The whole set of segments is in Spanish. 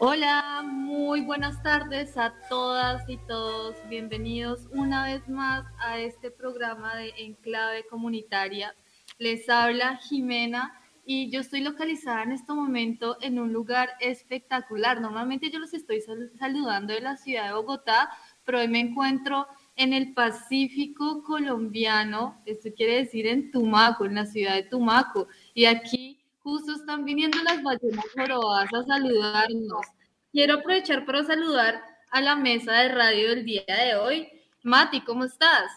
Hola, muy buenas tardes a todas y todos. Bienvenidos una vez más a este programa de Enclave Comunitaria. Les habla Jimena y yo estoy localizada en este momento en un lugar espectacular. Normalmente yo los estoy saludando de la ciudad de Bogotá, pero hoy me encuentro en el Pacífico colombiano, esto quiere decir en Tumaco, en la ciudad de Tumaco. Y aquí Están viniendo las ballenas jorobadas a saludarnos. Quiero aprovechar para saludar a la mesa de radio del día de hoy. Mati, ¿cómo estás?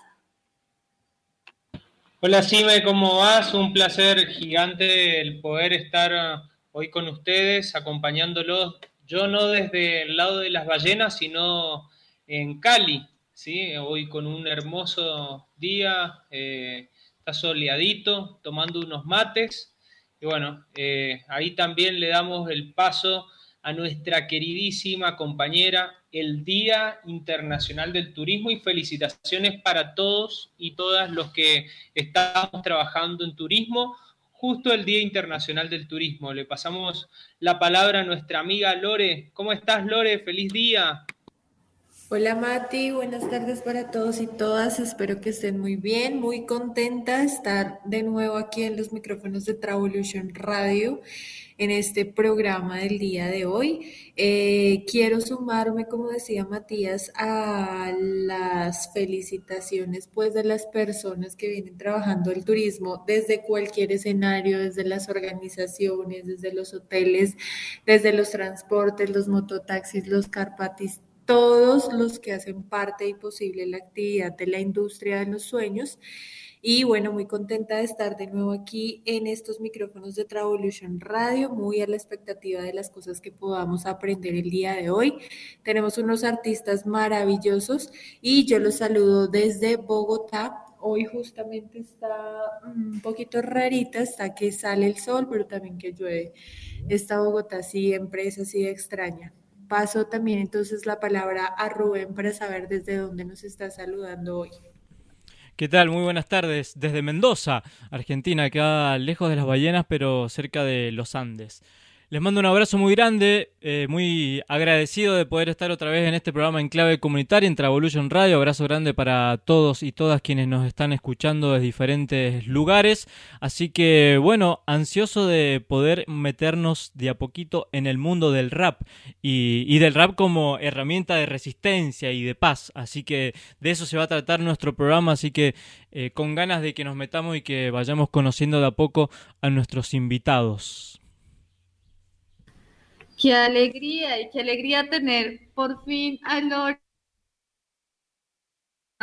Hola Sime, ¿cómo vas? Un placer gigante el poder estar uh, hoy con ustedes, acompañándolos, yo no desde el lado de las ballenas, sino en Cali, ¿sí? Hoy con un hermoso día, eh, está soleadito, tomando unos mates y bueno, eh, ahí también le damos el paso a nuestra queridísima compañera, el Día Internacional del Turismo y felicitaciones para todos y todas los que estamos trabajando en turismo, justo el Día Internacional del Turismo. Le pasamos la palabra a nuestra amiga Lore. ¿Cómo estás, Lore? Feliz día. Hola Mati, buenas tardes para todos y todas. Espero que estén muy bien, muy contenta de estar de nuevo aquí en los micrófonos de Travolution Radio en este programa del día de hoy. Eh, quiero sumarme, como decía Matías, a las felicitaciones pues de las personas que vienen trabajando el turismo desde cualquier escenario, desde las organizaciones, desde los hoteles, desde los transportes, los mototaxis, los carpatis todos los que hacen parte y posible la actividad de la industria de los sueños. Y bueno, muy contenta de estar de nuevo aquí en estos micrófonos de Travolution Radio, muy a la expectativa de las cosas que podamos aprender el día de hoy. Tenemos unos artistas maravillosos y yo los saludo desde Bogotá. Hoy justamente está un poquito rarita, está que sale el sol, pero también que llueve. Esta Bogotá siempre es así extraña. Paso también entonces la palabra a Rubén para saber desde dónde nos está saludando hoy. ¿Qué tal? Muy buenas tardes. Desde Mendoza, Argentina, acá lejos de las ballenas, pero cerca de los Andes. Les mando un abrazo muy grande, eh, muy agradecido de poder estar otra vez en este programa en clave comunitaria en Travolution Radio. Abrazo grande para todos y todas quienes nos están escuchando desde diferentes lugares. Así que bueno, ansioso de poder meternos de a poquito en el mundo del rap y, del rap como herramienta de resistencia y de paz. Así que de eso se va a tratar nuestro programa. Así que eh, con ganas de que nos metamos y que vayamos conociendo de a poco a nuestros invitados. Qué alegría y qué alegría tener por fin a Lore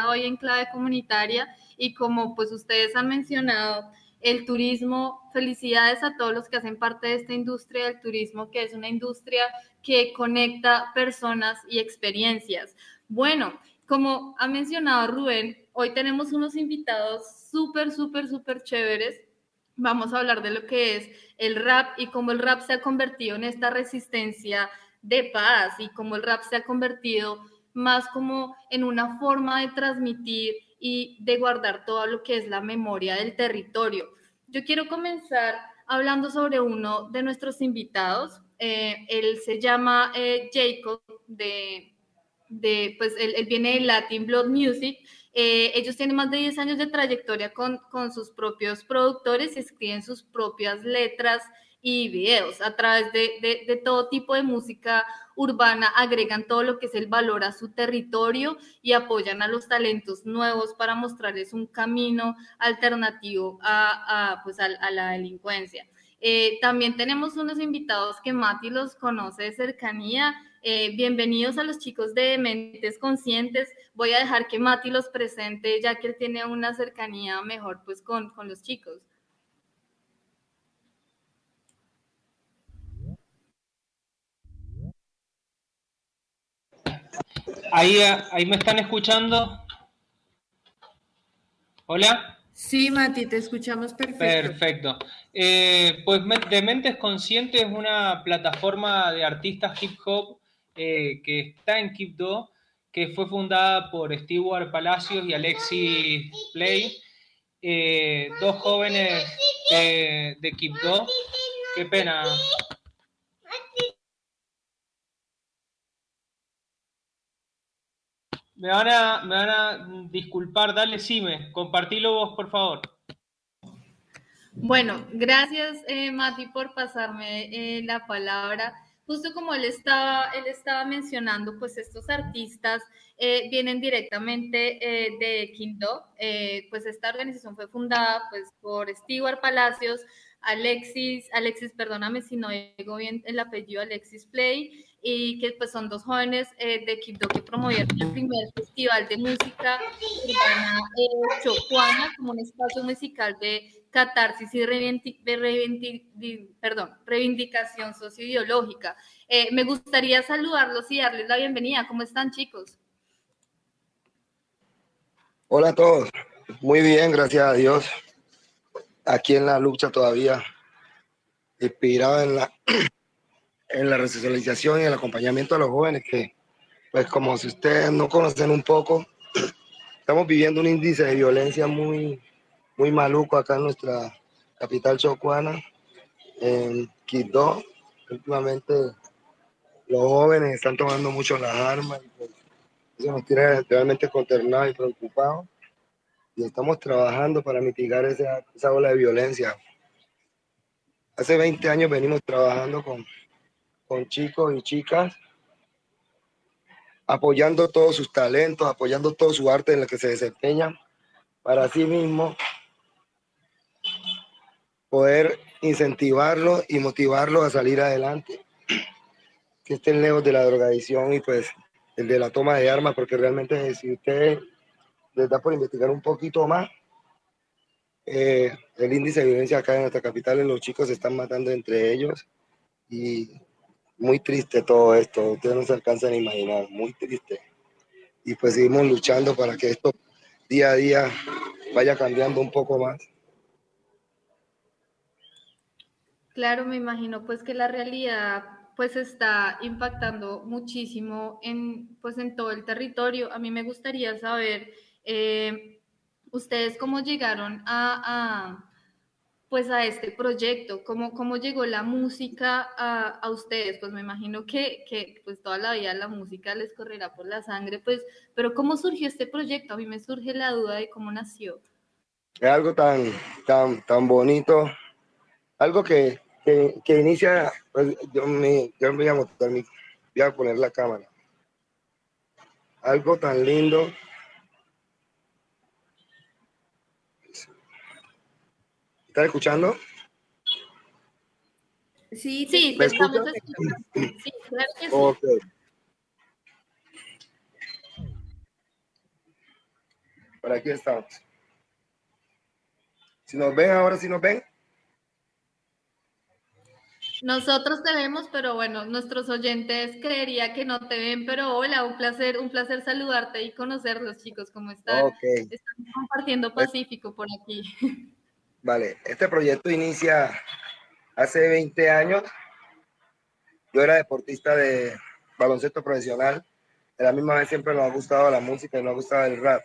hoy en clave comunitaria. Y como pues ustedes han mencionado, el turismo, felicidades a todos los que hacen parte de esta industria. Del turismo, que es una industria que conecta personas y experiencias. Bueno, como ha mencionado Rubén, hoy tenemos unos invitados súper, súper, súper chéveres vamos a hablar de lo que es el rap y cómo el rap se ha convertido en esta resistencia de paz y cómo el rap se ha convertido más como en una forma de transmitir y de guardar todo lo que es la memoria del territorio. Yo quiero comenzar hablando sobre uno de nuestros invitados. Eh, él se llama eh, Jacob, de, de pues él, él, viene de Latin Blood Music eh, ellos tienen más de 10 años de trayectoria con, con sus propios productores y escriben sus propias letras y videos a través de, de, todo tipo de música urbana, agregan todo lo que es el valor a su territorio y apoyan a los talentos nuevos para mostrarles un camino alternativo a, a pues a la delincuencia. Eh, también tenemos unos invitados que Mati los conoce de cercanía. Eh, bienvenidos a los chicos de Mentes Conscientes. Voy a dejar que Mati los presente, ya que él tiene una cercanía mejor pues con, con los chicos. Ahí, ahí me están escuchando. Hola. Sí, Mati, te escuchamos perfecto. Perfecto. Eh, pues de Mentes Conscientes es una plataforma de artistas hip hop eh, que está en Quibdó, que fue fundada por Stewart Palacios y Alexis Play, eh, dos jóvenes de, de. Qué pena. Me van a, me van a disculpar, dale Sime, compartilo vos, por favor. Bueno, gracias eh, Mati por pasarme eh, la palabra. Justo como él estaba, él estaba mencionando, pues estos artistas eh, vienen directamente de Quinto. Eh, pues esta organización fue fundada pues por Stewart Palacios, Alexis, Alexis, perdóname si no digo bien el apellido, Alexis Play, y que pues son dos jóvenes eh, de Quibdó que promovieron el primer festival de música urbana eh, Chocuana como un espacio musical de catarsis y reivindicación socioideológica. Eh, me gustaría saludarlos y darles la bienvenida. ¿Cómo están chicos? Hola a todos. Muy bien, gracias a Dios. Aquí en la lucha todavía, inspirado en la en la resocialización y el acompañamiento a los jóvenes que, pues como si ustedes no conocen un poco, estamos viviendo un índice de violencia muy, muy maluco acá en nuestra capital chocuana, en Quito. Últimamente los jóvenes están tomando mucho las armas y pues, eso nos tiene realmente consternados y preocupados. Y estamos trabajando para mitigar esa, esa ola de violencia. Hace 20 años venimos trabajando con con chicos y chicas, apoyando todos sus talentos, apoyando todo su arte en la que se desempeñan, para sí mismo poder incentivarlos y motivarlos a salir adelante, que estén lejos de la drogadicción y pues el de la toma de armas, porque realmente si ustedes les da por investigar un poquito más, eh, el índice de violencia acá en nuestra capital, los chicos se están matando entre ellos y muy triste todo esto, ustedes no se alcanzan a imaginar, muy triste. Y pues seguimos luchando para que esto día a día vaya cambiando un poco más. Claro, me imagino pues que la realidad pues está impactando muchísimo en pues en todo el territorio. A mí me gustaría saber eh, ustedes cómo llegaron a, a pues a este proyecto? ¿Cómo, cómo llegó la música a, a ustedes? Pues me imagino que, que, pues toda la vida la música les correrá por la sangre, pues, pero ¿cómo surgió este proyecto? A mí me surge la duda de cómo nació. Es algo tan, tan, tan bonito, algo que, que, que inicia, pues, yo, me, yo me voy a mostrar, voy a poner la cámara. Algo tan lindo ¿Estás escuchando? Sí, sí, ¿Me estamos escuchando. Sí, claro que sí. Okay. Por aquí estamos. Si nos ven ahora, si nos ven. Nosotros te vemos, pero bueno, nuestros oyentes creería que no te ven, pero hola, un placer, un placer saludarte y conocerlos, chicos, ¿cómo están? Okay. Están compartiendo Pacífico por aquí. Vale, este proyecto inicia hace 20 años. Yo era deportista de baloncesto profesional. De la misma vez siempre nos ha gustado la música y nos ha gustado el rap.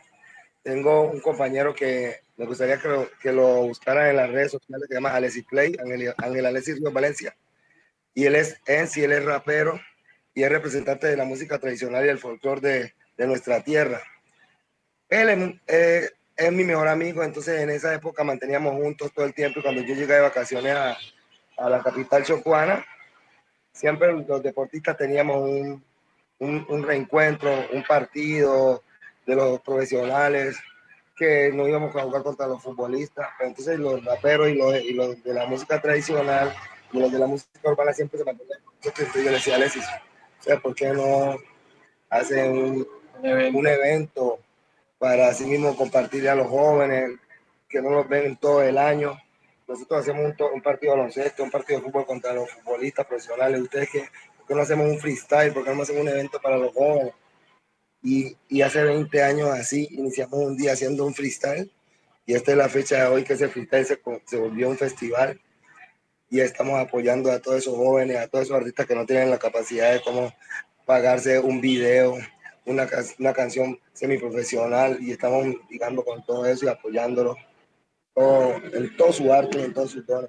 Tengo un compañero que me gustaría que lo, que lo buscaran en las redes sociales, que se llama Alexis Play, Ángel, Alexis Ríos Valencia. Y él es él es rapero y es representante de la música tradicional y el folclore de, de nuestra tierra. Él eh, es mi mejor amigo, entonces en esa época manteníamos juntos todo el tiempo y cuando yo llegué de vacaciones a, a la capital chocuana, siempre los deportistas teníamos un, un, un, reencuentro, un partido de los profesionales que no íbamos a jugar contra los futbolistas, pero entonces los raperos y los, y los de la música tradicional y los de la música urbana siempre se mantenían. Entonces yo le decía a Alexis, o sea, ¿por qué no hacen un, un evento para así mismo compartir a los jóvenes que no los ven todo el año. Nosotros hacemos un, partido de baloncesto, un partido de fútbol contra los futbolistas profesionales. Ustedes, que, ¿por qué no hacemos un freestyle? ¿Por qué no hacemos un evento para los jóvenes? Y, y hace 20 años así, iniciamos un día haciendo un freestyle. Y esta es la fecha de hoy que ese freestyle se, se volvió un festival. Y estamos apoyando a todos esos jóvenes, a todos esos artistas que no tienen la capacidad de cómo pagarse un video, una, una canción semiprofesional y estamos ligando con todo eso y apoyándolo todo, en todo su arte y en todo su tono.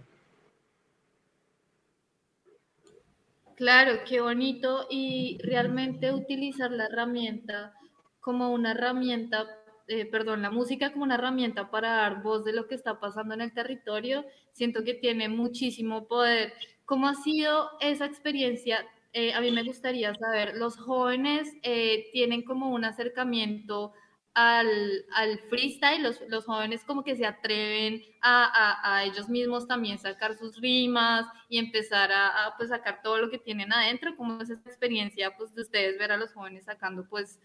Claro, qué bonito y realmente utilizar la herramienta como una herramienta, eh, perdón, la música como una herramienta para dar voz de lo que está pasando en el territorio, siento que tiene muchísimo poder. ¿Cómo ha sido esa experiencia? Eh, a mí me gustaría saber, los jóvenes eh, tienen como un acercamiento al, al freestyle, los, los, jóvenes como que se atreven a, a, a, ellos mismos también sacar sus rimas y empezar a, a, pues sacar todo lo que tienen adentro, como es esa experiencia pues de ustedes ver a los jóvenes sacando pues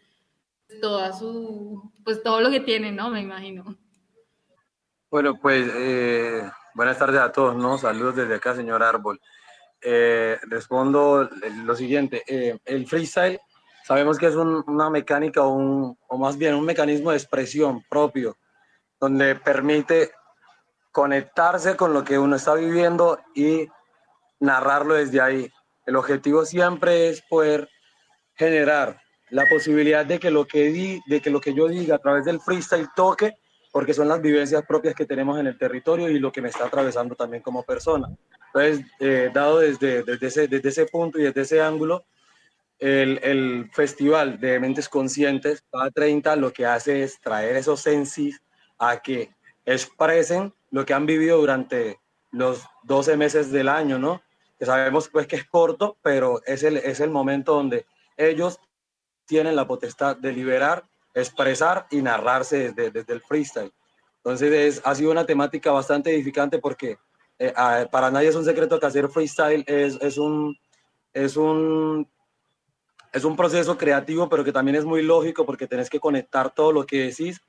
toda su, pues todo lo que tienen, ¿no? Me imagino. Bueno, pues eh, buenas tardes a todos, ¿no? Saludos desde acá, señor Árbol. Eh, respondo lo siguiente, eh, el freestyle Sabemos que es un, una mecánica o, o más bien un mecanismo de expresión propio, donde permite conectarse con lo que uno está viviendo y narrarlo desde ahí. El objetivo siempre es poder generar la posibilidad de que lo que, di, de que, lo que yo diga a través del freestyle toque, porque son las vivencias propias que tenemos en el territorio y lo que me está atravesando también como persona. Entonces, eh, dado desde, desde, ese, desde ese punto y desde ese ángulo, el, el, festival de Mentes Conscientes, cada 30, lo que hace es traer esos sensis a que expresen lo que han vivido durante los 12 meses del año, ¿no? Que sabemos pues que es corto, pero es el, es el momento donde ellos tienen la potestad de liberar, expresar y narrarse desde, desde el freestyle. Entonces es, ha sido una temática bastante edificante porque eh, para nadie es un secreto que hacer freestyle es, es, un, es un es un proceso creativo, pero que también es muy lógico porque tenés que conectar todo lo que decís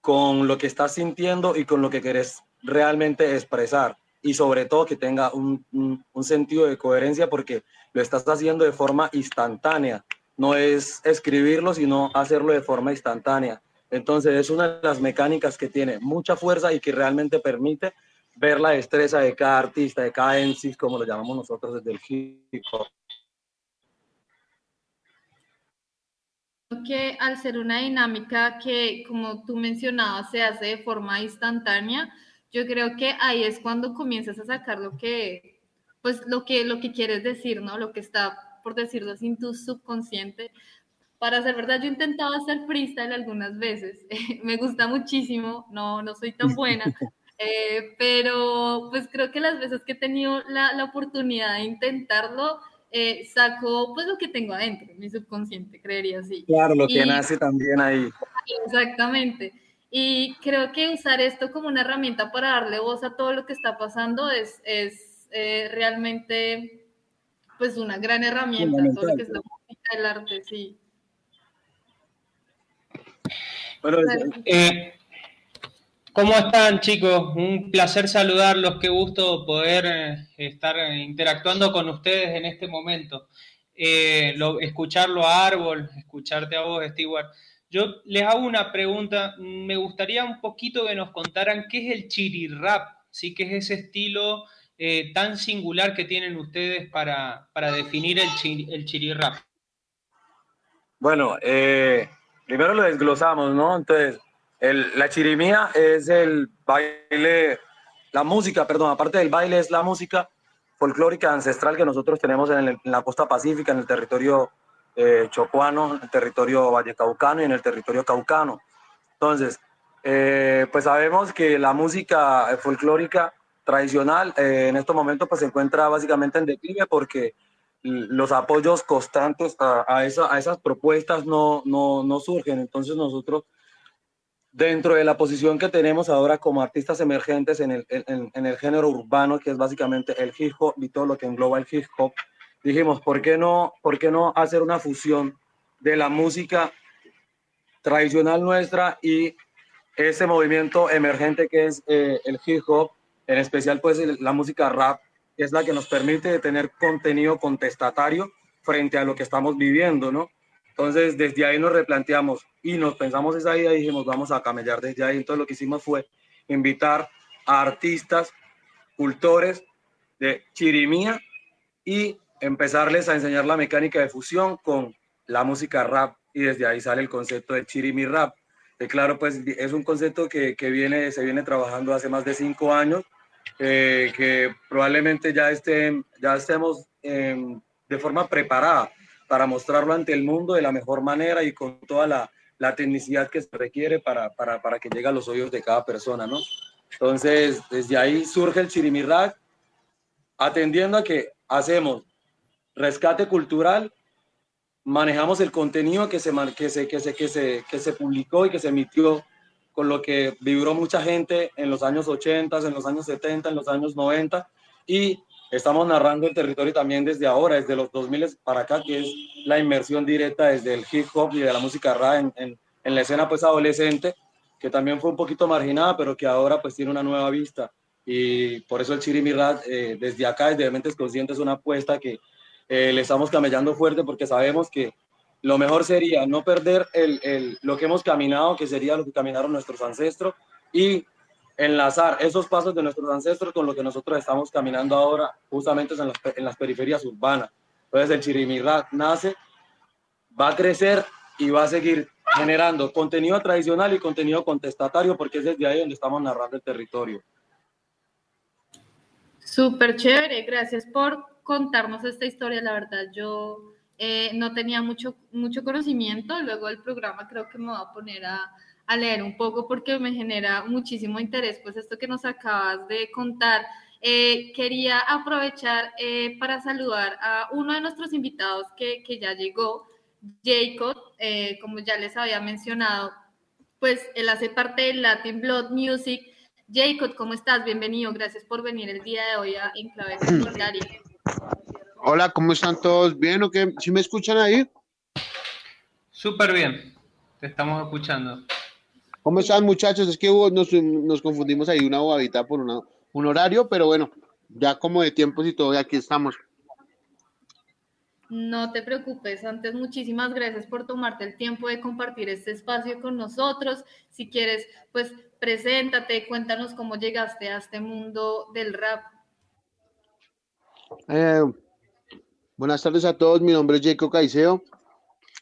con lo que estás sintiendo y con lo que querés realmente expresar. Y sobre todo que tenga un, un, sentido de coherencia porque lo estás haciendo de forma instantánea. No es escribirlo, sino hacerlo de forma instantánea. Entonces es una de las mecánicas que tiene mucha fuerza y que realmente permite ver la destreza de cada artista, de cada MC, como lo llamamos nosotros desde el hip hop. que al ser una dinámica que, como tú mencionabas, se hace de forma instantánea, yo creo que ahí es cuando comienzas a sacar lo que, pues lo que, lo que quieres decir, ¿no? Lo que está, por decirlo así, en tu subconsciente. Para ser verdad, yo he intentado hacer freestyle algunas veces. Me gusta muchísimo, no, no soy tan buena, eh, pero pues creo que las veces que he tenido la, la oportunidad de intentarlo, eh, saco pues lo que tengo adentro, mi subconsciente, creería así. Claro, lo que nace también ahí. Exactamente. Y creo que usar esto como una herramienta para darle voz a todo lo que está pasando es, es eh, realmente pues una gran herramienta, todo lo que es la música, el arte, sí. Bueno, eh, ¿Cómo están chicos? Un placer saludarlos, qué gusto poder eh, estar interactuando con ustedes en este momento. Eh, lo, escucharlo a Árbol, escucharte a vos, Stewart. Yo les hago una pregunta, me gustaría un poquito que nos contaran qué es el chiri rap, ¿sí? qué es ese estilo eh, tan singular que tienen ustedes para, para definir el, chiri, el chiri rap. Bueno, eh, primero lo desglosamos, ¿no? Entonces, el, la chirimía es el baile, la música, perdón, aparte del baile es la música folclórica ancestral que nosotros tenemos en, el, en la costa pacífica, en el territorio eh, chocuano, en el territorio vallecaucano y en el territorio caucano. Entonces, eh, pues sabemos que la música folclórica tradicional eh, en estos momentos pues se encuentra básicamente en declive porque los apoyos constantes a, a, esa, a esas propuestas no, no, no surgen. Entonces nosotros dentro de la posición que tenemos ahora como artistas emergentes en el, en, en el género urbano, que es básicamente el hip hop y todo lo que engloba el hip hop, dijimos, ¿por qué no, por qué no hacer una fusión de la música tradicional nuestra y ese movimiento emergente que es eh, el hip hop, en especial pues la música rap, es la que nos permite tener contenido contestatario frente a lo que estamos viviendo, ¿no? Entonces, desde ahí nos replanteamos y nos pensamos esa idea y dijimos, vamos a camellar desde ahí. Entonces, lo que hicimos fue invitar a artistas, cultores de chirimía y empezarles a enseñar la mecánica de fusión con la música rap y desde ahí sale el concepto de chirimi rap. Que claro, pues es un concepto que, que viene, se viene trabajando hace más de cinco años, eh, que probablemente ya, esté, ya estemos eh, de forma preparada para mostrarlo ante el mundo de la mejor manera y con toda la, la tecnicidad que se requiere para, para, para que llegue a los oídos de cada persona, ¿no? Entonces, desde ahí surge el Chirimirrac, atendiendo a que hacemos rescate cultural, manejamos el contenido que se, que se, que se, que se, que se publicó y que se emitió con lo que vibró mucha gente en los años 80, en los años 70, en los años 90 y estamos narrando el territorio también desde ahora, desde los 2000 para acá, que es la inmersión directa desde el hip hop y de la música rap en, en, la escena pues adolescente, que también fue un poquito marginada, pero que ahora pues tiene una nueva vista. Y por eso el Chirimi Rap eh, desde acá, desde Mentes Conscientes, es una apuesta que eh, le estamos camellando fuerte porque sabemos que lo mejor sería no perder el, el, lo que hemos caminado, que sería lo que caminaron nuestros ancestros, y enlazar esos pasos de nuestros ancestros con lo que nosotros estamos caminando ahora, justamente en las, en las periferias urbanas. Entonces el Chirimirra nace, va a crecer y va a seguir generando contenido tradicional y contenido contestatario, porque es desde ahí donde estamos narrando el territorio. Súper chévere, gracias por contarnos esta historia, la verdad yo eh, no tenía mucho, mucho conocimiento, luego del programa creo que me voy a poner a, a, leer un poco porque me genera muchísimo interés, pues esto que nos acabas de contar. Eh, quería aprovechar eh, para saludar a uno de nuestros invitados que, que ya llegó, Jacob, eh, como ya les había mencionado, pues él hace parte de Latin Blood Music. Jacob, ¿cómo estás? Bienvenido, gracias por venir el día de hoy a Enclave Comunitaria. Hola, ¿cómo están todos? ¿Bien o qué? ¿Sí me escuchan ahí? Súper bien, te estamos escuchando. ¿Cómo están muchachos? Es que nos, nos confundimos ahí una bobadita por una, un horario, pero bueno, ya como de tiempos y todo, aquí estamos. No te preocupes, antes muchísimas gracias por tomarte el tiempo de compartir este espacio con nosotros. Si quieres, pues preséntate, cuéntanos cómo llegaste a este mundo del rap. Eh, Buenas tardes a todos, mi nombre es Jacob Caicedo,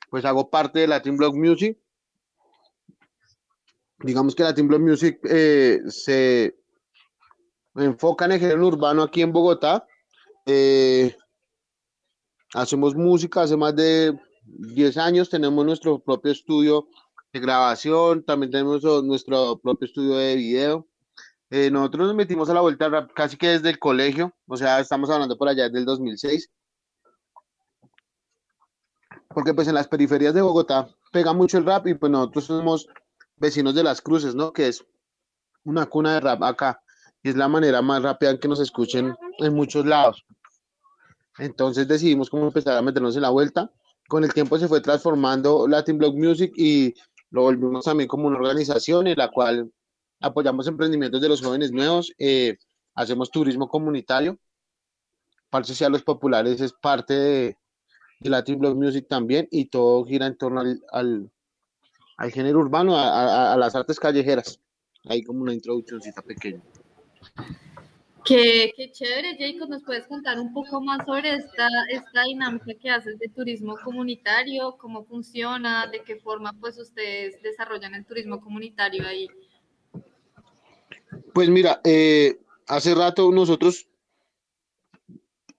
pues hago parte de Latin Blog Music. Digamos que Latin Blog Music eh, se enfoca en el género urbano aquí en Bogotá. Eh, hacemos música hace más de 10 años, tenemos nuestro propio estudio de grabación, también tenemos nuestro propio estudio de video. Eh, nosotros nos metimos a la vuelta casi que desde el colegio, o sea, estamos hablando por allá desde el 2006 porque pues en las periferias de Bogotá pega mucho el rap y pues nosotros somos vecinos de las cruces, ¿no? Que es una cuna de rap acá y es la manera más rápida en que nos escuchen en muchos lados. Entonces decidimos como empezar a meternos en la vuelta. Con el tiempo se fue transformando Latin Blog Music y lo volvimos también como una organización en la cual apoyamos emprendimientos de los jóvenes nuevos, eh, hacemos turismo comunitario. Para Social Los Populares es parte de, de Latin Block Music también, y todo gira en torno al, al, al género urbano, a, a, a, las artes callejeras. Ahí como una introduccióncita pequeña. Qué, qué, chévere, Jacob. ¿Nos puedes contar un poco más sobre esta, esta dinámica que haces de turismo comunitario? ¿Cómo funciona? ¿De qué forma pues ustedes desarrollan el turismo comunitario ahí? Pues mira, eh, hace rato nosotros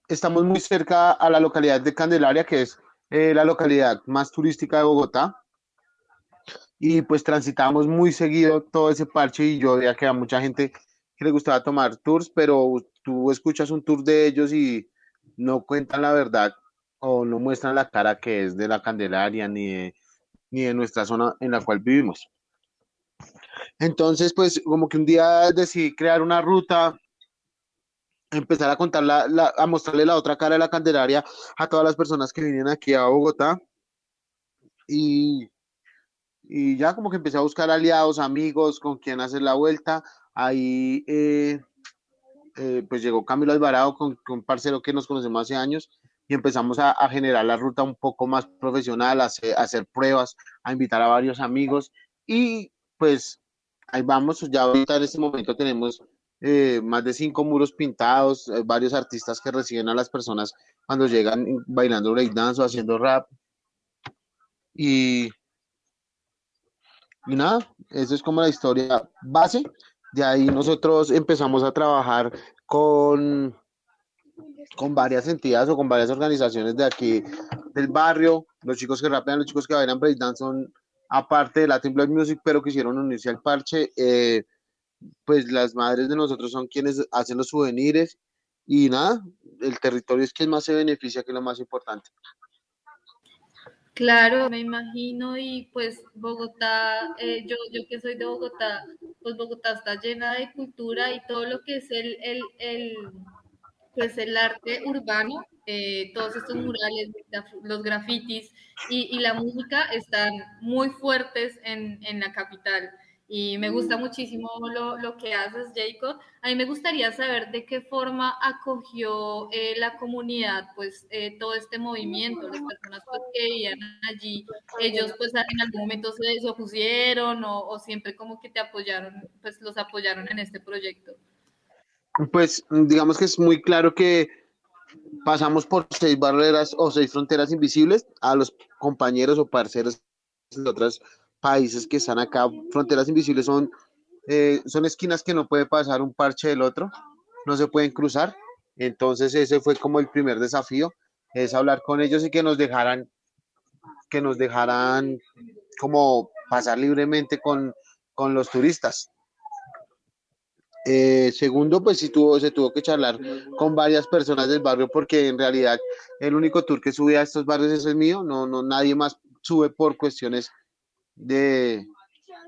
estamos muy cerca a la localidad de Candelaria, que es eh, la localidad más turística de Bogotá. Y pues transitamos muy seguido todo ese parche y yo veía que a mucha gente que le gustaba tomar tours, pero tú escuchas un tour de ellos y no cuentan la verdad o no muestran la cara que es de la Candelaria ni de, ni de nuestra zona en la cual vivimos. Entonces, pues como que un día decidí crear una ruta empezar a contar la, la, a mostrarle la otra cara de la Candelaria a todas las personas que vienen aquí a Bogotá. Y, y ya como que empecé a buscar aliados, amigos, con quien hacer la vuelta. Ahí eh, eh, pues llegó Camilo Alvarado con, con, un parcero que nos conocemos hace años y empezamos a, generar la ruta un poco más profesional, a hacer, a hacer pruebas, a invitar a varios amigos y pues ahí vamos, ya ahorita en este momento tenemos eh, más de cinco muros pintados, eh, varios artistas que reciben a las personas cuando llegan bailando breakdance o haciendo rap. Y, y nada, eso es como la historia base. De ahí nosotros empezamos a trabajar con, con varias entidades o con varias organizaciones de aquí del barrio. Los chicos que rapean, los chicos que bailan breakdance son aparte de Latin Blood Music, pero quisieron unirse al parche. Eh, pues las madres de nosotros son quienes hacen los souvenirs y nada, el territorio es quien más se beneficia, que es lo más importante. Claro, me imagino y pues Bogotá, eh, yo, yo que soy de Bogotá, pues Bogotá está llena de cultura y todo lo que es el, el, el pues el arte urbano, eh, todos estos murales, los grafitis y, y, la música están muy fuertes en, en la capital y me gusta muchísimo lo, lo, que haces, Jacob. A mí me gustaría saber de qué forma acogió eh, la comunidad, pues, eh, todo este movimiento, las personas pues, que vivían allí, ellos, pues, en algún momento se, opusieron o, o, siempre como que te apoyaron, pues, los apoyaron en este proyecto. Pues, digamos que es muy claro que pasamos por seis barreras o seis fronteras invisibles a los compañeros o parceros de otras países que están acá, fronteras invisibles son, eh, son esquinas que no puede pasar un parche del otro, no se pueden cruzar. Entonces ese fue como el primer desafío, es hablar con ellos y que nos dejaran, que nos dejaran como pasar libremente con, con los turistas. Eh, segundo, pues sí tuvo, se tuvo que charlar con varias personas del barrio porque en realidad el único tour que sube a estos barrios es el mío, no, no, nadie más sube por cuestiones de,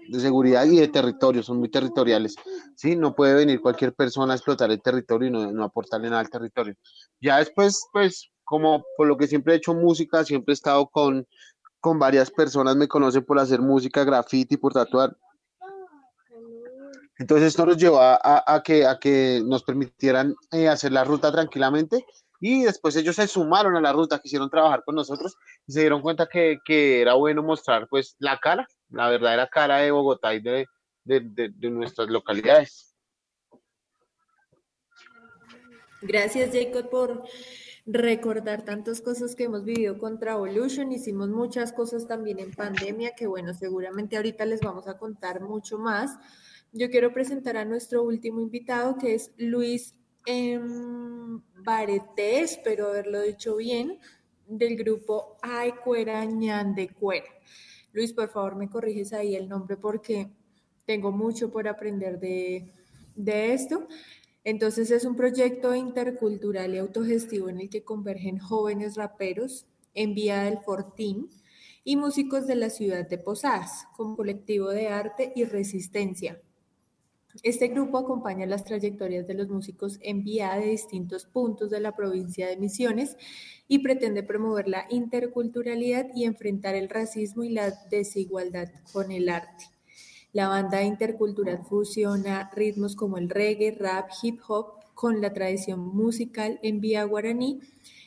de, seguridad y de territorio, son muy territoriales. ¿sí? No puede venir cualquier persona a explotar el territorio y no, no aportarle nada al territorio. Ya después, pues, como por lo que siempre he hecho música, siempre he estado con, con varias personas, me conocen por hacer música, graffiti, por tatuar. Entonces esto nos llevó a, a, a que, a que nos permitieran eh, hacer la ruta tranquilamente y después ellos se sumaron a la ruta, quisieron trabajar con nosotros y se dieron cuenta que, que era bueno mostrar pues la cara, la verdadera cara de Bogotá y de, de, de, nuestras localidades. Gracias Jacob por recordar tantas cosas que hemos vivido con Travolution. Hicimos muchas cosas también en pandemia que bueno, seguramente ahorita les vamos a contar mucho más. Yo quiero presentar a nuestro último invitado que es Luis en Bareté, espero haberlo dicho bien, del grupo Ay Cuera de Cuera. Luis, por favor, me corriges ahí el nombre porque tengo mucho por aprender de, de esto. Entonces es un proyecto intercultural y autogestivo en el que convergen jóvenes raperos en Vía del Fortín y músicos de la ciudad de Posadas, como colectivo de arte y resistencia. Este grupo acompaña las trayectorias de los músicos en vía de distintos puntos de la provincia de Misiones y pretende promover la interculturalidad y enfrentar el racismo y la desigualdad con el arte. La banda intercultural fusiona ritmos como el reggae, rap, hip hop con la tradición musical en vía guaraní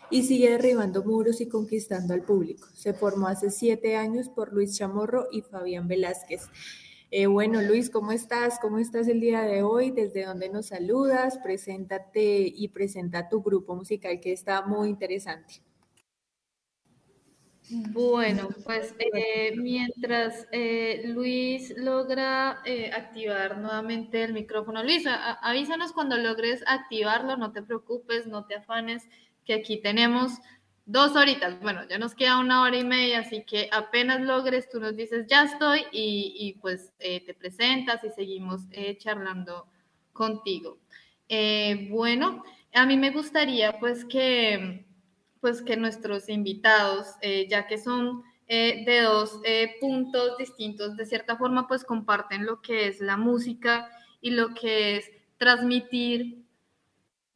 y sigue derribando muros y conquistando al público. Se formó hace siete años por Luis Chamorro y Fabián Velázquez. Eh, bueno, Luis, ¿cómo estás? ¿Cómo estás el día de hoy? ¿Desde dónde nos saludas? Preséntate y presenta tu grupo musical que está muy interesante. Bueno, pues eh, mientras eh, Luis logra activar nuevamente el micrófono, Luis, avísanos cuando logres activarlo, no te preocupes, no te afanes, que aquí tenemos dos horitas. Bueno, ya nos queda una hora y media, así que apenas logres, tú nos dices, ya estoy, y, y pues eh, te presentas y seguimos eh, charlando contigo. Eh, bueno, a mí me gustaría pues que, pues que nuestros invitados, ya que son de dos puntos distintos, de cierta forma pues comparten lo que es la música y lo que es transmitir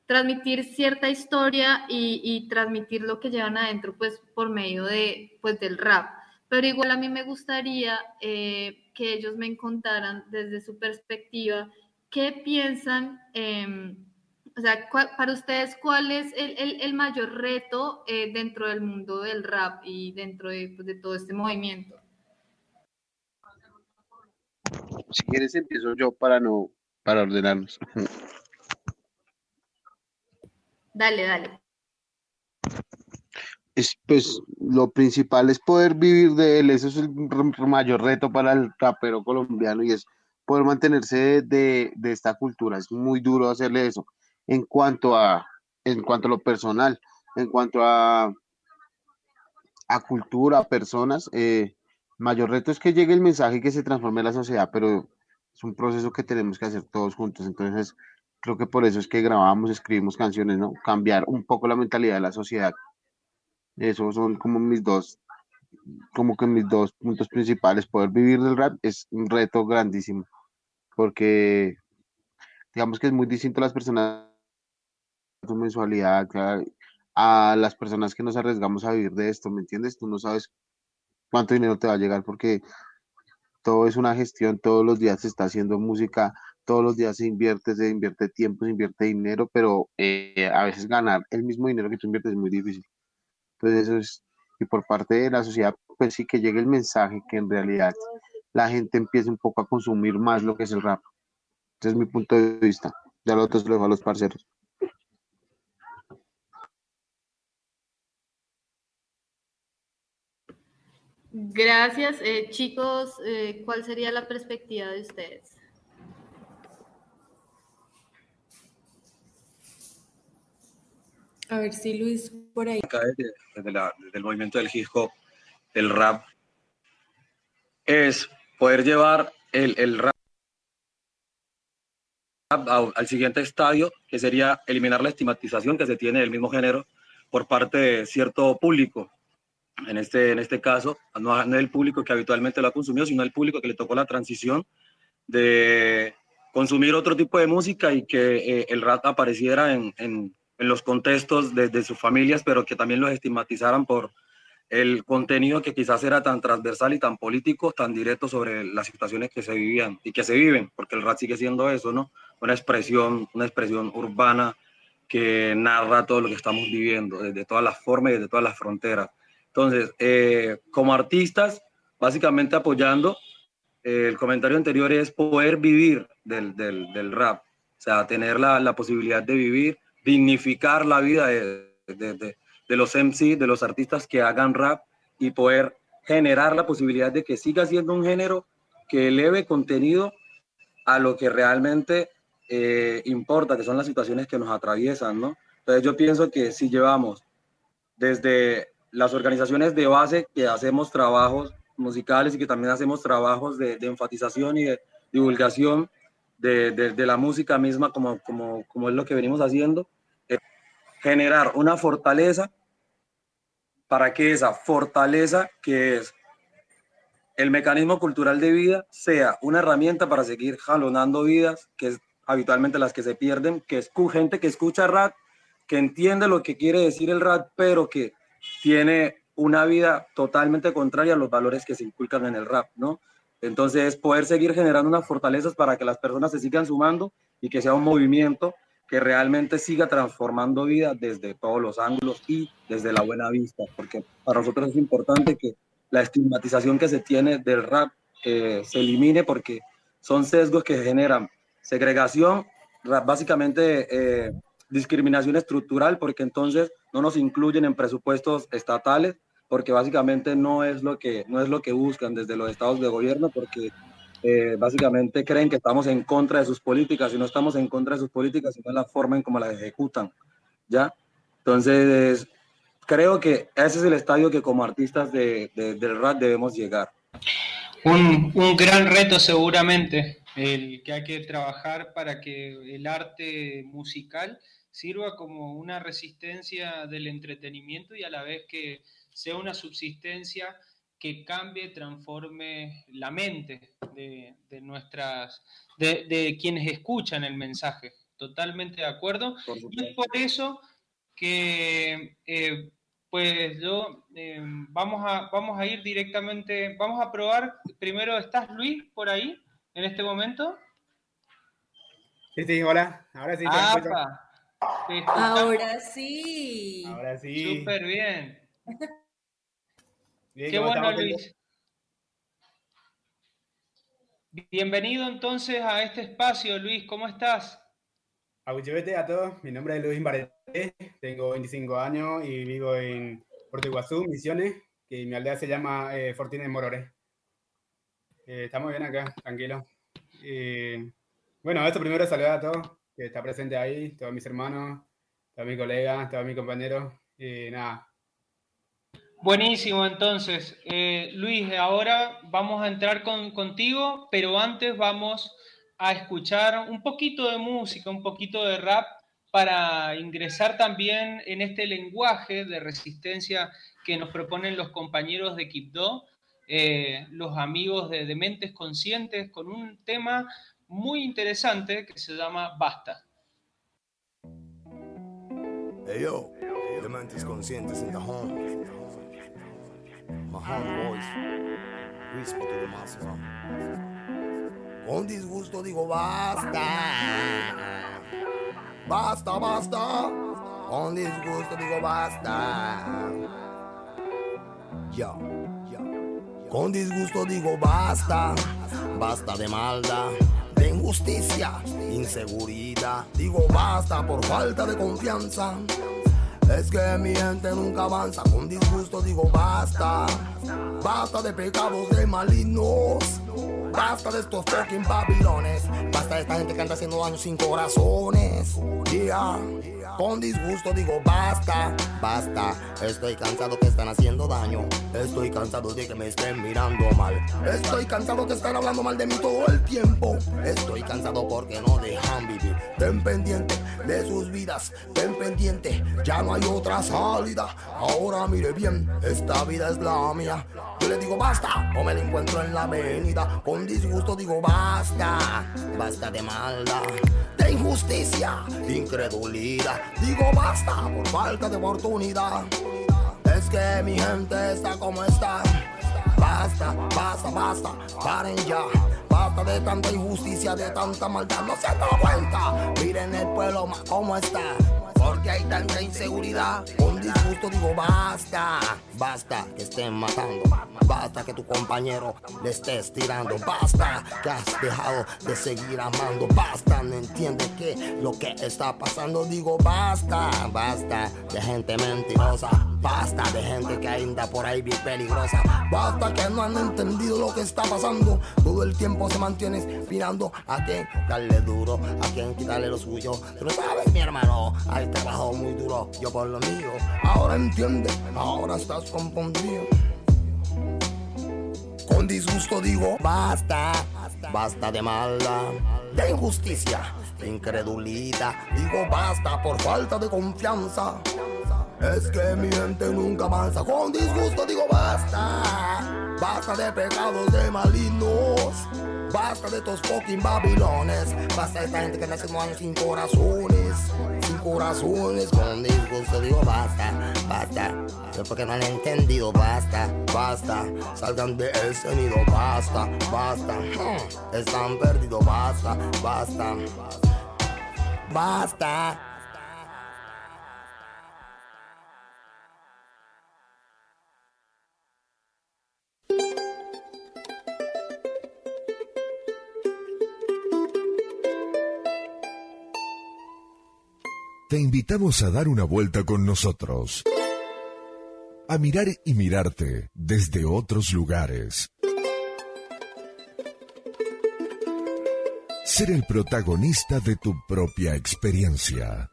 transmitir cierta historia y, transmitir lo que llevan adentro, pues por medio de, pues, del rap. Pero igual a mí me gustaría eh, que ellos me contaran desde su perspectiva qué piensan, eh, o sea, para ustedes, cuál es el, el, el mayor reto eh, dentro del mundo del rap y dentro de, pues, de todo este movimiento. Si quieres empiezo yo para no, para ordenarnos. Dale, dale. Es, pues lo principal es poder vivir de él, eso es el mayor reto para el rapero colombiano y es poder mantenerse de, de esta cultura, es muy duro hacerle eso. En cuanto a, en cuanto a lo personal, en cuanto a, a cultura, a personas, eh, mayor reto es que llegue el mensaje y que se transforme la sociedad, pero es un proceso que tenemos que hacer todos juntos. Entonces, creo que por eso es que grabamos, escribimos canciones, ¿no? Cambiar un poco la mentalidad de la sociedad. Esos son como mis dos, como que mis dos puntos principales. Poder vivir del rap es un reto grandísimo, porque digamos que es muy distinto a las personas su mensualidad a las personas que nos arriesgamos a vivir de esto, ¿me entiendes? Tú no sabes cuánto dinero te va a llegar porque todo es una gestión, todos los días se está haciendo música, todos los días se invierte, se invierte tiempo, se invierte dinero, pero eh, a veces ganar el mismo dinero que tú inviertes es muy difícil. Entonces eso es, y por parte de la sociedad, pues sí que llegue el mensaje que en realidad la gente empiece un poco a consumir más lo que es el rap. Ese es mi punto de vista. Ya lo otro se lo dejo a los parceros. Gracias. Eh, chicos, eh, ¿cuál sería la perspectiva de ustedes? A ver si Luis por ahí. Desde, la, desde, el movimiento del hip hop, el rap, es poder llevar el, el rap al, siguiente estadio, que sería eliminar la estigmatización que se tiene del mismo género por parte de cierto público. En este, en este caso, no, no el público que habitualmente lo ha consumido, sino el público que le tocó la transición de consumir otro tipo de música y que eh, el rap apareciera en, en, en los contextos de, de, sus familias, pero que también los estigmatizaran por el contenido que quizás era tan transversal y tan político, tan directo sobre las situaciones que se vivían y que se viven, porque el rap sigue siendo eso, ¿no? Una expresión, una expresión urbana que narra todo lo que estamos viviendo, desde todas las formas y desde todas las fronteras. Entonces, eh, como artistas, básicamente apoyando, eh, el comentario anterior es poder vivir del, del, del rap, o sea, tener la, la, posibilidad de vivir, dignificar la vida de, de, los MC, de los artistas que hagan rap y poder generar la posibilidad de que siga siendo un género que eleve contenido a lo que realmente eh, importa, que son las situaciones que nos atraviesan, ¿no? Entonces yo pienso que si llevamos desde las organizaciones de base que hacemos trabajos musicales y que también hacemos trabajos de, de enfatización y de divulgación de, la música misma, como, como, como es lo que venimos haciendo, generar una fortaleza para que esa fortaleza, que es el mecanismo cultural de vida, sea una herramienta para seguir jalonando vidas, que es habitualmente las que se pierden, que es gente que escucha rap, que entiende lo que quiere decir el rap, pero que tiene una vida totalmente contraria a los valores que se inculcan en el rap, ¿no? Entonces, poder seguir generando unas fortalezas para que las personas se sigan sumando y que sea un movimiento que realmente siga transformando vida desde todos los ángulos y desde la buena vista, porque para nosotros es importante que la estigmatización que se tiene del rap eh, se elimine porque son sesgos que generan segregación, básicamente eh, discriminación estructural, porque entonces no nos incluyen en presupuestos estatales, porque básicamente no es lo que, no es lo que buscan desde los estados de gobierno, porque eh, básicamente creen que estamos en contra de sus políticas y no estamos en contra de sus políticas, sino en la forma en cómo las ejecutan, ¿ya? Entonces, creo que ese es el estadio que como artistas de, de, del rap debemos llegar. Un, un gran reto seguramente, el que hay que trabajar para que el arte musical sirva como una resistencia del entretenimiento y a la vez que sea una subsistencia que cambie, transforme la mente de, de nuestras, de, de, quienes escuchan el mensaje. Totalmente de acuerdo. Y es por eso que, eh, pues yo, eh, vamos, a, vamos a ir directamente, vamos a probar, primero, ¿estás Luis por ahí en este momento? Sí, sí, hola, ahora sí. Ah, Ahora sí. Ahora sí. Súper bien. bien. Qué bueno, Luis. Bienvenido entonces a este espacio, Luis. ¿Cómo estás? Abuchevete a todos. Mi nombre es Luis Barete. Tengo 25 años y vivo en Puerto Iguazú, Misiones, que mi aldea se llama eh, Fortines Morores. Eh, estamos bien acá, tranquilo. Eh, bueno, esto primero saludar a todos que está presente ahí, todos mis hermanos, todos mis colegas, todos mis compañeros, y nada. Buenísimo, entonces, eh, Luis, ahora vamos a entrar con, contigo, pero antes vamos a escuchar un poquito de música, un poquito de rap para ingresar también en este lenguaje de resistencia que nos proponen los compañeros de Kipdo, eh, los amigos de Dementes Conscientes, con un tema muy interesante que se llama Basta. Hey yo, Dementes Conscientes in the home. My voice. Whisper to the. Con disgusto digo basta. Basta, basta. Con disgusto digo basta. Ya, ya. Con disgusto digo basta. Basta de maldad, de injusticia, inseguridad. Digo basta por falta de confianza. Es que mi gente nunca avanza. Con disgusto digo basta. Basta de pecados de malignos. Basta de estos fucking babilones. Basta de esta gente que anda haciendo daño sin corazones. Yeah. Con disgusto digo basta, basta. Estoy cansado que están haciendo daño. Estoy cansado de que me estén mirando mal. Estoy cansado que están hablando mal de mí todo el tiempo. Estoy cansado porque no dejan vivir. Ten pendiente de sus vidas. Ten pendiente, ya no hay otra salida. Ahora mire bien, esta vida es la mía. Yo le digo basta, o me la encuentro en la avenida. Con disgusto digo basta, basta de maldad, de injusticia, incredulidad. Digo basta por falta de oportunidad. Es que mi gente está como está. Basta, basta, basta, paren ya. Basta de tanta injusticia, de tanta maldad. No se dado cuenta. Miren el pueblo ma, cómo está. Porque hay tanta inseguridad. Con disgusto digo basta. Basta que estén matando. Basta que tu compañero le estés tirando. Basta que has dejado de seguir amando. Basta, no entiende que lo que está pasando. Digo basta, basta de gente mentirosa. Basta de gente que anda por ahí bien peligrosa. Basta que no han entendido lo que está pasando. Todo el tiempo se mantiene mirando a quien darle duro, a quien quitarle lo suyo. Tú no sabes, mi hermano, hay trabajo muy duro. Yo por lo mío. Ahora entiende, ahora estás confundido. Con disgusto digo basta, basta de maldad, de injusticia, de incredulidad. Digo basta por falta de confianza. Es que mi gente nunca avanza. Con disgusto digo basta, basta de pecados de malignos. Basta de estos fucking babilones. Basta de esta gente que haciendo años sin corazones. Sin corazones. Con disgusto digo basta, basta. Pero porque no han entendido, basta, basta. Salgan de ese nido, basta, basta. Hmm, Están perdidos, basta, basta. Basta. Te invitamos a dar una vuelta con nosotros. A mirar y mirarte desde otros lugares. Ser el protagonista de tu propia experiencia.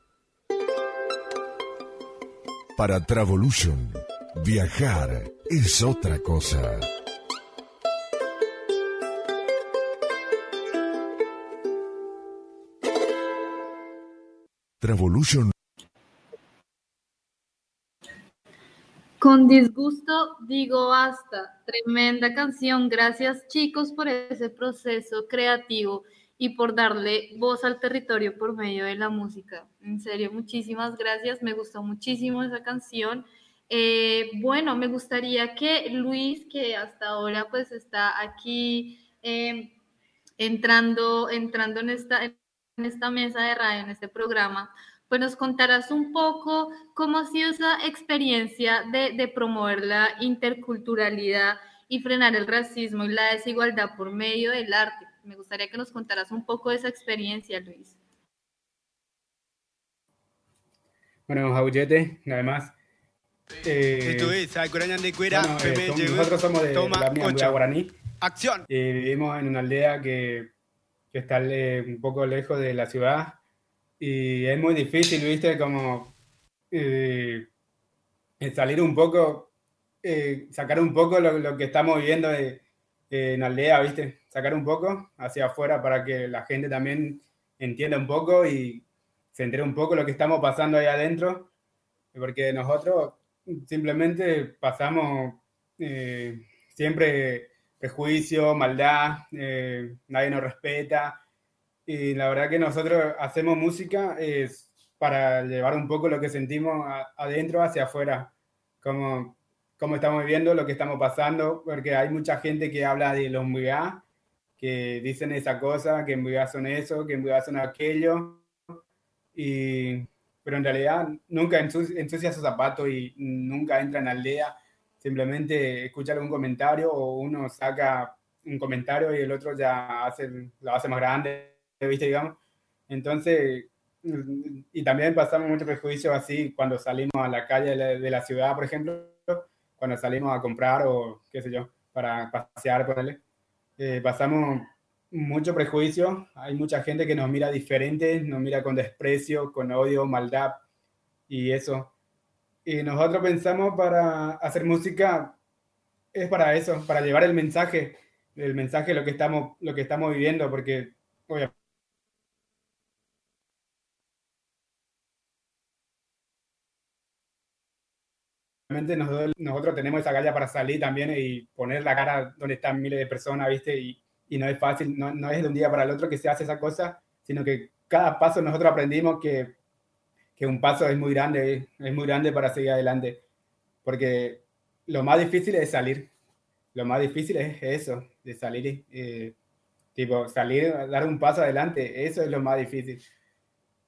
Para Travolution, viajar es otra cosa. Con disgusto digo basta. Tremenda canción. Gracias chicos por ese proceso creativo y por darle voz al territorio por medio de la música. En serio, muchísimas gracias. Me gustó muchísimo esa canción. Eh, bueno, me gustaría que Luis, que hasta ahora pues está aquí eh, entrando, entrando en esta, mesa de radio, en este programa, pues nos contarás un poco cómo ha sido esa experiencia de, promover la interculturalidad y frenar el racismo y la desigualdad por medio del arte. Me gustaría que nos contaras un poco de esa experiencia, Luis. Bueno, Jaullete, nada más. Eh, de bueno, eh, somos, nosotros somos de, Toma, la etnia guaraní. Acción. Y vivimos en una aldea que, que está eh, un poco lejos de la ciudad y es muy difícil, viste, como eh, salir un poco eh, sacar un poco lo, que estamos viviendo en aldea, ¿viste? Sacar un poco hacia afuera para que la gente también entienda un poco y se entere un poco lo que estamos pasando ahí adentro, porque nosotros simplemente pasamos eh, siempre prejuicio, maldad, eh, nadie nos respeta. Y la verdad que nosotros hacemos música es para llevar un poco lo que sentimos adentro hacia afuera, como, como estamos viviendo, lo que estamos pasando, porque hay mucha gente que habla de los MBA, que dicen esa cosa, que en son eso, que en son aquello, pero en realidad nunca ensucia, su zapato y nunca entra en aldea simplemente escucha algún comentario o uno saca un comentario y el otro ya hace, lo hace más grande, ¿viste? Digamos. Entonces, y también pasamos mucho prejuicio así cuando salimos a la calle de la, ciudad, por ejemplo, cuando salimos a comprar o qué sé yo, para pasear, por eh, pasamos mucho prejuicio, hay mucha gente que nos mira diferente, nos mira con desprecio, con odio, maldad y eso. Y nosotros pensamos para hacer música es para eso, para llevar el mensaje, el mensaje lo que estamos, lo que estamos viviendo, porque obviamente nosotros, nosotros, tenemos esa galla para salir también y poner la cara donde están miles de personas, ¿viste? Y, y no es fácil, no, no, es de un día para el otro que se hace esa cosa, sino que cada paso nosotros aprendimos que que un paso es muy grande, es muy grande para seguir adelante, porque lo más difícil es salir, lo más difícil es eso, de salir, eh, tipo, salir, dar un paso adelante, eso es lo más difícil.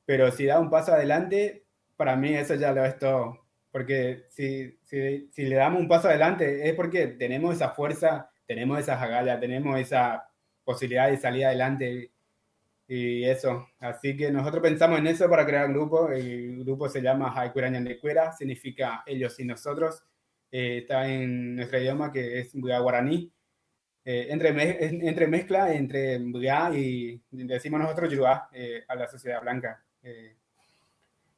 Pero si da un paso adelante, para mí eso ya lo es todo, porque si, si, si le damos un paso adelante es porque tenemos esa fuerza, tenemos esa agallas, tenemos esa posibilidad de salir adelante y eso, así que nosotros pensamos en eso para crear un grupo. El grupo se llama Haikurañan de Cuera, significa ellos y nosotros. Eh, está en nuestro idioma que es guaraní. Eh, entre, entre mezcla entre Mbuya y decimos nosotros Yuruá eh, a la sociedad blanca.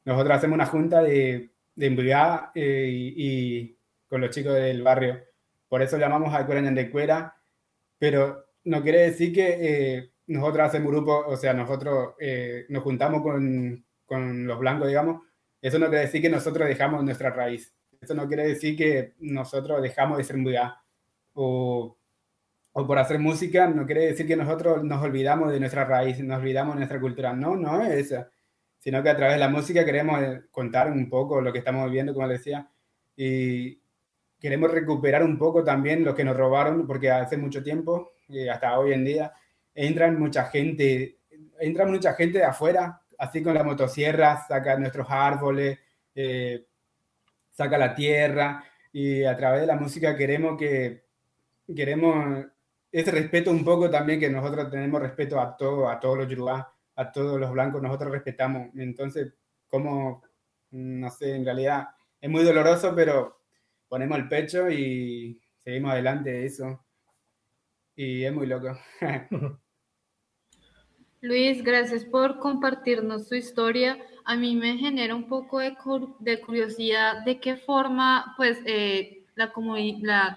nosotros hacemos una junta de, de Mbuya y, y, con los chicos del barrio. Por eso llamamos Haikurañan de Cuera, pero no quiere decir que nosotros hacemos grupo, o sea, nosotros eh, nos juntamos con, con, los blancos, digamos, eso no quiere decir que nosotros dejamos nuestra raíz. Eso no quiere decir que nosotros dejamos de ser mudá. O, o por hacer música, no quiere decir que nosotros nos olvidamos de nuestra raíz, nos olvidamos de nuestra cultura. No, no es eso. Sino que a través de la música queremos eh, contar un poco lo que estamos viviendo, como decía. Y queremos recuperar un poco también lo que nos robaron, porque hace mucho tiempo, hasta hoy en día, entran mucha gente, entra mucha gente de afuera, así con la motosierra, saca nuestros árboles, eh, saca la tierra, y a través de la música queremos que, queremos ese respeto un poco también, que nosotros tenemos respeto a todo, a todos los yorubá, a todos los blancos, nosotros respetamos. Entonces, como, no sé, en realidad es muy doloroso, pero ponemos el pecho y seguimos adelante de eso. Y es muy loco. Luis, gracias por compartirnos su historia. A mí me genera un poco de, curiosidad de qué forma pues, eh, la,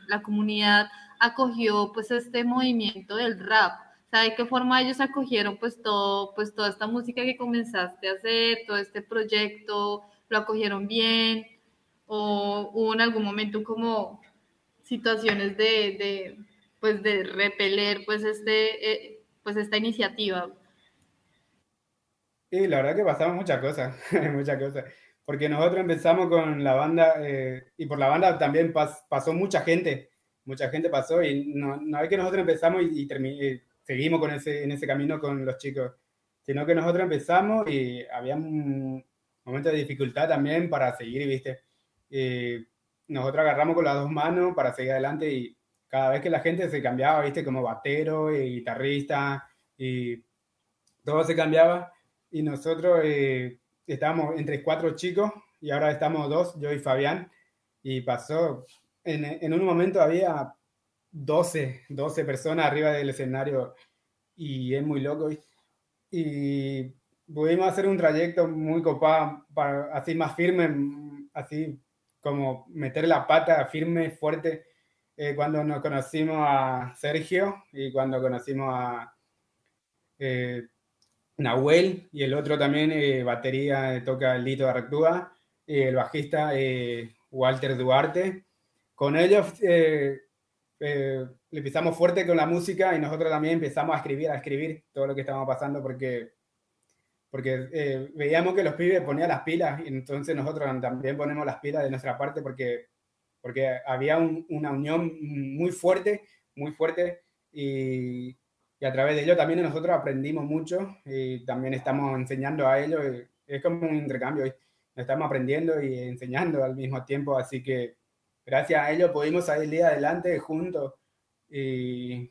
la, comunidad acogió pues, este movimiento del rap. De qué forma ellos acogieron pues, todo, pues, toda esta música que comenzaste a hacer, todo este proyecto, lo acogieron bien o hubo en algún momento como situaciones de, pues, de repeler pues, este, eh, pues, esta iniciativa. Sí, la verdad que pasamos muchas cosas, muchas cosas. Porque nosotros empezamos con la banda eh, y por la banda también pasó mucha gente, mucha gente pasó y no, no es que nosotros empezamos y, y, seguimos con ese, en ese camino con los chicos, sino que nosotros empezamos y había un momento de dificultad también para seguir, ¿viste? Y nosotros agarramos con las dos manos para seguir adelante y cada vez que la gente se cambiaba, ¿viste? Como batero y guitarrista y todo se cambiaba y nosotros eh, estábamos entre cuatro chicos y ahora estamos dos, yo y Fabián, y pasó, en, en un momento había 12, 12 personas arriba del escenario y es muy loco. Y, pudimos hacer un trayecto muy copado, para, así más firme, así como meter la pata firme, fuerte, eh, cuando nos conocimos a Sergio y cuando conocimos a eh, Nahuel y el otro también, eh, batería, toca Lito Artúa y el bajista Walter Duarte. Con ellos le empezamos fuerte con la música y nosotros también empezamos a escribir, a escribir todo lo que estábamos pasando porque porque veíamos que los pibes ponían las pilas y entonces nosotros también ponemos las pilas de nuestra parte porque porque había una unión muy fuerte, muy fuerte, y, y, a través de ello también nosotros aprendimos mucho y también estamos enseñando a ellos, es como un intercambio, estamos aprendiendo y enseñando al mismo tiempo, así que gracias a ello pudimos salir adelante juntos y,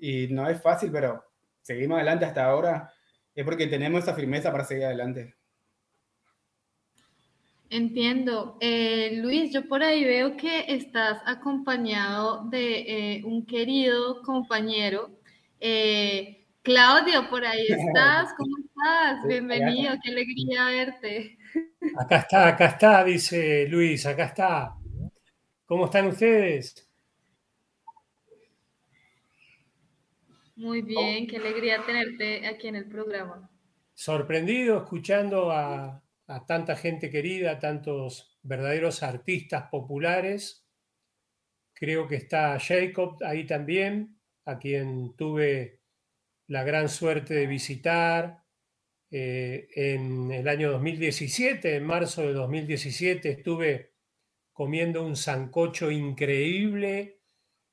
y no es fácil, pero seguimos adelante hasta ahora, es porque tenemos esa firmeza para seguir adelante. Entiendo. Eh, Luis, yo por ahí veo que estás acompañado de eh, un querido compañero. Eh, Claudio, por ahí estás. ¿Cómo estás? Bienvenido, qué alegría verte. Acá está, acá está, dice Luis, acá está. ¿Cómo están ustedes? Muy bien, qué alegría tenerte aquí en el programa. Sorprendido escuchando a, a tanta gente querida, a tantos verdaderos artistas populares. Creo que está Jacob ahí también, a quien tuve la gran suerte de visitar eh, en el año 2017, en marzo de 2017, estuve comiendo un sancocho increíble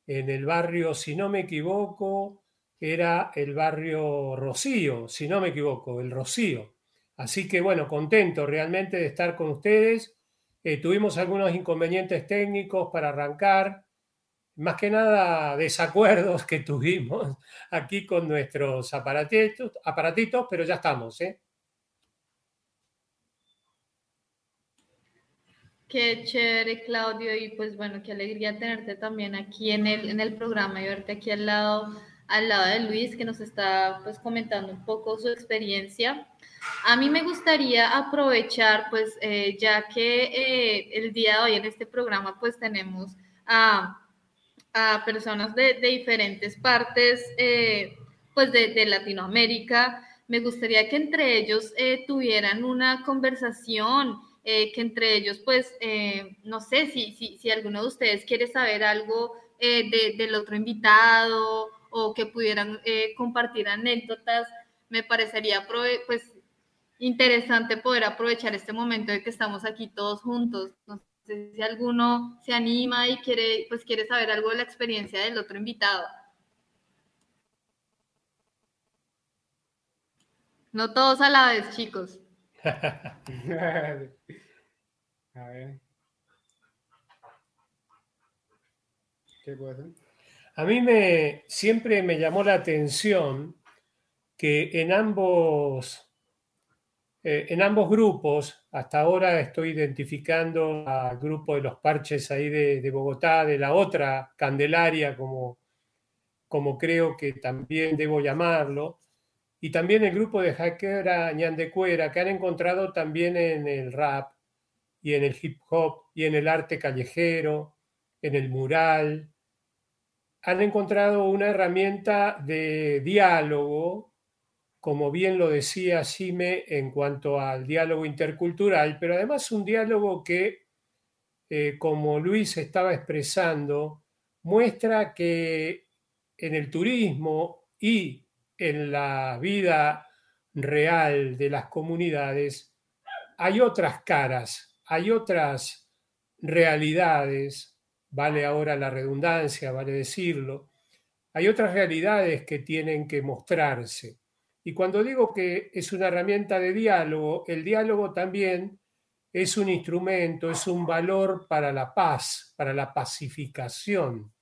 en el barrio, si no me equivoco, era el barrio Rocío, si no me equivoco, el Rocío. Así que bueno, contento realmente de estar con ustedes. Eh, tuvimos algunos inconvenientes técnicos para arrancar, más que nada desacuerdos que tuvimos aquí con nuestros aparatitos, aparatitos pero ya estamos. ¿eh? Qué chévere, Claudio, y pues bueno, qué alegría tenerte también aquí en el, en el programa y verte aquí al lado, al lado de Luis, que nos está pues comentando un poco su experiencia. A mí me gustaría aprovechar, pues, eh, ya que eh, el día de hoy en este programa, pues, tenemos a, personas de, diferentes partes, eh, pues, de, Latinoamérica. Me gustaría que entre ellos tuvieran una conversación, que entre ellos, pues, no sé si, si, si, alguno de ustedes quiere saber algo del otro invitado o que pudieran compartir anécdotas me parecería pues interesante poder aprovechar este momento de que estamos aquí todos juntos. No sé si alguno se anima y quiere, pues quiere saber algo de la experiencia del otro invitado. No todos a la vez, chicos. a ver. ¿Qué puede ser? A mí me siempre me llamó la atención que en ambos eh, en ambos grupos, hasta ahora estoy identificando al grupo de los parches ahí de, Bogotá, de la otra Candelaria, como, como creo que también debo llamarlo, y también el grupo de Jaquera Ñandecuera, que han encontrado también en el rap y en el hip hop y en el arte callejero, en el mural, han encontrado una herramienta de diálogo como bien lo decía Sime en cuanto al diálogo intercultural, pero además un diálogo que, eh, como Luis estaba expresando, muestra que en el turismo y en la vida real de las comunidades hay otras caras, hay otras realidades, vale ahora la redundancia, vale decirlo, hay otras realidades que tienen que mostrarse. Y cuando digo que es una herramienta de diálogo, el diálogo también es un instrumento, es un valor para la paz, para la pacificación.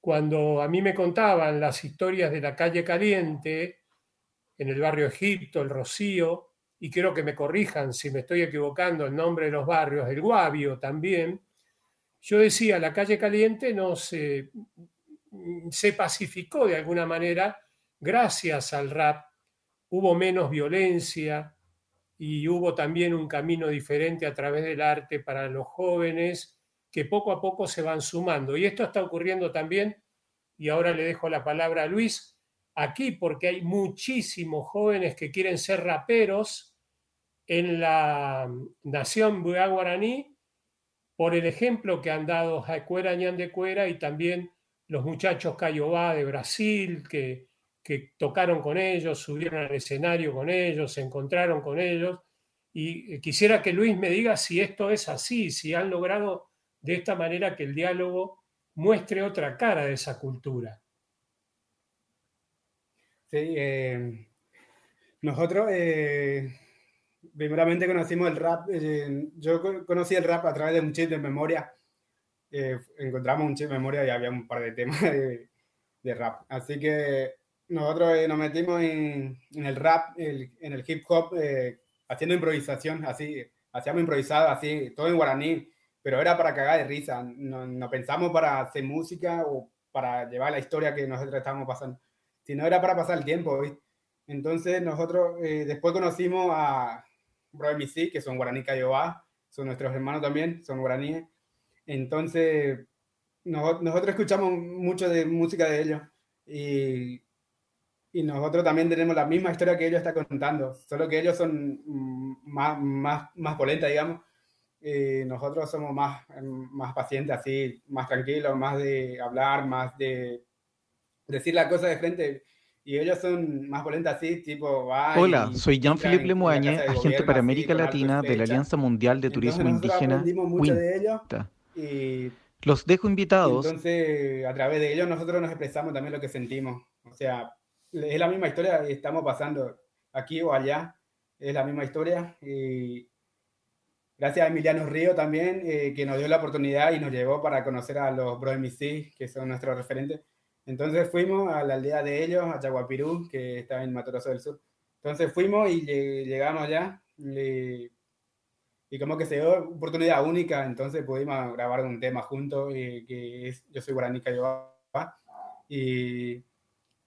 Cuando a mí me contaban las historias de la calle caliente, en el barrio Egipto, el Rocío, y quiero que me corrijan si me estoy equivocando el nombre de los barrios, el Guavio también, yo decía, la calle caliente no se, se pacificó de alguna manera gracias al rap hubo menos violencia, y hubo también un camino diferente a través del arte para los jóvenes que poco a poco se van sumando. Y esto está ocurriendo también, y ahora le dejo la palabra a Luis, aquí porque hay muchísimos jóvenes que quieren ser raperos en la nación Buea Guaraní por el ejemplo que han dado Jacuera Ñan de Cuera y también los muchachos Cayobá de Brasil que, que tocaron con ellos, subieron al escenario con ellos, se encontraron con ellos. Y quisiera que Luis me diga si esto es así, si han logrado de esta manera que el diálogo muestre otra cara de esa cultura. Sí, eh, nosotros eh, primeramente conocimos el rap, eh, yo conocí el rap a través de un chip de memoria, encontramos un chip de memoria y había un par de temas de, rap, así que nosotros nos metimos en, el rap, en el hip hop, haciendo improvisación, así, hacíamos improvisado, así, todo en guaraní, pero era para cagar de risa, no, pensamos para hacer música o para llevar la historia que nosotros estábamos pasando sino era para pasar el tiempo, Entonces nosotros eh, después conocimos a Bro Misi, que son guaraní Cayobá, son nuestros hermanos también, son guaraníes. Entonces nosotros escuchamos mucho de música de ellos y, y nosotros también tenemos la misma historia que ellos están contando, solo que ellos son más, más, más polentas, digamos. Y nosotros somos más, más pacientes, así, más tranquilos, más de hablar, más de decir la cosa de frente. Y ellos son más violentos así, tipo... Hola, soy Jean-Philippe Lemoagne, agente para América Latina de la Alianza Mundial de Turismo Indígena. y Los dejo invitados. Entonces, a través de ellos nosotros nos expresamos también lo que sentimos. O sea, es la misma historia y estamos pasando aquí o allá. Es la misma historia. Y gracias a Emiliano Río también, eh, que nos dio la oportunidad y nos llevó para conocer a los Bro que son nuestros referentes. Entonces fuimos a la aldea de ellos, a Chaguapirú, que está en Matoroso del Sur. Entonces fuimos y llegamos allá y, como que se dio oportunidad única, entonces pudimos grabar un tema juntos, y, que es Yo soy Guaraní Cayobá, y,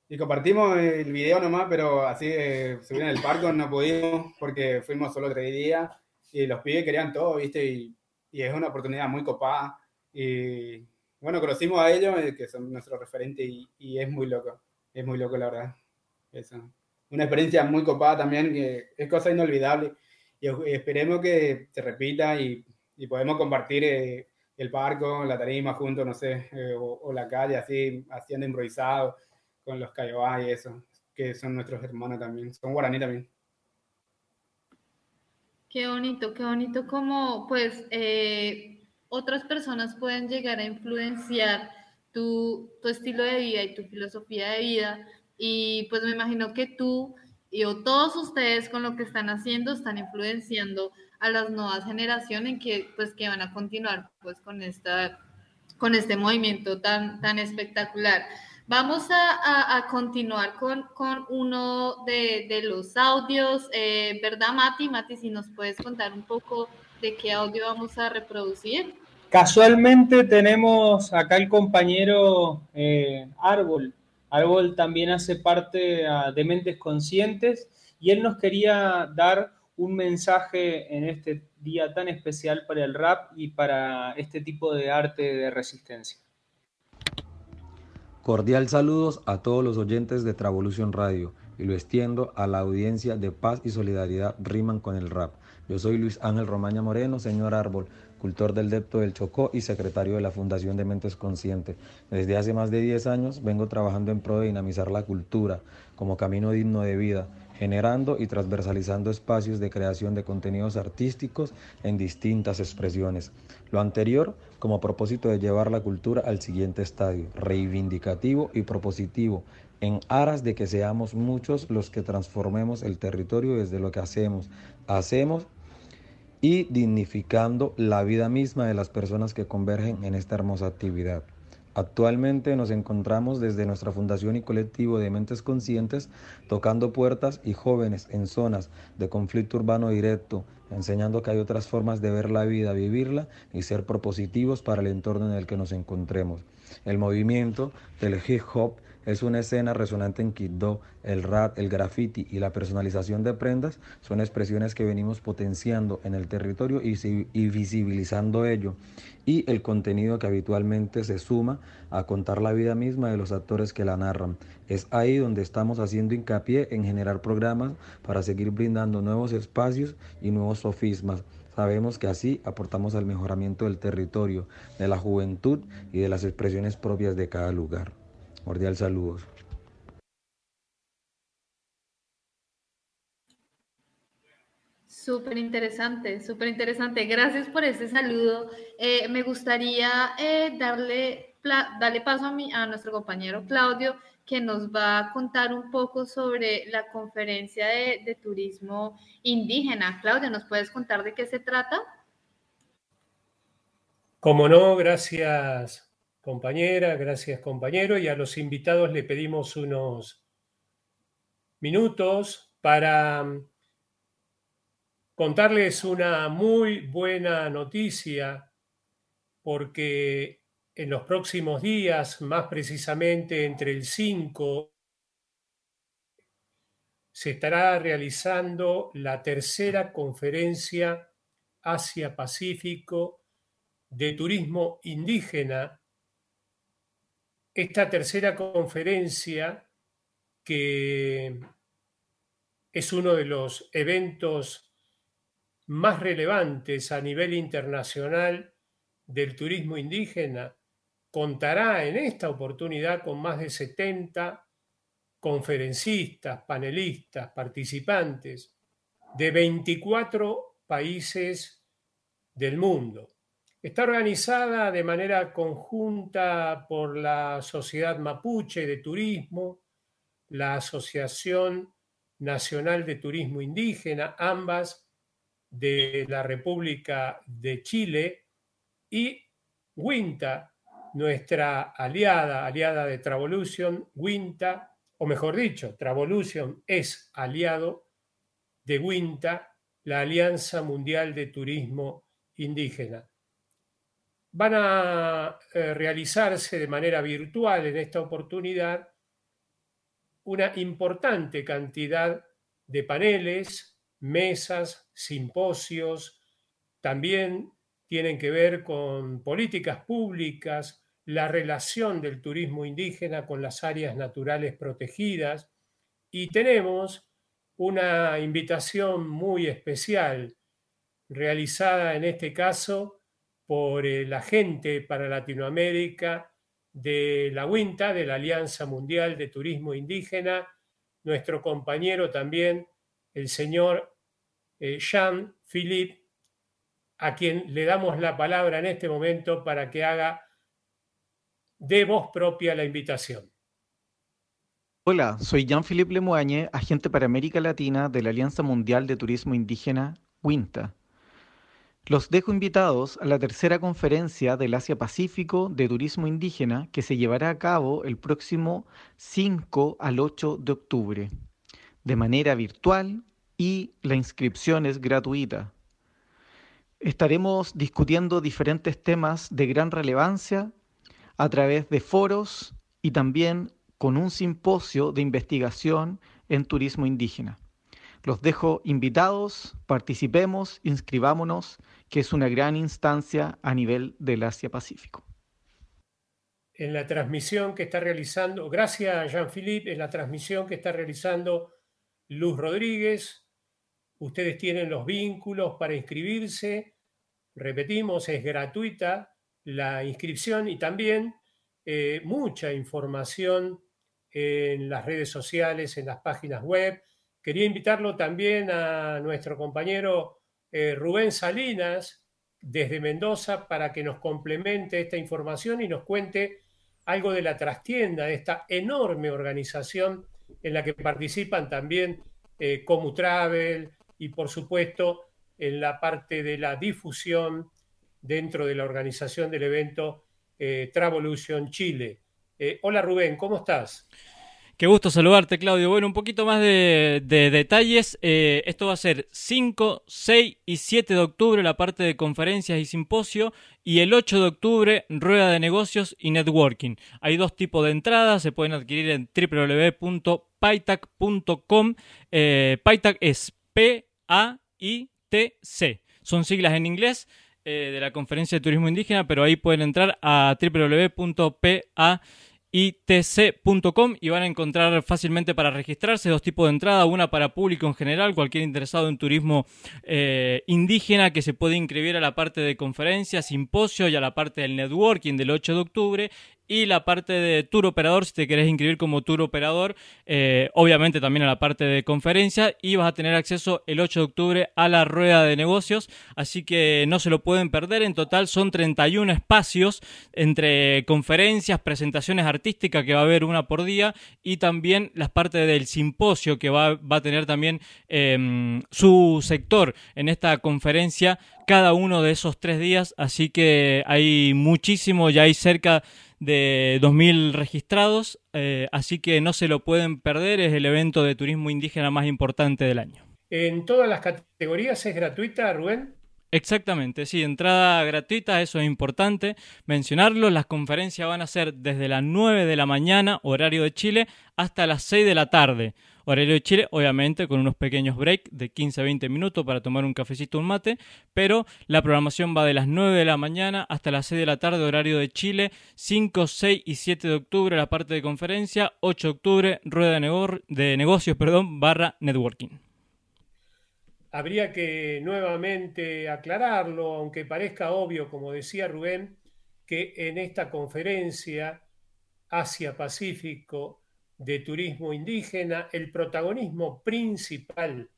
y compartimos el video nomás, pero así eh, subir en el parque no pudimos porque fuimos solo tres días y los pibes querían todo, ¿viste? Y, y es una oportunidad muy copada. Y, bueno, conocimos a ellos, eh, que son nuestro referente, y, es muy loco. Es muy loco, la verdad. Es una experiencia muy copada también, que es cosa inolvidable. Y esperemos que se repita y, podemos compartir eh, el parco, la tarima juntos, no sé, eh, o, la calle así, haciendo improvisado con los cayobá y eso, que son nuestros hermanos también, son guaraní también. Qué bonito, qué bonito como pues otras personas pueden llegar a influenciar tu, estilo de vida y tu filosofía de vida. Y pues me imagino que tú y o todos ustedes con lo que están haciendo están influenciando a las nuevas generaciones que pues que van a continuar pues con esta con este movimiento tan tan espectacular. Vamos a, continuar con, con uno de, los audios, eh, ¿verdad Mati? Mati, si nos puedes contar un poco de qué audio vamos a reproducir. Casualmente tenemos acá el compañero eh, Árbol. Árbol también hace parte ah, de Mentes Conscientes y él nos quería dar un mensaje en este día tan especial para el rap y para este tipo de arte de resistencia. Cordial saludos a todos los oyentes de Travolución Radio y lo extiendo a la audiencia de Paz y Solidaridad Riman con el Rap. Yo soy Luis Ángel Romaña Moreno, señor Árbol, cultor del Depto del Chocó y secretario de la Fundación de Mentes Conscientes. Desde hace más de 10 años vengo trabajando en pro de dinamizar la cultura como camino digno de vida, generando y transversalizando espacios de creación de contenidos artísticos en distintas expresiones. Lo anterior como propósito de llevar la cultura al siguiente estadio, reivindicativo y propositivo, en aras de que seamos muchos los que transformemos el territorio desde lo que hacemos, hacemos y dignificando la vida misma de las personas que convergen en esta hermosa actividad. Actualmente nos encontramos desde nuestra fundación y colectivo de mentes conscientes tocando puertas y jóvenes en zonas de conflicto urbano directo, enseñando que hay otras formas de ver la vida, vivirla y ser propositivos para el entorno en el que nos encontremos. El movimiento del hip hop es una escena resonante en Quito. El rap, el graffiti y la personalización de prendas son expresiones que venimos potenciando en el territorio y visibilizando ello. Y el contenido que habitualmente se suma a contar la vida misma de los actores que la narran. Es ahí donde estamos haciendo hincapié en generar programas para seguir brindando nuevos espacios y nuevos sofismas. Sabemos que así aportamos al mejoramiento del territorio, de la juventud y de las expresiones propias de cada lugar. Cordial saludos. Súper interesante, súper interesante. Gracias por ese saludo. Eh, me gustaría eh, darle, darle paso a, mi, a nuestro compañero Claudio, que nos va a contar un poco sobre la conferencia de, de turismo indígena. Claudio, ¿nos puedes contar de qué se trata? Como no, gracias compañera, gracias compañero, y a los invitados le pedimos unos minutos para mm, contarles una muy buena noticia, porque en los próximos días, más precisamente entre el 5 se estará realizando la tercera conferencia Asia-Pacífico de Turismo Indígena esta tercera conferencia, que es uno de los eventos más relevantes a nivel internacional del turismo indígena, contará en esta oportunidad con más de 70 conferencistas, panelistas, participantes de 24 países del mundo. Está organizada de manera conjunta por la Sociedad Mapuche de Turismo, la Asociación Nacional de Turismo Indígena, ambas de la República de Chile, y WINTA, nuestra aliada, aliada de Travolution, WINTA, o mejor dicho, Travolution es aliado de WINTA, la Alianza Mundial de Turismo Indígena van a eh, realizarse de manera virtual en esta oportunidad una importante cantidad de paneles, mesas, simposios, también tienen que ver con políticas públicas, la relación del turismo indígena con las áreas naturales protegidas. Y tenemos una invitación muy especial realizada en este caso por el agente para Latinoamérica de la WINTA, de la Alianza Mundial de Turismo Indígena, nuestro compañero también, el señor eh, Jean-Philippe, a quien le damos la palabra en este momento para que haga de voz propia la invitación. Hola, soy Jean-Philippe Lemoagne, agente para América Latina de la Alianza Mundial de Turismo Indígena, WINTA. Los dejo invitados a la tercera conferencia del Asia-Pacífico de Turismo Indígena que se llevará a cabo el próximo 5 al 8 de octubre, de manera virtual y la inscripción es gratuita. Estaremos discutiendo diferentes temas de gran relevancia a través de foros y también con un simposio de investigación en turismo indígena. Los dejo invitados, participemos, inscribámonos que es una gran instancia a nivel del Asia-Pacífico. En la transmisión que está realizando, gracias Jean-Philippe, en la transmisión que está realizando Luz Rodríguez, ustedes tienen los vínculos para inscribirse. Repetimos, es gratuita la inscripción y también eh, mucha información en las redes sociales, en las páginas web. Quería invitarlo también a nuestro compañero eh, Rubén Salinas desde Mendoza para que nos complemente esta información y nos cuente algo de la trastienda, de esta enorme organización en la que participan también eh, Comutravel y por supuesto en la parte de la difusión dentro de la organización del evento eh, Travolution Chile. hola Rubén, ¿cómo estás? Qué gusto saludarte, Claudio. Bueno, un poquito más de, detalles. Eh, esto va a ser 5, 6 y 7 de octubre la parte de conferencias y simposio y el 8 de octubre rueda de negocios y networking. Hay dos tipos de entradas, se pueden adquirir en www.paitac.com. Eh, es P-A-I-T-C. Son siglas en inglés eh, de la Conferencia de Turismo Indígena, pero ahí pueden entrar a www.pa itc.com y van a encontrar fácilmente para registrarse dos tipos de entrada, una para público en general, cualquier interesado en turismo eh, indígena que se puede inscribir a la parte de conferencias, simposio y a la parte del networking del 8 de octubre y la parte de tour operador, si te querés inscribir como tour operador, eh, obviamente también a la parte de conferencia y vas a tener acceso el 8 de octubre a la rueda de negocios, así que no se lo pueden perder, en total son 31 espacios entre conferencias, presentaciones artísticas que va a haber una por día y también las partes del simposio que va, a tener también em, su sector en esta conferencia cada uno de esos tres días, así que hay muchísimo, ya hay cerca de 2.000 registrados, eh, así que no se lo pueden perder, es el evento de turismo indígena más importante del año. ¿En todas las categorías es gratuita, Rubén? Exactamente, sí, entrada gratuita, eso es importante mencionarlo. Las conferencias van a ser desde las 9 de la mañana, horario de Chile, hasta las 6 de la tarde. Horario de Chile, obviamente, con unos pequeños breaks de 15 a 20 minutos para tomar un cafecito, un mate, pero la programación va de las 9 de la mañana hasta las 6 de la tarde, horario de Chile, 5, 6 y 7 de octubre la parte de conferencia, 8 de octubre rueda de, de negocios, perdón, barra networking. Habría que nuevamente aclararlo, aunque parezca obvio, como decía Rubén, que en esta conferencia Asia-Pacífico de turismo indígena, el protagonismo principal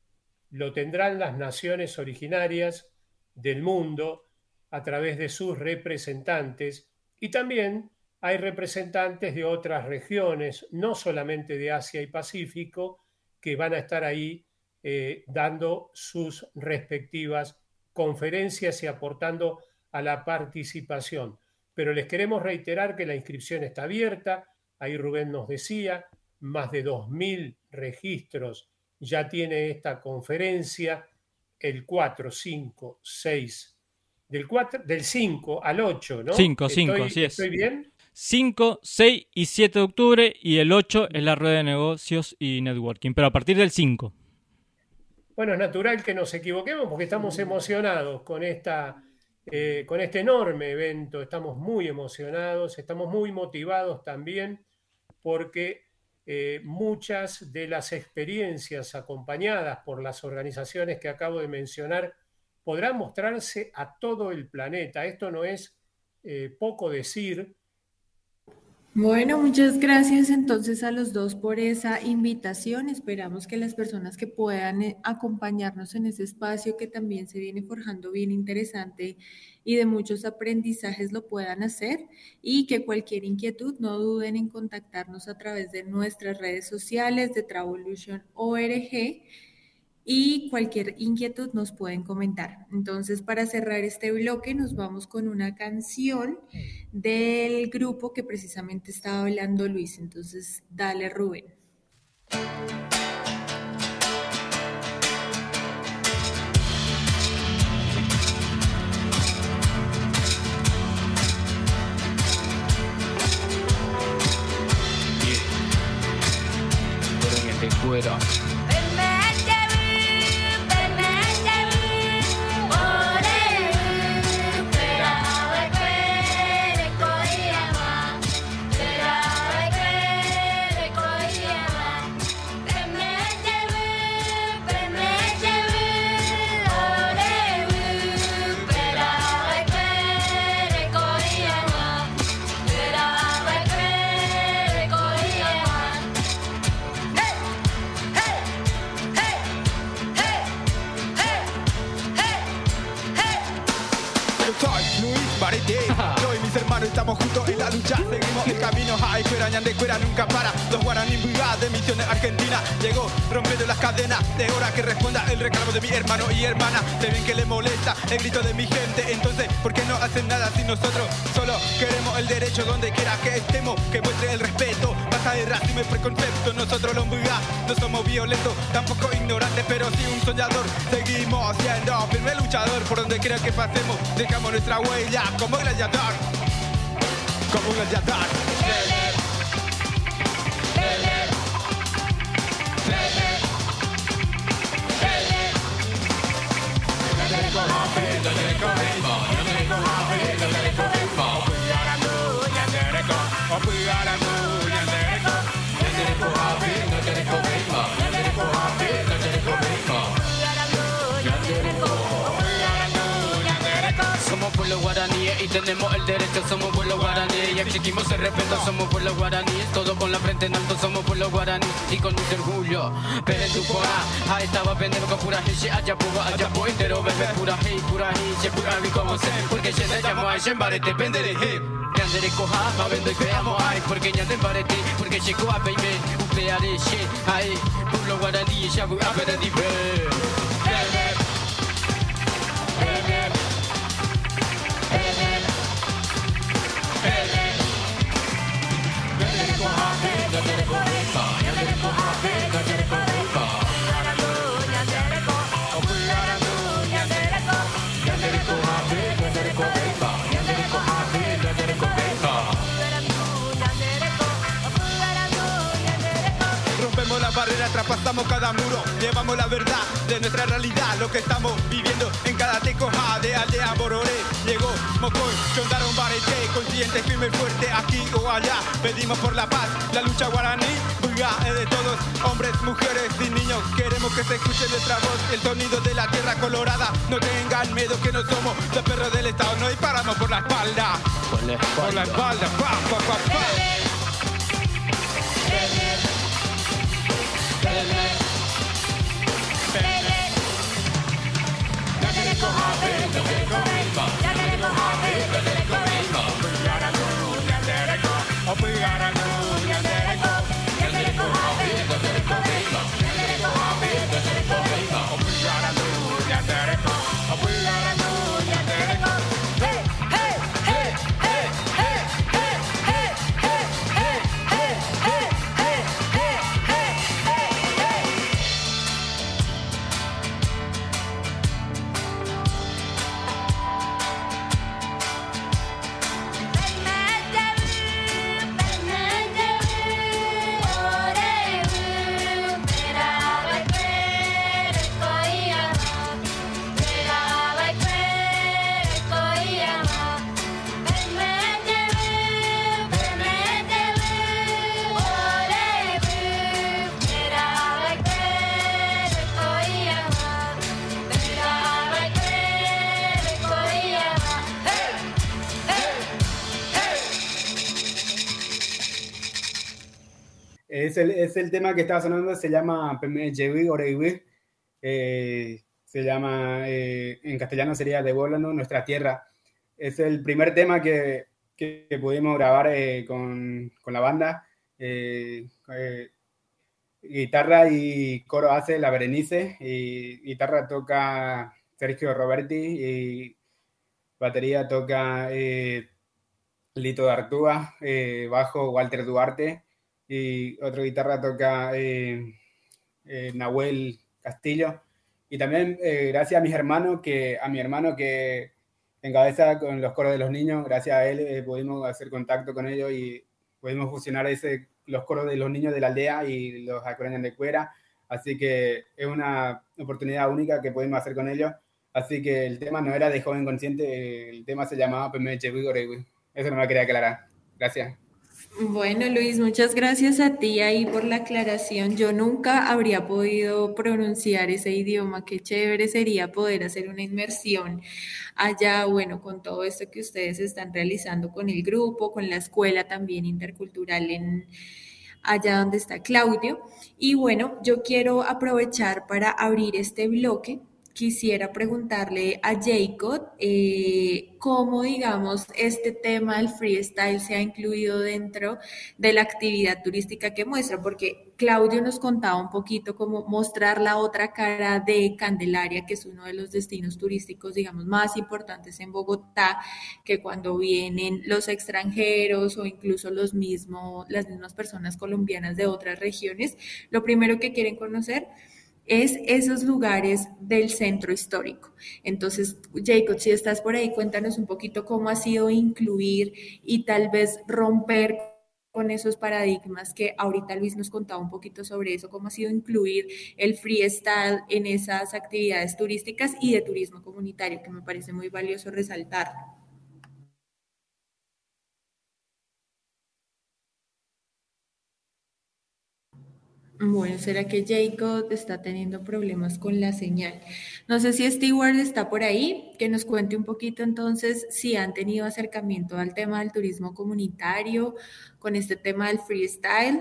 lo tendrán las naciones originarias del mundo a través de sus representantes y también hay representantes de otras regiones, no solamente de Asia y Pacífico, que van a estar ahí eh, dando sus respectivas conferencias y aportando a la participación. Pero les queremos reiterar que la inscripción está abierta, ahí Rubén nos decía, más de 2.000 registros ya tiene esta conferencia, el 4, 5, 6, del, 4, del 5 al 8, ¿no? 5, 5, así es. ¿Estoy bien? 5, 6 y 7 de octubre y el 8 es la rueda de negocios y networking, pero a partir del 5. Bueno, es natural que nos equivoquemos porque estamos emocionados con, esta, eh, con este enorme evento, estamos muy emocionados, estamos muy motivados también porque eh, muchas de las experiencias acompañadas por las organizaciones que acabo de mencionar podrán mostrarse a todo el planeta. Esto no es eh, poco decir, bueno, muchas gracias entonces a los dos por esa invitación. Esperamos que las personas que puedan eh, acompañarnos en ese espacio que también se viene forjando bien interesante y de muchos aprendizajes lo puedan hacer y que cualquier inquietud no duden en contactarnos a través de nuestras redes sociales de Travolution ORG y cualquier inquietud nos pueden comentar. Entonces, para cerrar este bloque, nos vamos con una canción del grupo que precisamente estaba hablando Luis. Entonces, dale, Rubén. party day. Estamos juntos en la lucha, seguimos el camino, ay, cuera, ñande, cuera, nunca para. Los guaraní de misiones Argentina, llegó rompiendo las cadenas, de hora que responda el reclamo de mi hermano y hermana. Se ven que le molesta el grito de mi gente, entonces, ¿por qué no hacen nada si nosotros solo queremos el derecho donde quiera que estemos, que muestre el respeto? hay racismo y preconcepto, nosotros los no somos violentos, tampoco ignorantes, pero sí un soñador. Seguimos siendo firme luchador, por donde quiera que pasemos, dejamos nuestra huella como un gladiador, como un gladiador. Somos tenemos el derecho, somos pueblo guaraníes y exigimos el respeto, somos pueblo guaraníes, todo con la frente en alto, somos pueblo guaraní y con mucho orgullo. Pero tu pora, a estaba pendiendo con pura gente, allá puga, allá po entero, bebé pura hey, pura hey, se pura mi como se, porque se te llamo a ese barete, pendere hip. Yandere coja, va vendo y creamos ay, porque ya te barete, porque llegó a peare shit, ay, pueblo guaraní, ya voy a ver a Rompemos traspasamos cada muro, llevamos la verdad de nuestra realidad, lo que estamos viviendo en cada tecoja de aldea Bororé. Llegó Mocoy, Chondaron Barete, consciente, firme y fuerte, aquí o allá. Pedimos por la paz, la lucha guaraní, buga es de todos, hombres, mujeres y niños. Queremos que se escuche nuestra voz, el sonido de la tierra colorada. No tengan miedo que no somos los perros del Estado, no disparamos por la espalda. Por la espalda. Por la espalda. Pa, pa, pa, pa. Pelé. Pelé. Pelé. Pelé. Es el, es el tema que estaba sonando, se llama. Eh, se llama, eh, en castellano sería Devuélvanos nuestra tierra. Es el primer tema que, que, que pudimos grabar eh, con, con, la banda. Eh, eh, guitarra y coro hace la Berenice, y guitarra toca Sergio Roberti, y batería toca eh, Lito D'Artúa, bajo Walter Duarte y otra guitarra toca eh, eh, Nahuel Castillo. Y también eh, gracias a mis hermanos, que, a mi hermano que encabeza con los coros de los niños, gracias a él pudimos hacer contacto con ellos y pudimos fusionar ese, los coros de los niños de la aldea y los acorañan de cuera. Así que es una oportunidad única que pudimos hacer con ellos. Así que el tema no era de joven consciente, el tema se llamaba Pemeche Eso no me quería aclarar. Gracias. Bueno, Luis, muchas gracias a ti ahí por la aclaración. Yo nunca habría podido pronunciar ese idioma. Qué chévere sería poder hacer una inmersión allá, bueno, con todo esto que ustedes están realizando con el grupo, con la escuela también intercultural en allá donde está Claudio. Y bueno, yo quiero aprovechar para abrir este bloque quisiera preguntarle a Jacob eh, cómo, digamos, este tema del freestyle se ha incluido dentro de la actividad turística que muestra, porque Claudio nos contaba un poquito cómo mostrar la otra cara de Candelaria, que es uno de los destinos turísticos, digamos, más importantes en Bogotá, que cuando vienen los extranjeros o incluso los mismos, las mismas personas colombianas de otras regiones, lo primero que quieren conocer es esos lugares del centro histórico. Entonces, Jacob, si estás por ahí, cuéntanos un poquito cómo ha sido incluir y tal vez romper con esos paradigmas que ahorita Luis nos contaba un poquito sobre eso, cómo ha sido incluir el freestyle en esas actividades turísticas y de turismo comunitario, que me parece muy valioso resaltar. Bueno, ¿será que Jacob está teniendo problemas con la señal? No sé si Stewart está por ahí, que nos cuente un poquito entonces si han tenido acercamiento al tema del turismo comunitario, con este tema del freestyle.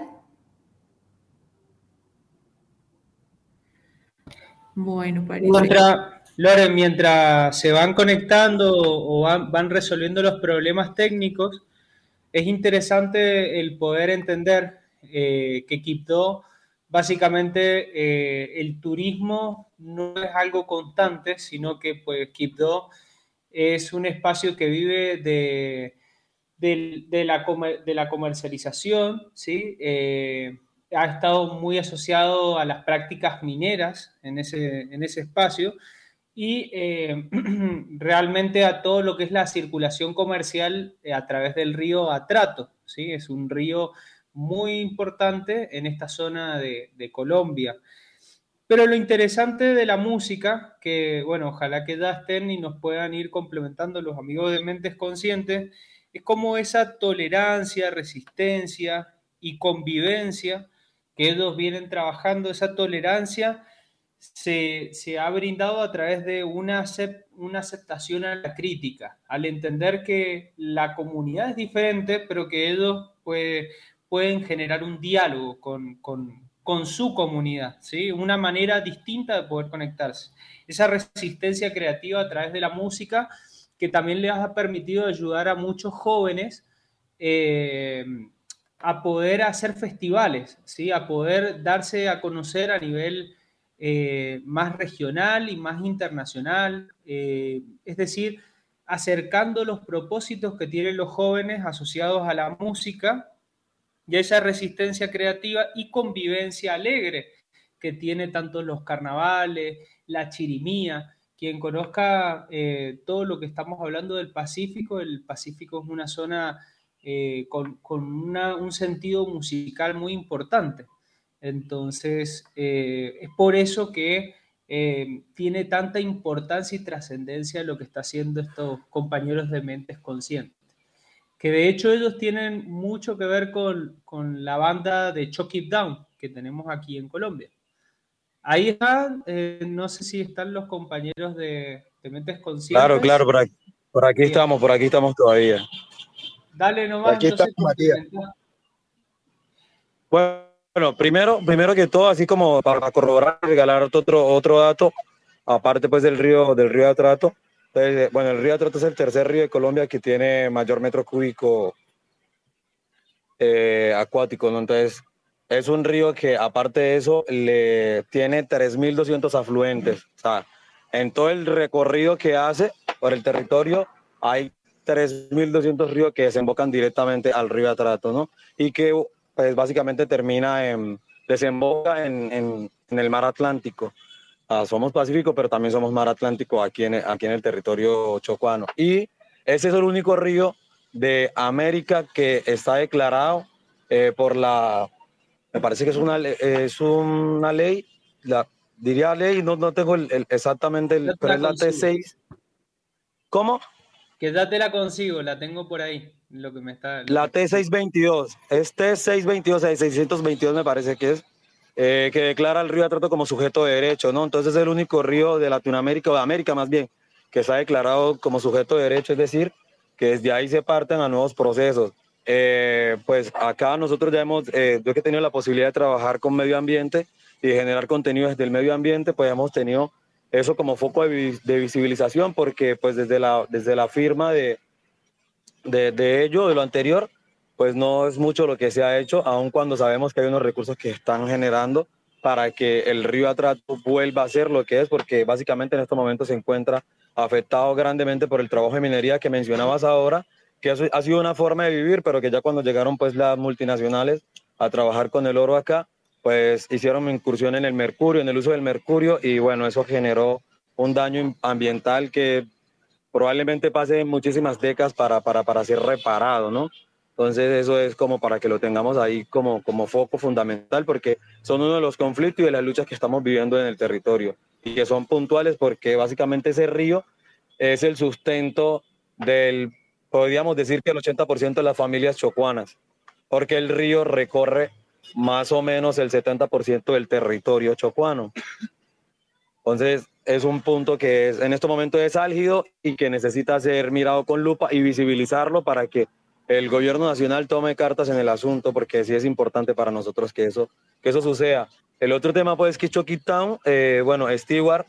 Bueno, parece. Mientras, Lore, mientras se van conectando o van, resolviendo los problemas técnicos, es interesante el poder entender eh, que Quito básicamente eh, el turismo no es algo constante, sino que pues Quibdó es un espacio que vive de, de, la, de la, comercialización, ¿sí? Eh, ha estado muy asociado a las prácticas mineras en ese, en ese espacio y eh, realmente a todo lo que es la circulación comercial a través del río Atrato, ¿sí? Es un río muy importante en esta zona de, Colombia. Pero lo interesante de la música, que bueno, ojalá que ya estén y nos puedan ir complementando los amigos de Mentes Conscientes, es como esa tolerancia, resistencia y convivencia que ellos vienen trabajando, esa tolerancia se, ha brindado a través de una, una aceptación a la crítica, al entender que la comunidad es diferente, pero que ellos pues, pueden generar un diálogo con, su comunidad, ¿sí? una manera distinta de poder conectarse. Esa resistencia creativa a través de la música que también les ha permitido ayudar a muchos jóvenes eh, a poder hacer festivales, ¿sí? a poder darse a conocer a nivel eh, más regional y más internacional, eh, es decir, acercando los propósitos que tienen los jóvenes asociados a la música y esa resistencia creativa y convivencia alegre que tiene tanto los carnavales, la chirimía. Quien conozca eh, todo lo que estamos hablando del Pacífico, el Pacífico es una zona eh, con, un sentido musical muy importante. Entonces, eh, es por eso que tiene tanta importancia y trascendencia lo que está haciendo estos compañeros de mentes conscientes que de hecho ellos tienen mucho que ver con, la banda de Chuck It Down que tenemos aquí en Colombia. Ahí están, eh, no sé si están los compañeros de, Mentes Conscientes. Claro, claro, por aquí, por aquí estamos, por aquí estamos todavía. Dale nomás. Aquí estamos. Bueno, primero, primero que todo, así como para corroborar, regalar otro, otro dato, aparte pues del río, del río de Atrato, eh, bueno, el río Atrato es el tercer río de Colombia que tiene mayor metro cúbico eh, acuático, ¿no? Entonces, es un río que aparte de eso le tiene 3.200 afluentes. O sea, en todo el recorrido que hace por el territorio hay 3.200 ríos que desembocan directamente al río Atrato, ¿no? Y que pues básicamente termina en, desemboca en, en el mar Atlántico. Ah, somos Pacífico, pero también somos mar Atlántico aquí en, aquí en el territorio chocuano. Y ese es el único río de América que está declarado eh, por la, me parece que es una, es una ley, la, diría ley, no, no tengo el, exactamente, el, pero es la T6. ¿Cómo? Que ya te la consigo, la tengo por ahí, lo que me está... La T622, es T622, 622 me parece que es. Eh, que declara el río Atrato como sujeto de derecho, ¿no? Entonces es el único río de Latinoamérica, o de América más bien, que está declarado como sujeto de derecho, es decir, que desde ahí se parten a nuevos procesos. Eh, pues acá nosotros ya hemos, eh, yo que he tenido la posibilidad de trabajar con medio ambiente y de generar contenido desde el medio ambiente, pues hemos tenido eso como foco de, visibilización, porque pues desde la, desde la firma de, de, de, ello, de lo anterior, pues no es mucho lo que se ha hecho, aun cuando sabemos que hay unos recursos que están generando para que el río Atrato vuelva a ser lo que es, porque básicamente en estos momentos se encuentra afectado grandemente por el trabajo de minería que mencionabas ahora, que ha sido una forma de vivir, pero que ya cuando llegaron pues las multinacionales a trabajar con el oro acá, pues hicieron incursión en el mercurio, en el uso del mercurio, y bueno, eso generó un daño ambiental que probablemente pase muchísimas décadas para, para, para ser reparado, ¿no? Entonces eso es como para que lo tengamos ahí como, como foco fundamental, porque son uno de los conflictos y de las luchas que estamos viviendo en el territorio, y que son puntuales porque básicamente ese río es el sustento del, podríamos decir que el 80% de las familias chocuanas, porque el río recorre más o menos el 70% del territorio chocuano. Entonces, es un punto que es, en este momento es álgido y que necesita ser mirado con lupa y visibilizarlo para que el gobierno nacional tome cartas en el asunto, porque sí es importante para nosotros que eso, que eso suceda. El otro tema, pues, que Town, eh, bueno, Stewart,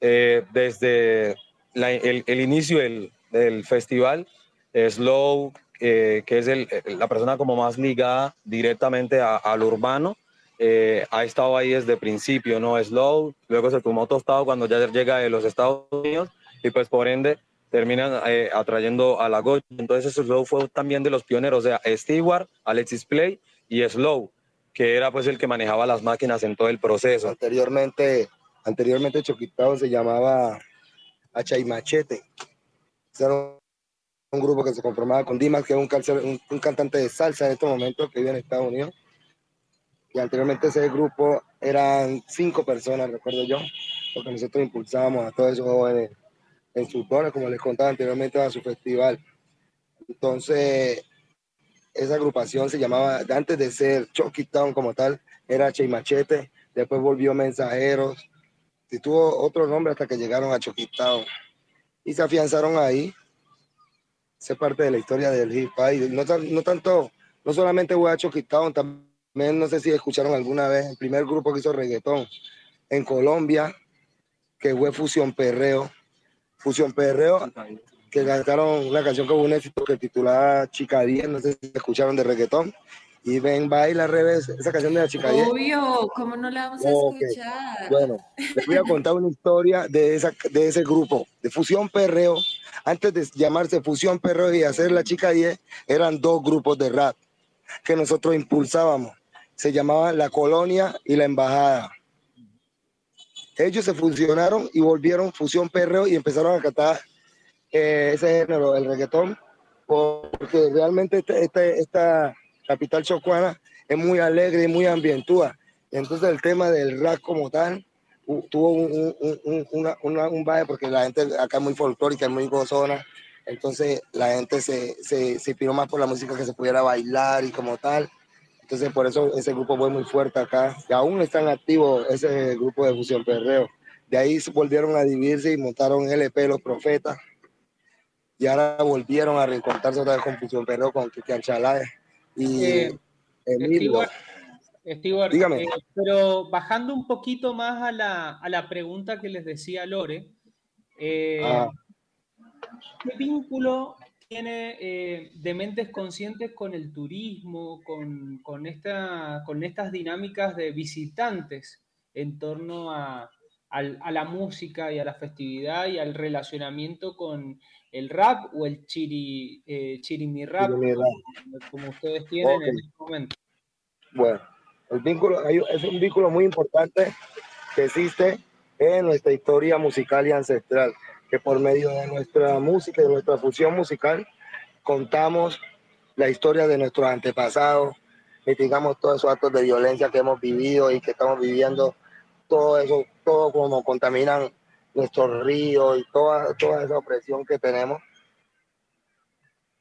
eh, desde el, inicio del, festival, Slow, eh, que es la persona como más ligada directamente al urbano, eh, ha estado ahí desde principio, ¿no? Slow, luego se tomó tostado cuando ya llega de los Estados Unidos y pues por ende terminan eh, atrayendo a la Goya. Entonces Slow fue también de los pioneros, o sea, Stewart, Alexis Play y Slow, que era pues el que manejaba las máquinas en todo el proceso. Anteriormente, anteriormente Choquitao se llamaba Hacha y Machete un grupo que se conformaba con Dimas, que es un, un, cantante de salsa en estos momentos que vive en Estados Unidos. Y anteriormente ese grupo eran cinco personas, recuerdo yo, porque nosotros impulsábamos a todos esos jóvenes en sus dones, como les contaba anteriormente, a su festival. Entonces, esa agrupación se llamaba, antes de ser Chucky como tal, era Che Machete, después volvió Mensajeros, y tuvo otro nombre hasta que llegaron a Chucky Town. Y se afianzaron ahí es parte de la historia del hip hop. No, no tanto, no solamente Huacho Town, también no sé si escucharon alguna vez el primer grupo que hizo reggaetón en Colombia, que fue Fusión Perreo. Fusión Perreo, que cantaron una canción con un éxito que titulaba Chica 10, no sé si escucharon de reggaetón. Y ven, baila al revés, esa canción de la chica Obvio, ¿cómo no la vamos a escuchar? Bueno, les voy a contar una historia de, esa, de ese grupo, de Fusión Perreo, antes de llamarse Fusión Perro y hacer La Chica 10, eran dos grupos de rap que nosotros impulsábamos. Se llamaban La Colonia y La Embajada. Ellos se fusionaron y volvieron Fusión Perreo y empezaron a cantar eh, ese género, el reggaetón, porque realmente este, este, esta capital chocuana es muy alegre y muy ambientúa. Entonces el tema del rap como tal tuvo un, un, una, una, un baile porque la gente acá es muy folclórica, es muy gozona. Entonces la gente se, se, se inspiró más por la música que se pudiera bailar y como tal. Entonces por eso ese grupo fue muy fuerte acá. Y aún están activos ese grupo de Fusión Perreo. De ahí se volvieron a dividirse y montaron LP Los Profetas. Y ahora volvieron a reencontrarse otra vez con Fusión Perreo, con Cristian Chalá y eh, Emilio. Dígame. Eh, pero bajando un poquito más a la, a la, pregunta que les decía Lore, eh, ah. ¿qué vínculo tiene eh, de mentes conscientes con el turismo, con, con, esta, con estas dinámicas de visitantes en torno a, a, la música y a la festividad y al relacionamiento con el rap o el chiri, chirimi rap, como, ustedes tienen en este momento? Bueno, el vínculo es un vínculo muy importante que existe en nuestra historia musical y ancestral, que por medio de nuestra música y de nuestra fusión musical contamos la historia de nuestros antepasados, mitigamos todos esos actos de violencia que hemos vivido y que estamos viviendo, todo eso, todo como contaminan nuestros ríos y toda, toda esa opresión que tenemos,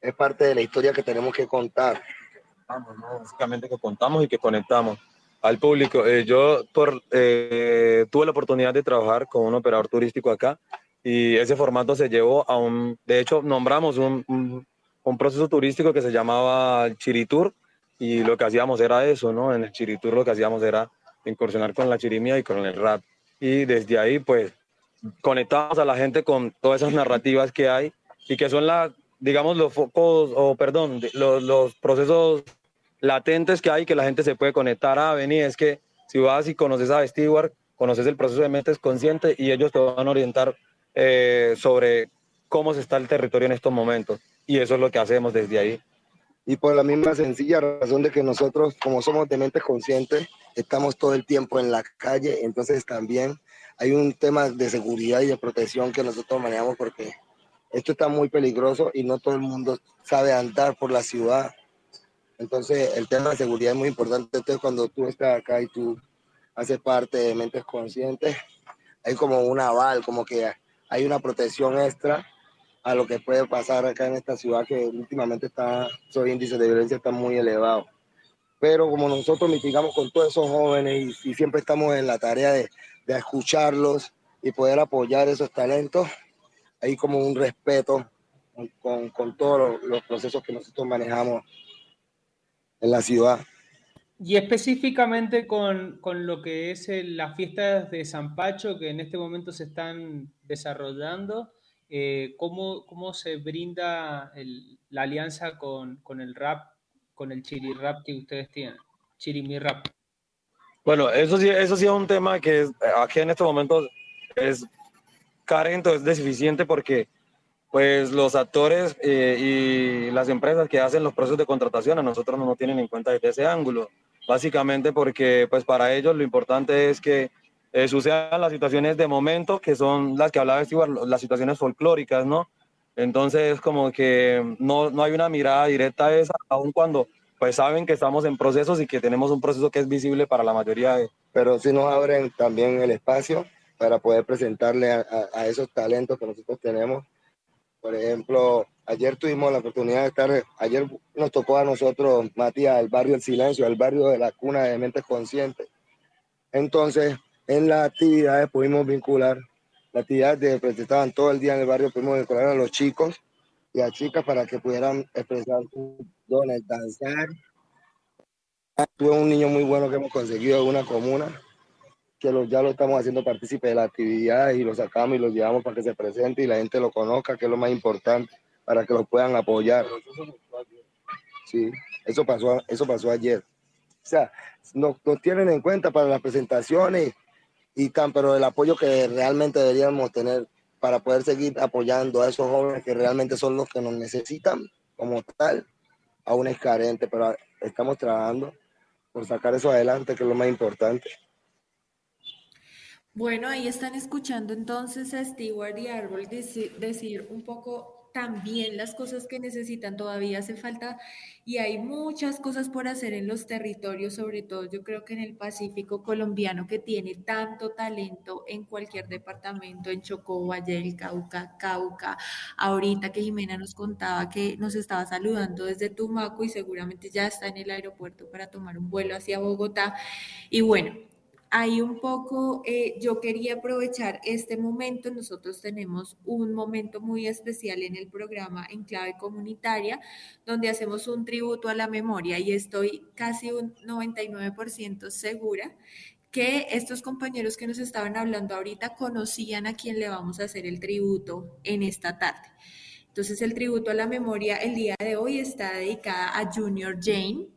es parte de la historia que tenemos que contar. Básicamente que contamos y que conectamos al público. Eh, yo por, eh, tuve la oportunidad de trabajar con un operador turístico acá y ese formato se llevó a un, de hecho nombramos un, un, proceso turístico que se llamaba Chiritur y lo que hacíamos era eso, ¿no? En el Chiritur lo que hacíamos era incursionar con la chirimia y con el rap. Y desde ahí pues conectamos a la gente con todas esas narrativas que hay y que son la, digamos, los focos, o perdón, los, los procesos latentes que hay que la gente se puede conectar a venir. Es que si vas y conoces a Stewart, conoces el proceso de mentes consciente y ellos te van a orientar eh, sobre cómo se está el territorio en estos momentos. Y eso es lo que hacemos desde ahí. Y por la misma sencilla razón de que nosotros, como somos de mentes conscientes, estamos todo el tiempo en la calle, entonces también hay un tema de seguridad y de protección que nosotros manejamos porque esto está muy peligroso y no todo el mundo sabe andar por la ciudad. Entonces el tema de seguridad es muy importante. Entonces cuando tú estás acá y tú haces parte de mentes conscientes, hay como un aval, como que hay una protección extra a lo que puede pasar acá en esta ciudad que últimamente está, su índice de violencia está muy elevado. Pero como nosotros mitigamos con todos esos jóvenes y, siempre estamos en la tarea de, de, escucharlos y poder apoyar esos talentos, hay como un respeto con, con todos los, los procesos que nosotros manejamos en la ciudad. Y específicamente con, con, lo que es las fiestas de San Pacho que en este momento se están desarrollando, eh, ¿cómo, ¿cómo, se brinda el, la alianza con, con, el rap, con el chiri rap que ustedes tienen? Chirimi rap. Bueno, eso sí, eso sí es un tema que es, aquí en estos momentos es carente, es deficiente porque pues los actores eh, y las empresas que hacen los procesos de contratación a nosotros no nos tienen en cuenta desde ese ángulo. Básicamente porque pues para ellos lo importante es que eh, sucedan las situaciones de momento, que son las que hablaba Stewart, las situaciones folclóricas, ¿no? Entonces, como que no, no hay una mirada directa a esa, aun cuando pues saben que estamos en procesos y que tenemos un proceso que es visible para la mayoría de... Pero sí nos abren también el espacio para poder presentarle a, a, esos talentos que nosotros tenemos. Por ejemplo, ayer tuvimos la oportunidad de estar, ayer nos tocó a nosotros, Matías, el barrio El Silencio, el barrio de la cuna de mentes conscientes. Entonces, en las actividades pudimos vincular, las actividades de, pues, estaban todo el día en el barrio, pudimos vincular a los chicos y a chicas para que pudieran expresar sus dones, danzar. Tuve un niño muy bueno que hemos conseguido en una comuna, que lo, ya lo estamos haciendo partícipe de la actividad y lo sacamos y lo llevamos para que se presente y la gente lo conozca, que es lo más importante, para que lo puedan apoyar. Sí, eso pasó, eso pasó ayer. O sea, nos, nos tienen en cuenta para las presentaciones y tan, pero el apoyo que realmente deberíamos tener para poder seguir apoyando a esos jóvenes que realmente son los que nos necesitan como tal, aún es carente, pero estamos trabajando por sacar eso adelante, que es lo más importante. Bueno, ahí están escuchando entonces a Stewart y Árbol decir un poco también las cosas que necesitan todavía hace falta y hay muchas cosas por hacer en los territorios, sobre todo yo creo que en el Pacífico colombiano que tiene tanto talento en cualquier departamento, en Chocó, Valle del Cauca, Cauca, ahorita que Jimena nos contaba que nos estaba saludando desde Tumaco y seguramente ya está en el aeropuerto para tomar un vuelo hacia Bogotá. Y bueno, Ahí un poco eh, yo quería aprovechar este momento. Nosotros tenemos un momento muy especial en el programa en clave comunitaria, donde hacemos un tributo a la memoria y estoy casi un 99% segura que estos compañeros que nos estaban hablando ahorita conocían a quien le vamos a hacer el tributo en esta tarde. Entonces el tributo a la memoria el día de hoy está dedicada a Junior Jane,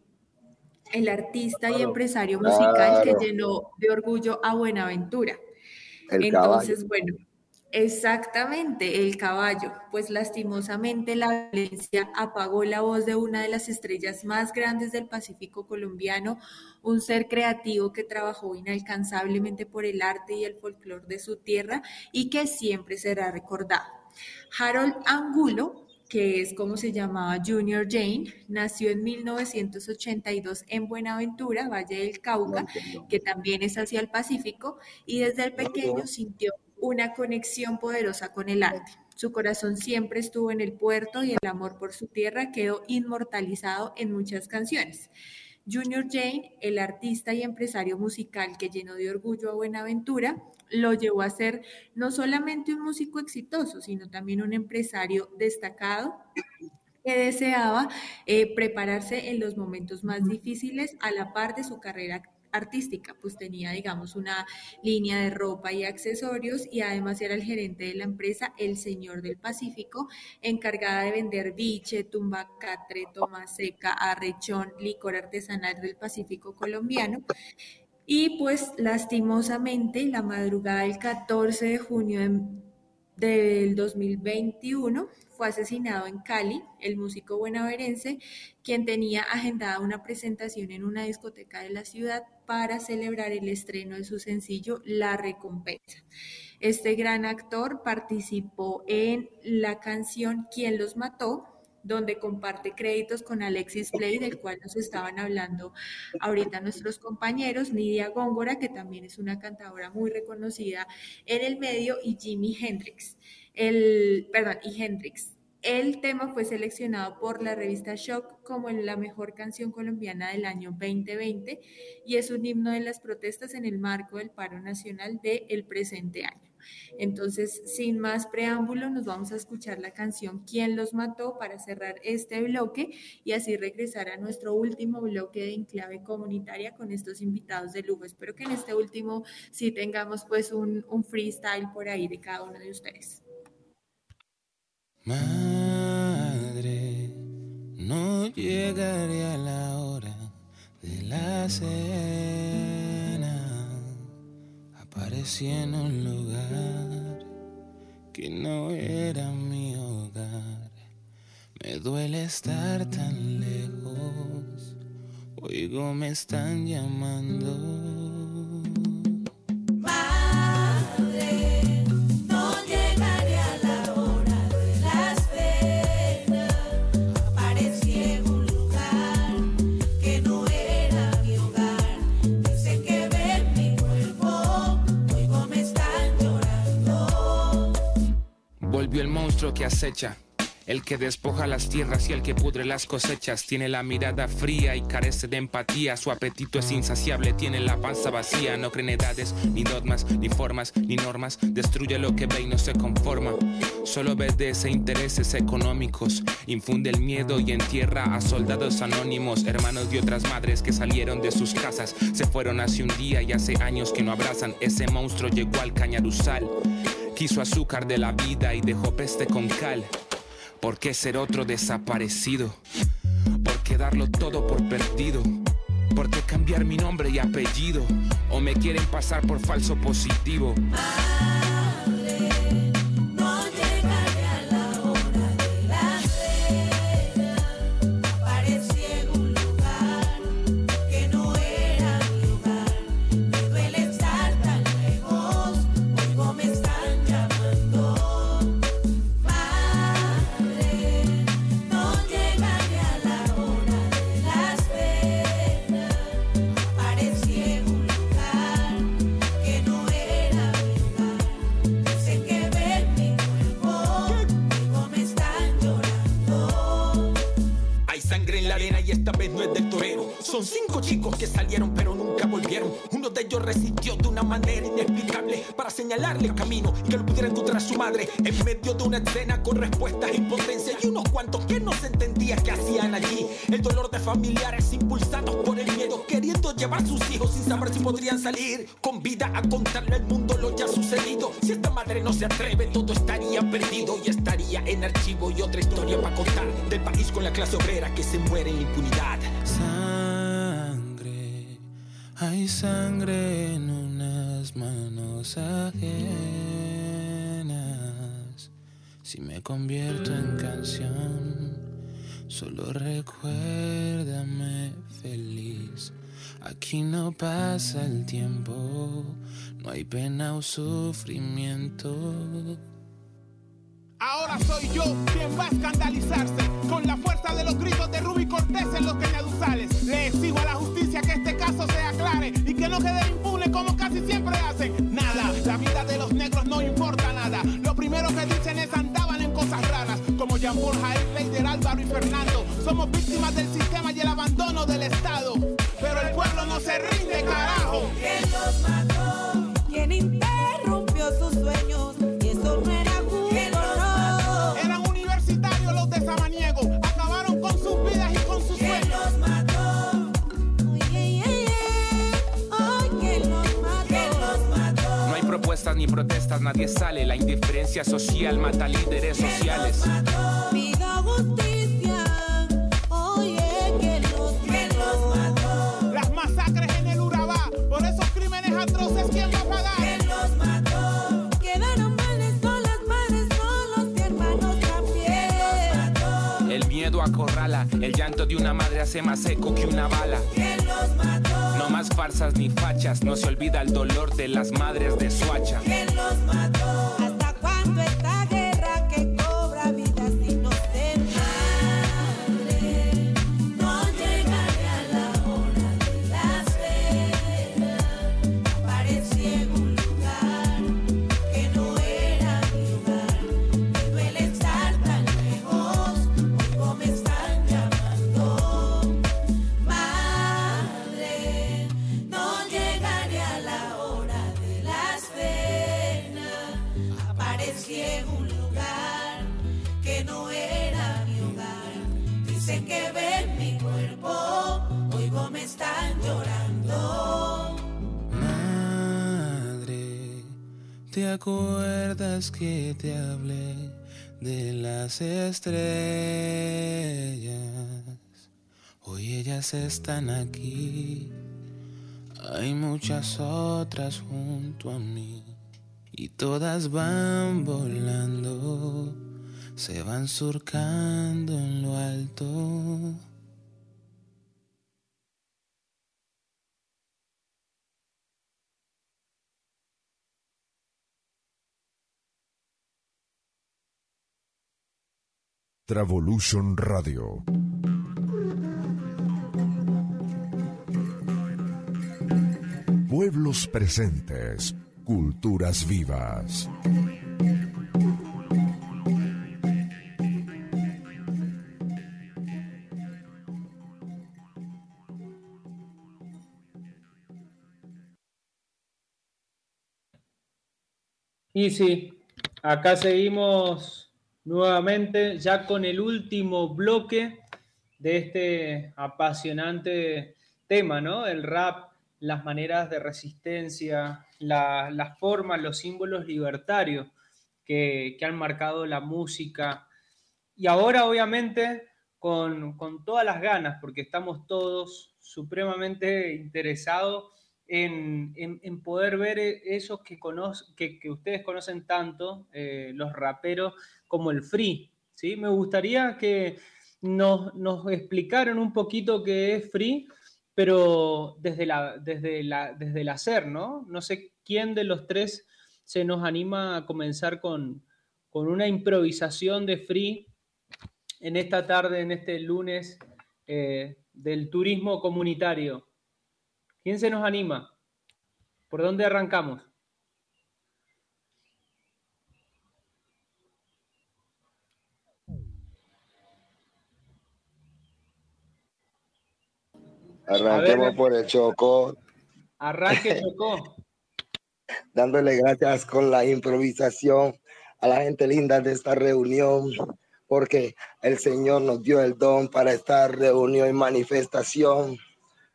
el artista y empresario musical que llenó de orgullo a Buenaventura. Entonces, bueno, exactamente, el caballo. Pues lastimosamente la violencia apagó la voz de una de las estrellas más grandes del Pacífico colombiano, un ser creativo que trabajó inalcanzablemente por el arte y el folclore de su tierra y que siempre será recordado. Harold Angulo que es como se llamaba Junior Jane, nació en 1982 en Buenaventura, Valle del Cauca, que también es hacia el Pacífico, y desde el pequeño sintió una conexión poderosa con el arte. Su corazón siempre estuvo en el puerto y el amor por su tierra quedó inmortalizado en muchas canciones. Junior Jane, el artista y empresario musical que llenó de orgullo a Buenaventura, lo llevó a ser no solamente un músico exitoso, sino también un empresario destacado que deseaba eh, prepararse en los momentos más difíciles a la par de su carrera artística, pues tenía, digamos, una línea de ropa y accesorios y además era el gerente de la empresa El Señor del Pacífico, encargada de vender biche, tumbacatre, toma seca, arrechón, licor artesanal del Pacífico colombiano. Y pues lastimosamente, la madrugada del 14 de junio del 2021 fue asesinado en Cali el músico buenaverense, quien tenía agendada una presentación en una discoteca de la ciudad para celebrar el estreno de su sencillo La Recompensa. Este gran actor participó en la canción ¿Quién los mató? donde comparte créditos con Alexis Play, del cual nos estaban hablando ahorita nuestros compañeros, Nidia Góngora, que también es una cantadora muy reconocida en el medio, y Jimi Hendrix. El, perdón, y Hendrix. El tema fue seleccionado por la revista Shock como la mejor canción colombiana del año 2020 y es un himno de las protestas en el marco del paro nacional del presente año. Entonces, sin más preámbulo, nos vamos a escuchar la canción ¿Quién los mató? para cerrar este bloque y así regresar a nuestro último bloque de enclave comunitaria con estos invitados de lujo. Espero que en este último sí tengamos pues un freestyle por ahí de cada uno de ustedes. Madre, no llegaré a la hora de la cena Aparecí en un lugar que no era mi hogar. Me duele estar tan lejos. Oigo, me están llamando. El monstruo que acecha. El que despoja las tierras y el que pudre las cosechas tiene la mirada fría y carece de empatía. Su apetito es insaciable, tiene la panza vacía. No cree edades, ni dogmas, ni formas, ni normas. Destruye lo que ve y no se conforma. Solo obedece intereses económicos. Infunde el miedo y entierra a soldados anónimos, hermanos de otras madres que salieron de sus casas. Se fueron hace un día y hace años que no abrazan. Ese monstruo llegó al cañaruzal. Quiso azúcar de la vida y dejó peste con cal. ¿Por qué ser otro desaparecido? ¿Por qué darlo todo por perdido? ¿Por qué cambiar mi nombre y apellido? ¿O me quieren pasar por falso positivo? Chicos que salieron pero nunca volvieron. Uno de ellos resistió de una manera inexplicable para señalarle el camino y que lo pudiera encontrar a su madre en medio de una escena con respuestas e impotencia y unos cuantos que no se entendía qué hacían allí. El dolor de familiares impulsados por el miedo, queriendo llevar sus hijos sin saber si podrían salir con vida a contarle al mundo lo ya sucedido. Si esta madre no se atreve, todo estaría perdido y estaría en archivo y otra historia para contar del país con la clase obrera que se muere en impunidad. Hay sangre en unas manos ajenas. Si me convierto en canción, solo recuérdame feliz. Aquí no pasa el tiempo, no hay pena o sufrimiento. Ahora soy yo quien va a escandalizarse con la fuerza de los gritos de Ruby Cortés en los cañaduzales. Le exijo a la justicia que este caso se aclare y que no quede impune como casi siempre hacen. Nada, la vida de los negros no importa nada. Lo primero que dicen es andaban en cosas raras, como Jean Paul Jair, Leider, Álvaro y Fernando. Somos víctimas del sistema y el abandono del Estado. Pero el pueblo no se rinde, carajo. ¿Quién los mató? ¿Quién interrumpió sus sueños? Encuestas ni protestas, nadie sale. La indiferencia social mata líderes sociales. Las masacres en el Urabá, por esos crímenes atroces, ¿quién va a pagar? El llanto de una madre hace más eco que una bala. No más farsas ni fachas, no se olvida el dolor de las madres de Suacha. Que los mató. ¿Hasta cuándo esta ¿te acuerdas que te hablé de las estrellas? Hoy ellas están aquí, hay muchas otras junto a mí y todas van volando, se van surcando en lo alto. Travolution Radio. Pueblos presentes, culturas vivas. Y sí, acá seguimos nuevamente ya con el último bloque de este apasionante tema, ¿no? El rap, las maneras de resistencia, la- las formas, los símbolos libertarios que, que han marcado la música. Y ahora, obviamente, con, con todas las ganas, porque estamos todos supremamente interesados en, en- poder ver e- esos que, que, que ustedes conocen tanto, eh, los raperos, como el free. ¿sí? Me gustaría que nos, nos explicaran un poquito qué es free, pero desde, la, desde, la, desde el hacer, ¿no? No sé quién de los tres se nos anima a comenzar con, con una improvisación de free en esta tarde, en este lunes eh, del turismo comunitario. ¿Quién se nos anima? ¿Por dónde arrancamos? Arranquemos ver. por el Chocó, Arranque, Chocó. dándole gracias con la improvisación a la gente linda de esta reunión, porque el Señor nos dio el don para esta reunión y manifestación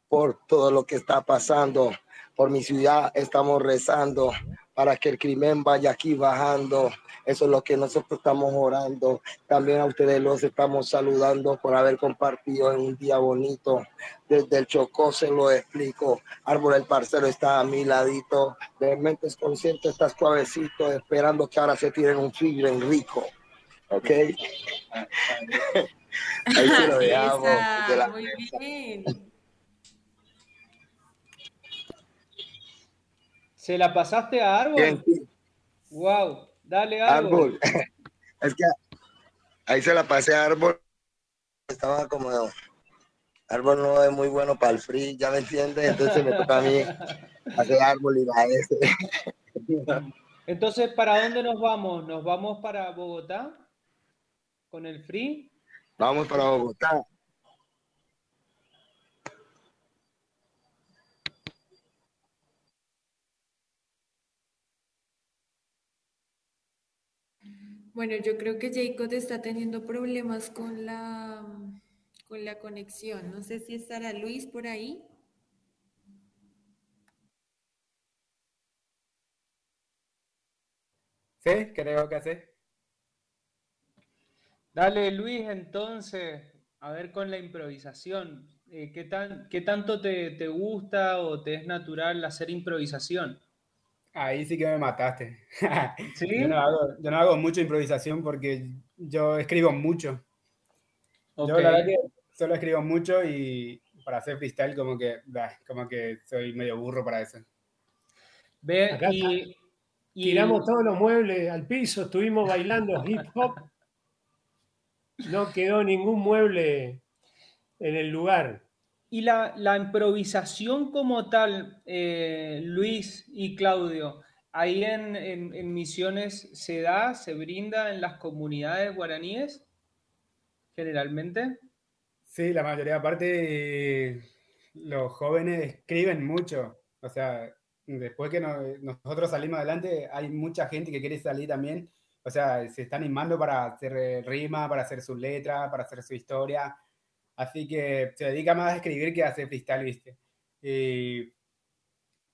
por todo lo que está pasando. Por mi ciudad estamos rezando para que el crimen vaya aquí bajando. Eso es lo que nosotros estamos orando. También a ustedes los estamos saludando por haber compartido en un día bonito. Desde el Chocó se lo explico. Árbol el parcero está a mi ladito. De mentes conscientes está suavecito, esperando que ahora se tiren un feeling rico. ¿Ok? Ahí se lo dejamos. Muy bien. ¿Se la pasaste a Árbol? Bien, sí. Wow, dale Árbol. Árbol. Es que ahí se la pasé a Árbol. Estaba como. Árbol no es muy bueno para el free, ¿ya me entiendes? Entonces me toca a mí hacer Árbol y la S. Entonces, ¿para dónde nos vamos? ¿Nos vamos para Bogotá con el free? Vamos para Bogotá. Bueno, yo creo que Jacob está teniendo problemas con la, con la conexión. No sé si estará Luis por ahí. Sí, creo que sí. Dale, Luis, entonces, a ver con la improvisación. Eh, ¿qué, tan, ¿Qué tanto te, te gusta o te es natural hacer improvisación? Ahí sí que me mataste. ¿Sí? Yo no hago, yo no hago mucha improvisación porque yo escribo mucho. Yo la verdad que solo escribo mucho y para hacer freestyle como que, bah, como que soy medio burro para eso. Ve, Acá y, y- Tiramos todos los muebles al piso, estuvimos bailando hip hop. No quedó ningún mueble en el lugar. Y la, la improvisación como tal, eh, Luis y Claudio, ahí en, en- en Misiones se da, se brinda en las comunidades guaraníes, generalmente. Sí, la mayoría, aparte, los jóvenes escriben mucho. O sea, después que no- nosotros salimos adelante, hay mucha gente que quiere salir también. O sea, se está animando para hacer rima, para hacer su letra, para hacer su historia. Así que se dedica más a escribir que a hacer freestyle, ¿viste? Y,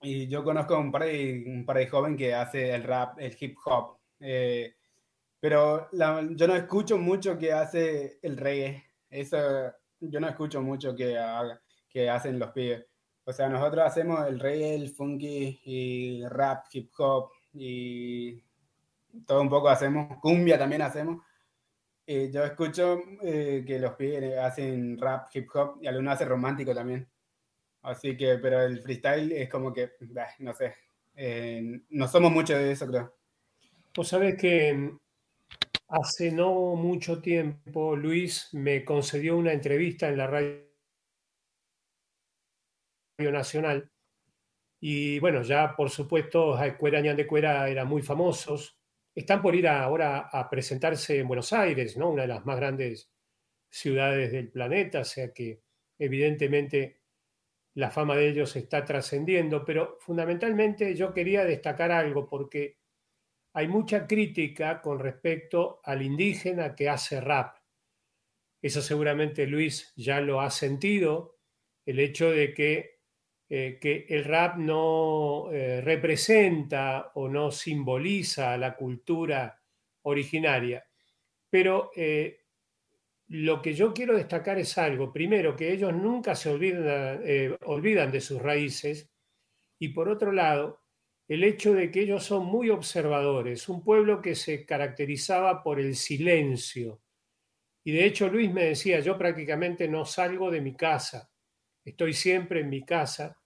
y yo conozco un par de, un par de jóvenes que hace el rap, el hip hop. Eh, pero la- yo no escucho mucho que hace el reggae. Eso, yo no escucho mucho que, haga- que hacen los pibes. O sea, nosotros hacemos el reggae, el funky y rap, hip hop y todo un poco hacemos. Cumbia también hacemos. Eh, yo escucho eh, que los pibes hacen rap, hip hop y algunos hacen romántico también. Así que, pero el freestyle es como que, bah, no sé, eh, no somos mucho de eso, creo. Vos sabés que mm, hace no mucho tiempo Luis me concedió una entrevista en la radio nacional y bueno, ya por supuesto Jaecuera Ñandecuera eran muy famosos. Están por ir ahora a presentarse en Buenos Aires, ¿no? Una de las más grandes ciudades del planeta, o sea que evidentemente la fama de ellos está trascendiendo, pero fundamentalmente yo quería destacar algo porque hay mucha crítica con respecto al indígena que hace rap. Eso seguramente Luis ya lo ha sentido, el hecho de que, eh, que el rap no eh, representa o no simboliza la cultura originaria. Pero eh, lo que yo quiero destacar es algo. Primero, que ellos nunca se olvidan, olvidan de sus raíces. Y por otro lado, el hecho de que ellos son muy observadores, un pueblo que se caracterizaba por el silencio. Y de hecho Luis me decía, yo prácticamente no salgo de mi casa, estoy siempre en mi casa,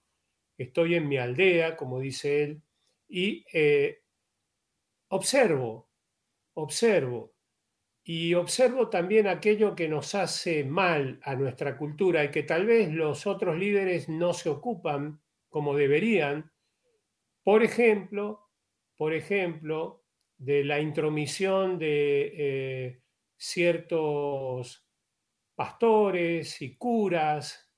estoy en mi aldea, como dice él, y eh, observo, observo, y observo también aquello que nos hace mal a nuestra cultura y que tal vez los otros líderes no se ocupan como deberían, por ejemplo, por ejemplo, de la intromisión de eh, ciertos pastores y curas.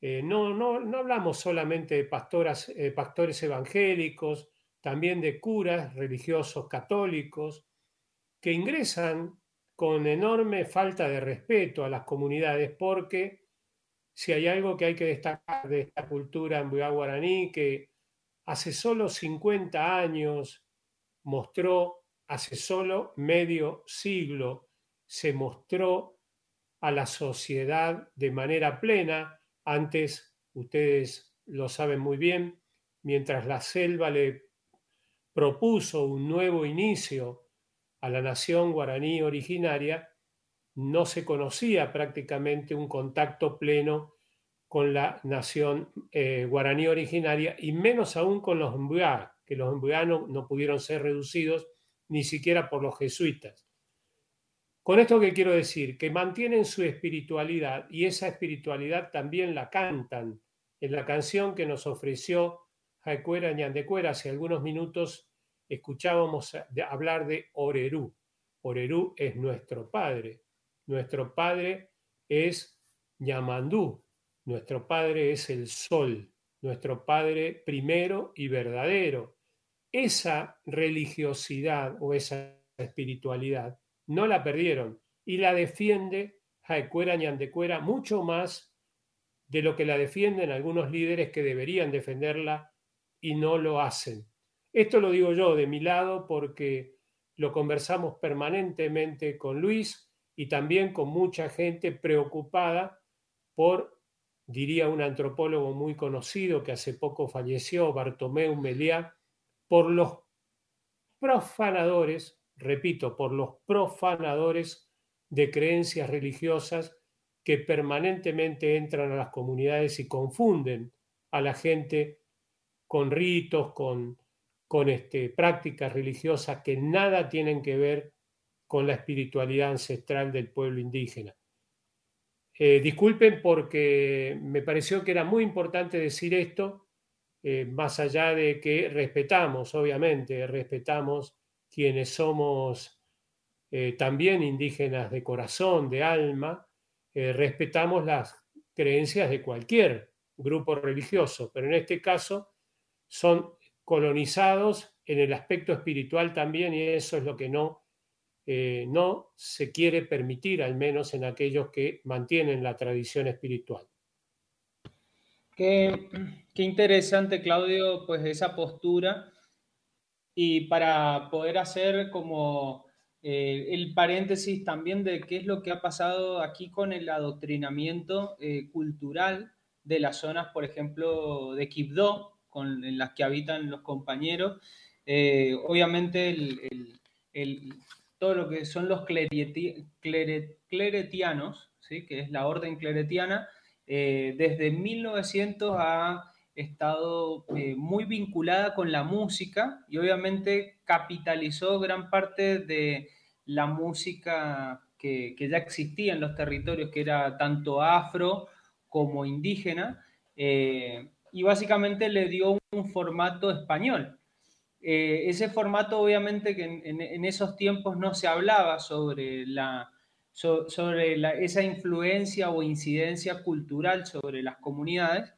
Eh, no, no, no hablamos solamente de pastoras, eh, pastores evangélicos, también de curas religiosos católicos que ingresan con enorme falta de respeto a las comunidades porque si hay algo que hay que destacar de esta cultura en guaraní que hace solo 50 años mostró, hace solo medio siglo, se mostró a la sociedad de manera plena. Antes, ustedes lo saben muy bien, mientras la selva le propuso un nuevo inicio a la nación guaraní originaria, no se conocía prácticamente un contacto pleno con la nación eh, guaraní originaria y menos aún con los mbuá, que los mbuá no, no pudieron ser reducidos ni siquiera por los jesuitas. Con esto que quiero decir, que mantienen su espiritualidad y esa espiritualidad también la cantan en la canción que nos ofreció Jaecuera Ñandecuera hace algunos minutos escuchábamos hablar de Orerú. Orerú es nuestro padre. Nuestro padre es Ñamandú. Nuestro padre es el sol. Nuestro padre primero y verdadero. Esa religiosidad o esa espiritualidad no la perdieron y la defiende Jaecuera Ñandecuera mucho más de lo que la defienden algunos líderes que deberían defenderla y no lo hacen. Esto lo digo yo de mi lado porque lo conversamos permanentemente con Luis y también con mucha gente preocupada por, diría un antropólogo muy conocido que hace poco falleció, Bartomeu Meliá, por los profanadores, repito, por los profanadores de creencias religiosas que permanentemente entran a las comunidades y confunden a la gente con ritos, con, con este, prácticas religiosas que nada tienen que ver con la espiritualidad ancestral del pueblo indígena. Eh, disculpen porque me pareció que era muy importante decir esto, eh, más allá de que respetamos, obviamente, respetamos quienes somos eh, también indígenas de corazón, de alma, eh, respetamos las creencias de cualquier grupo religioso, pero en este caso son colonizados en el aspecto espiritual también y eso es lo que no, eh, no se quiere permitir, al menos en aquellos que mantienen la tradición espiritual. Qué, qué interesante, Claudio, pues esa postura. Y para poder hacer como eh, el paréntesis también de qué es lo que ha pasado aquí con el adoctrinamiento eh, cultural de las zonas, por ejemplo, de Quibdó, con, en las que habitan los compañeros. Eh, obviamente, el, el, todo lo que son los clereti, cleret, cleretianos, ¿sí? que es la orden cleretiana, desde 1900 estado eh, muy vinculada con la música y obviamente capitalizó gran parte de la música que, que, ya existía en los territorios, que era tanto afro como indígena, eh, y básicamente le dio un formato español. Eh, ese formato obviamente que en, esos tiempos no se hablaba sobre, la, so, sobre la, esa influencia o incidencia cultural sobre las comunidades,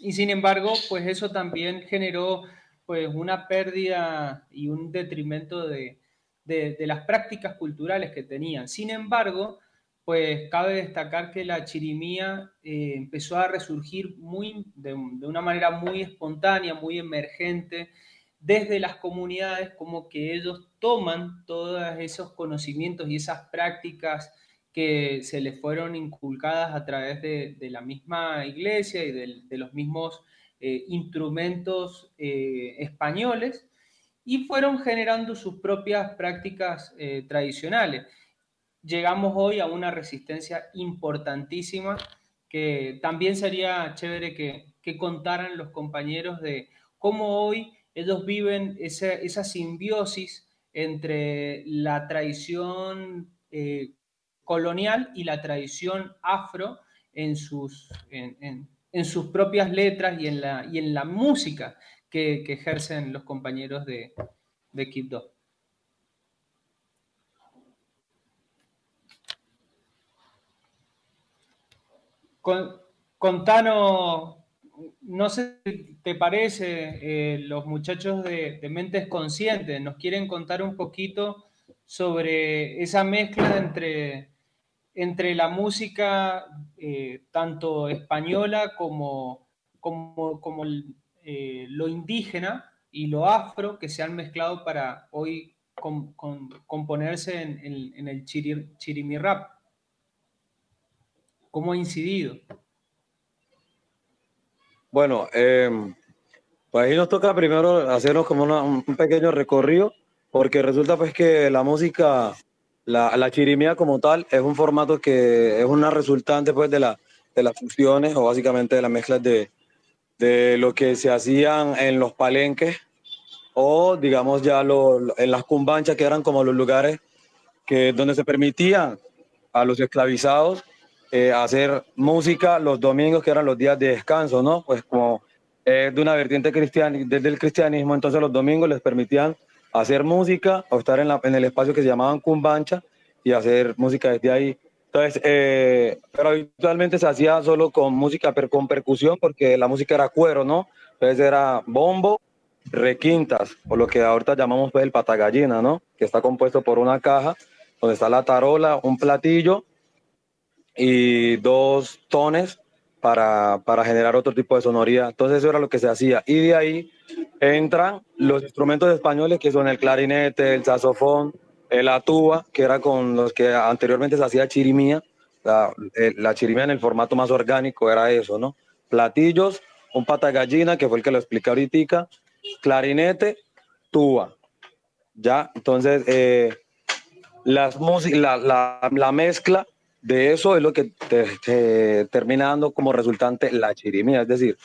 y sin embargo, pues eso también generó pues una pérdida y un detrimento de, de, las prácticas culturales que tenían. Sin embargo, pues cabe destacar que la chirimía eh, empezó a resurgir muy, de, de, una manera muy espontánea, muy emergente, desde las comunidades, como que ellos toman todos esos conocimientos y esas prácticas que se les fueron inculcadas a través de, la misma iglesia y de, los mismos eh, instrumentos eh, españoles y fueron generando sus propias prácticas eh, tradicionales. Llegamos hoy a una resistencia importantísima que también sería chévere que, que contaran los compañeros de cómo hoy ellos viven esa, esa simbiosis entre la tradición colonial y la tradición afro en sus, en, en, sus propias letras y en la, y en la música que, ejercen los compañeros de, de Quibdó. Con, contanos, no sé si te parece, eh, los muchachos de, de Mentes Conscientes nos quieren contar un poquito sobre esa mezcla entre entre la música eh, tanto española como, como, como eh, lo indígena y lo afro que se han mezclado para hoy com, com, componerse en, el chirir, chirimirrap. ¿Cómo ha incidido? Bueno, eh, pues ahí nos toca primero hacernos como una, un pequeño recorrido, porque resulta pues que la música la, la, chirimía como tal es un formato que es una resultante pues de, la, de las fusiones o básicamente de las mezclas de, de lo que se hacían en los palenques o digamos ya lo, en las cumbanchas que eran como los lugares que, donde se permitían a los esclavizados eh, hacer música los domingos que eran los días de descanso, ¿no? Pues como es eh, de una vertiente cristiana, desde el cristianismo, entonces los domingos les permitían hacer música o estar en, la, en el espacio que se llamaban Cumbancha y hacer música desde ahí. Entonces, eh, pero habitualmente se hacía solo con música, per, con percusión, porque la música era cuero, ¿no? Entonces era bombo, requintas, o lo que ahorita llamamos pues, el patagallina, ¿no? Que está compuesto por una caja donde está la tarola, un platillo y dos tones para, para generar otro tipo de sonoridad. Entonces eso era lo que se hacía. Y de ahí entran los instrumentos españoles que son el clarinete, el saxofón, la tuba, que era con los que anteriormente se hacía chirimía. La, chirimía en el formato más orgánico era eso, ¿no? Platillos, un pata gallina, que fue el que lo expliqué ahorita, clarinete, tuba. Ya, entonces, eh, las la, la, la mezcla de eso es lo que te, te termina dando como resultante la chirimía, es decir,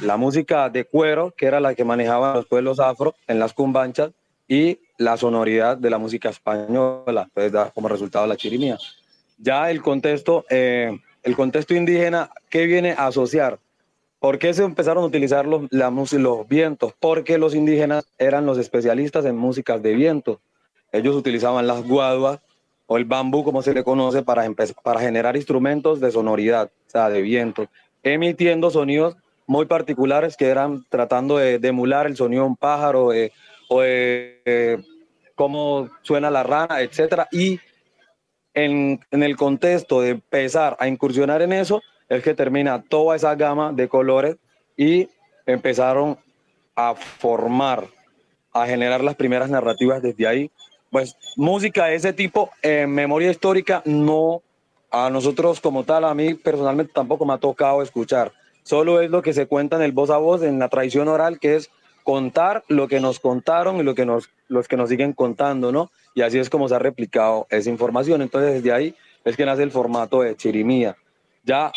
la música de cuero, que era la que manejaban los pueblos afro en las cumbanchas, y la sonoridad de la música española, pues da como resultado la chirimía. Ya el contexto, eh, el contexto indígena, ¿qué viene a asociar? ¿Por qué se empezaron a utilizar los, la, los vientos? Porque los indígenas eran los especialistas en músicas de viento. Ellos utilizaban las guaduas o el bambú, como se le conoce, para, para generar instrumentos de sonoridad, o sea, de viento, emitiendo sonidos muy particulares que eran tratando de, emular el sonido de un pájaro eh, o de, eh, cómo suena la rana, etcétera. Y en, en, el contexto de empezar a incursionar en eso, es que termina toda esa gama de colores y empezaron a formar, a generar las primeras narrativas desde ahí. Pues música de ese tipo, en memoria histórica, no, a nosotros como tal, a mí personalmente tampoco me ha tocado escuchar. Solo es lo que se cuenta en el voz a voz, en la tradición oral, que es contar lo que nos contaron y lo que nos, los que nos siguen contando, ¿no? Y así es como se ha replicado esa información. Entonces, desde ahí es que nace el formato de chirimía. Ya,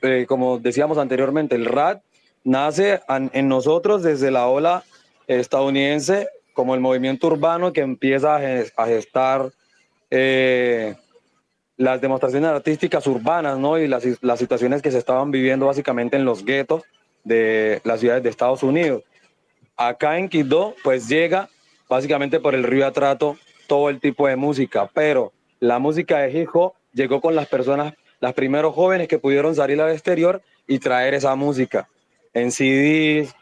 eh, como decíamos anteriormente, el RAD nace en nosotros desde la ola estadounidense como el movimiento urbano que empieza a gestar eh, las demostraciones artísticas urbanas, ¿no? Y las, las situaciones que se estaban viviendo básicamente en los guetos de las ciudades de Estados Unidos. Acá en Quito, pues llega básicamente por el río Atrato todo el tipo de música, pero la música de hip hop llegó con las personas, los primeros jóvenes que pudieron salir al exterior y traer esa música en CDs,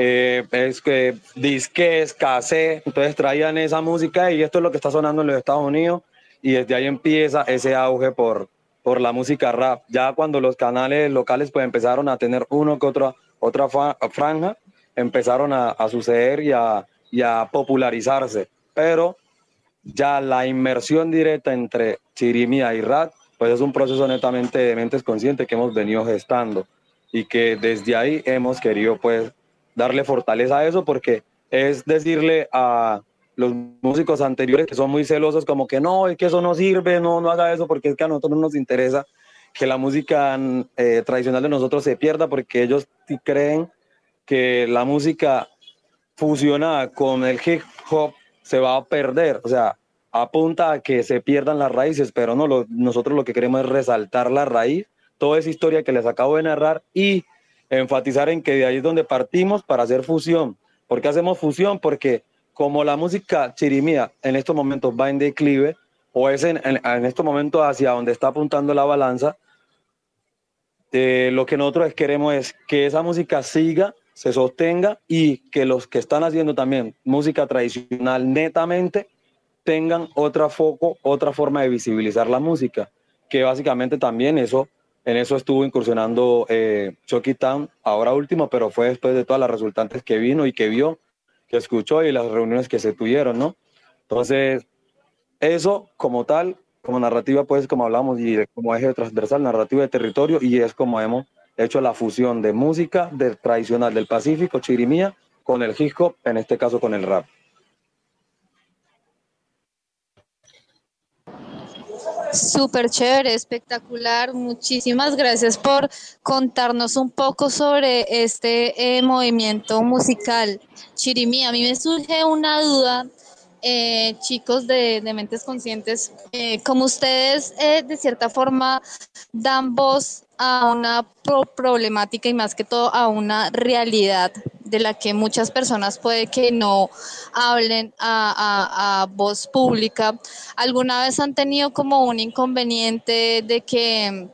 eh, es que disques, cassette, entonces traían esa música y esto es lo que está sonando en los Estados Unidos y desde ahí empieza ese auge por, por la música rap. Ya cuando los canales locales pues empezaron a tener uno que otra, otra franja, empezaron a, suceder y a, y a popularizarse, pero ya la inmersión directa entre chirimía y rap, pues es un proceso netamente de mentes conscientes que hemos venido gestando y que desde ahí hemos querido pues darle fortaleza a eso porque es decirle a los músicos anteriores que son muy celosos como que no, es que eso no sirve, no, no haga eso porque es que a nosotros no nos interesa que la música eh, tradicional de nosotros se pierda porque ellos creen que la música fusionada con el hip hop se va a perder, o sea, apunta a que se pierdan las raíces, pero no, lo, nosotros lo que queremos es resaltar la raíz, toda esa historia que les acabo de narrar y enfatizar en que de ahí es donde partimos para hacer fusión. ¿Por qué hacemos fusión? Porque como la música chirimía en estos momentos va en declive, o es en, en, estos momentos hacia donde está apuntando la balanza, eh, lo que nosotros queremos es que esa música siga, se sostenga y que los que están haciendo también música tradicional netamente tengan otra foco, otra forma de visibilizar la música, que básicamente también eso en eso estuvo incursionando eh, Chucky Town, ahora último, pero fue después de todas las resultantes que vino y que vio, que escuchó y las reuniones que se tuvieron, ¿no? Entonces, eso como tal, como narrativa, pues como hablamos, y como eje transversal, narrativa de territorio, y es como hemos hecho la fusión de música de, tradicional del Pacífico, chirimía, con el hip hop, en este caso con el rap. Súper chévere, espectacular. Muchísimas gracias por contarnos un poco sobre este eh, movimiento musical Chirimí. A mí me surge una duda, eh, chicos de, Mentes Conscientes, eh, como ustedes eh, de cierta forma dan voz a una pro problemática y más que todo a una realidad de la que muchas personas puede que no hablen a, voz pública. ¿Alguna vez han tenido como un inconveniente de que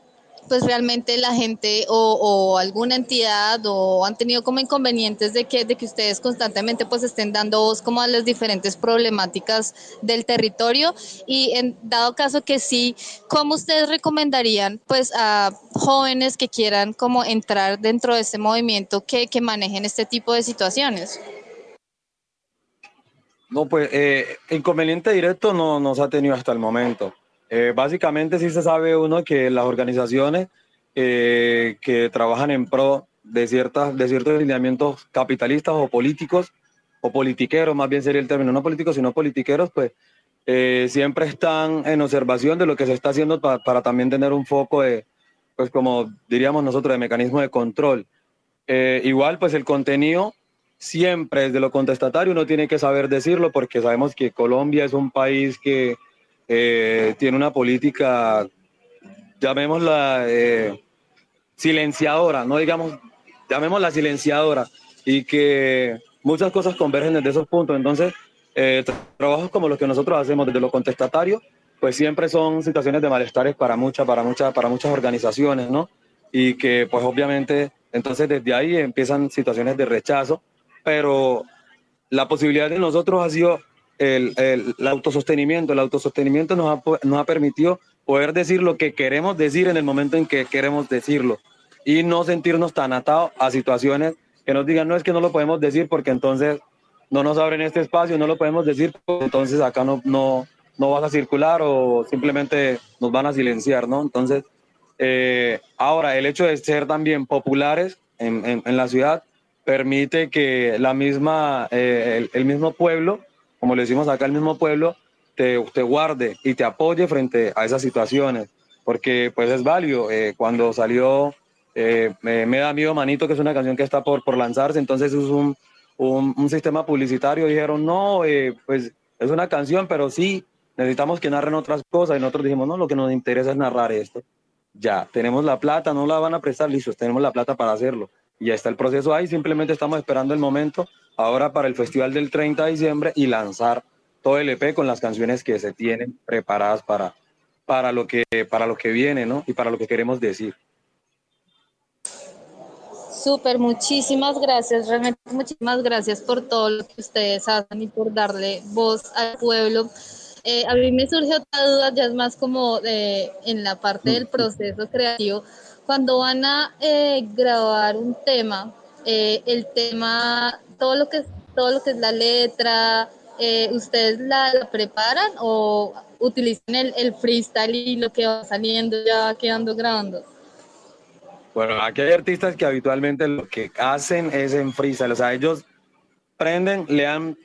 pues realmente la gente o, alguna entidad o han tenido como inconvenientes de que, de que ustedes constantemente pues estén dando voz como a las diferentes problemáticas del territorio y en dado caso que sí, ¿cómo ustedes recomendarían pues a jóvenes que quieran como entrar dentro de este movimiento que, que manejen este tipo de situaciones? No, pues eh, inconveniente directo no nos ha tenido hasta el momento. Eh, básicamente sí se sabe uno que las organizaciones eh, que trabajan en pro de, ciertas, de ciertos lineamientos capitalistas o políticos, o politiqueros, más bien sería el término, no políticos, sino politiqueros, pues eh, siempre están en observación de lo que se está haciendo pa- para también tener un foco de, pues como diríamos nosotros, de mecanismo de control. Eh, igual, pues el contenido siempre desde lo contestatario uno tiene que saber decirlo porque sabemos que Colombia es un país que eh, tiene una política, llamémosla eh, silenciadora, no digamos, llamémosla silenciadora y que muchas cosas convergen desde esos puntos. Entonces, eh, tra- trabajos como los que nosotros hacemos desde lo contestatario, pues siempre son situaciones de malestares para muchas, para muchas, para muchas organizaciones, ¿no? Y que pues obviamente, entonces desde ahí empiezan situaciones de rechazo, pero la posibilidad de nosotros ha sido el, el- el autosostenimiento. El autosostenimiento nos ha, nos ha permitido poder decir lo que queremos decir en el momento en que queremos decirlo y no sentirnos tan atados a situaciones que nos digan, no es que no lo podemos decir porque entonces no nos abren este espacio, no lo podemos decir, entonces acá no, no, no vas a circular o simplemente nos van a silenciar, ¿no? Entonces, eh, ahora, el hecho de ser también populares en, en- en la ciudad permite que la misma, eh, el, el mismo pueblo, como le decimos acá, el mismo pueblo, te, guarde y te apoye frente a esas situaciones, porque pues es válido. Eh, cuando salió eh, me, me da miedo Manito, que es una canción que está por, lanzarse, entonces es un, un, sistema publicitario, dijeron, no, eh, pues es una canción, pero sí, necesitamos que narren otras cosas, y nosotros dijimos, no, lo que nos interesa es narrar esto. Ya, tenemos la plata, no la van a prestar, listos, tenemos la plata para hacerlo. Y ya está el proceso ahí, simplemente estamos esperando el momento ahora para el festival del 30 de diciembre y lanzar todo el EP con las canciones que se tienen preparadas para, para, lo, que, para lo que viene, ¿no? Y para lo que queremos decir. Súper, muchísimas gracias, realmente muchísimas gracias por todo lo que ustedes hacen y por darle voz al pueblo. Eh, a mí me surge otra duda, ya es más como de, en la parte del proceso creativo. Cuando van a eh, grabar un tema, eh, el tema, todo lo que es, todo lo que es la letra, eh, ¿ustedes la, preparan o utilizan el, el freestyle y lo que va saliendo ya va quedando grabando? Bueno, aquí hay artistas que habitualmente lo que hacen es en freestyle, o sea, ellos prenden, le dan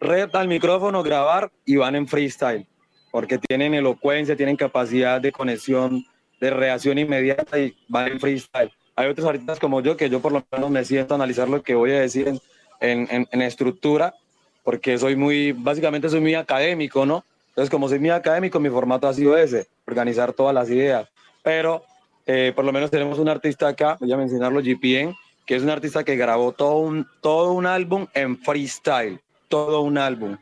red al micrófono, grabar y van en freestyle, porque tienen elocuencia, tienen capacidad de conexión, de reacción inmediata y van en freestyle. Hay otros artistas como yo que yo por lo menos me siento a analizar lo que voy a decir en, en, estructura, porque soy muy, básicamente soy muy académico, ¿no? Entonces, como soy muy académico, mi formato ha sido ese, organizar todas las ideas. Pero eh, por lo menos tenemos un artista acá, voy a mencionarlo, GPN, que es un artista que grabó todo un, todo un álbum en freestyle, todo un álbum.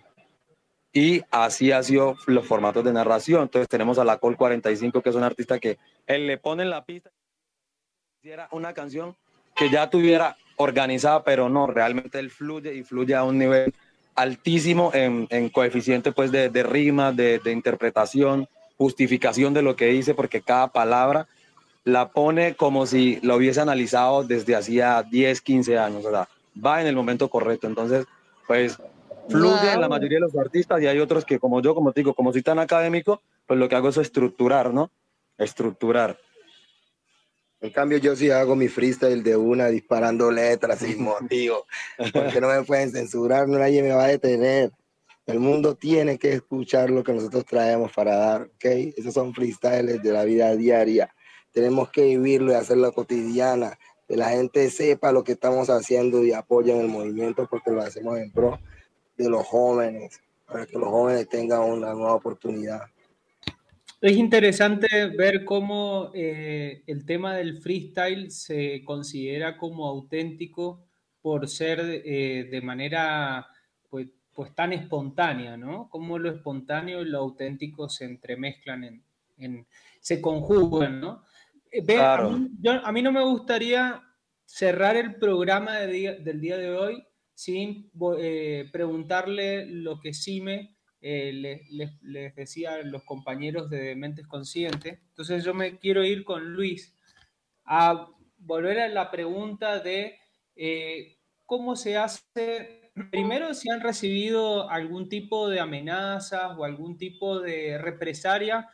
Y así ha sido los formatos de narración. Entonces tenemos a la Col 45, que es un artista que él le pone en la pista, hiciera una canción que ya tuviera organizada, pero no, realmente él fluye y fluye a un nivel altísimo en, en coeficiente pues de, de rima, de, de interpretación, justificación de lo que dice, porque cada palabra la pone como si lo hubiese analizado desde hacía 10, 15 años, o sea, va en el momento correcto. Entonces, pues fluye en la Wow. mayoría de los artistas y hay otros que como yo, como te digo, como soy tan académico, pues lo que hago es estructurar, ¿no? Estructurar. En cambio, yo sí hago mi freestyle de una, disparando letras sin motivo, porque no me pueden censurar, no nadie me va a detener. El mundo tiene que escuchar lo que nosotros traemos para dar, ¿ok? Esos son freestyles de la vida diaria. Tenemos que vivirlo y hacerlo cotidiana, que la gente sepa lo que estamos haciendo y apoyen el movimiento porque lo hacemos en pro de los jóvenes, para que los jóvenes tengan una nueva oportunidad. Es interesante ver cómo eh, el tema del freestyle se considera como auténtico por ser eh, de manera pues, pues tan espontánea, ¿no? Cómo lo espontáneo y lo auténtico se entremezclan, en, en- se conjugan, ¿no? Eh, ve, Claro. a, mí, yo- a mí no me gustaría cerrar el programa de día- del día de hoy sin eh, preguntarle lo que Sime eh, le- les, les decía a los compañeros de Mentes Conscientes. Entonces yo me quiero ir con Luis a volver a la pregunta de eh, cómo se hace, primero si han recibido algún tipo de amenazas o algún tipo de represalia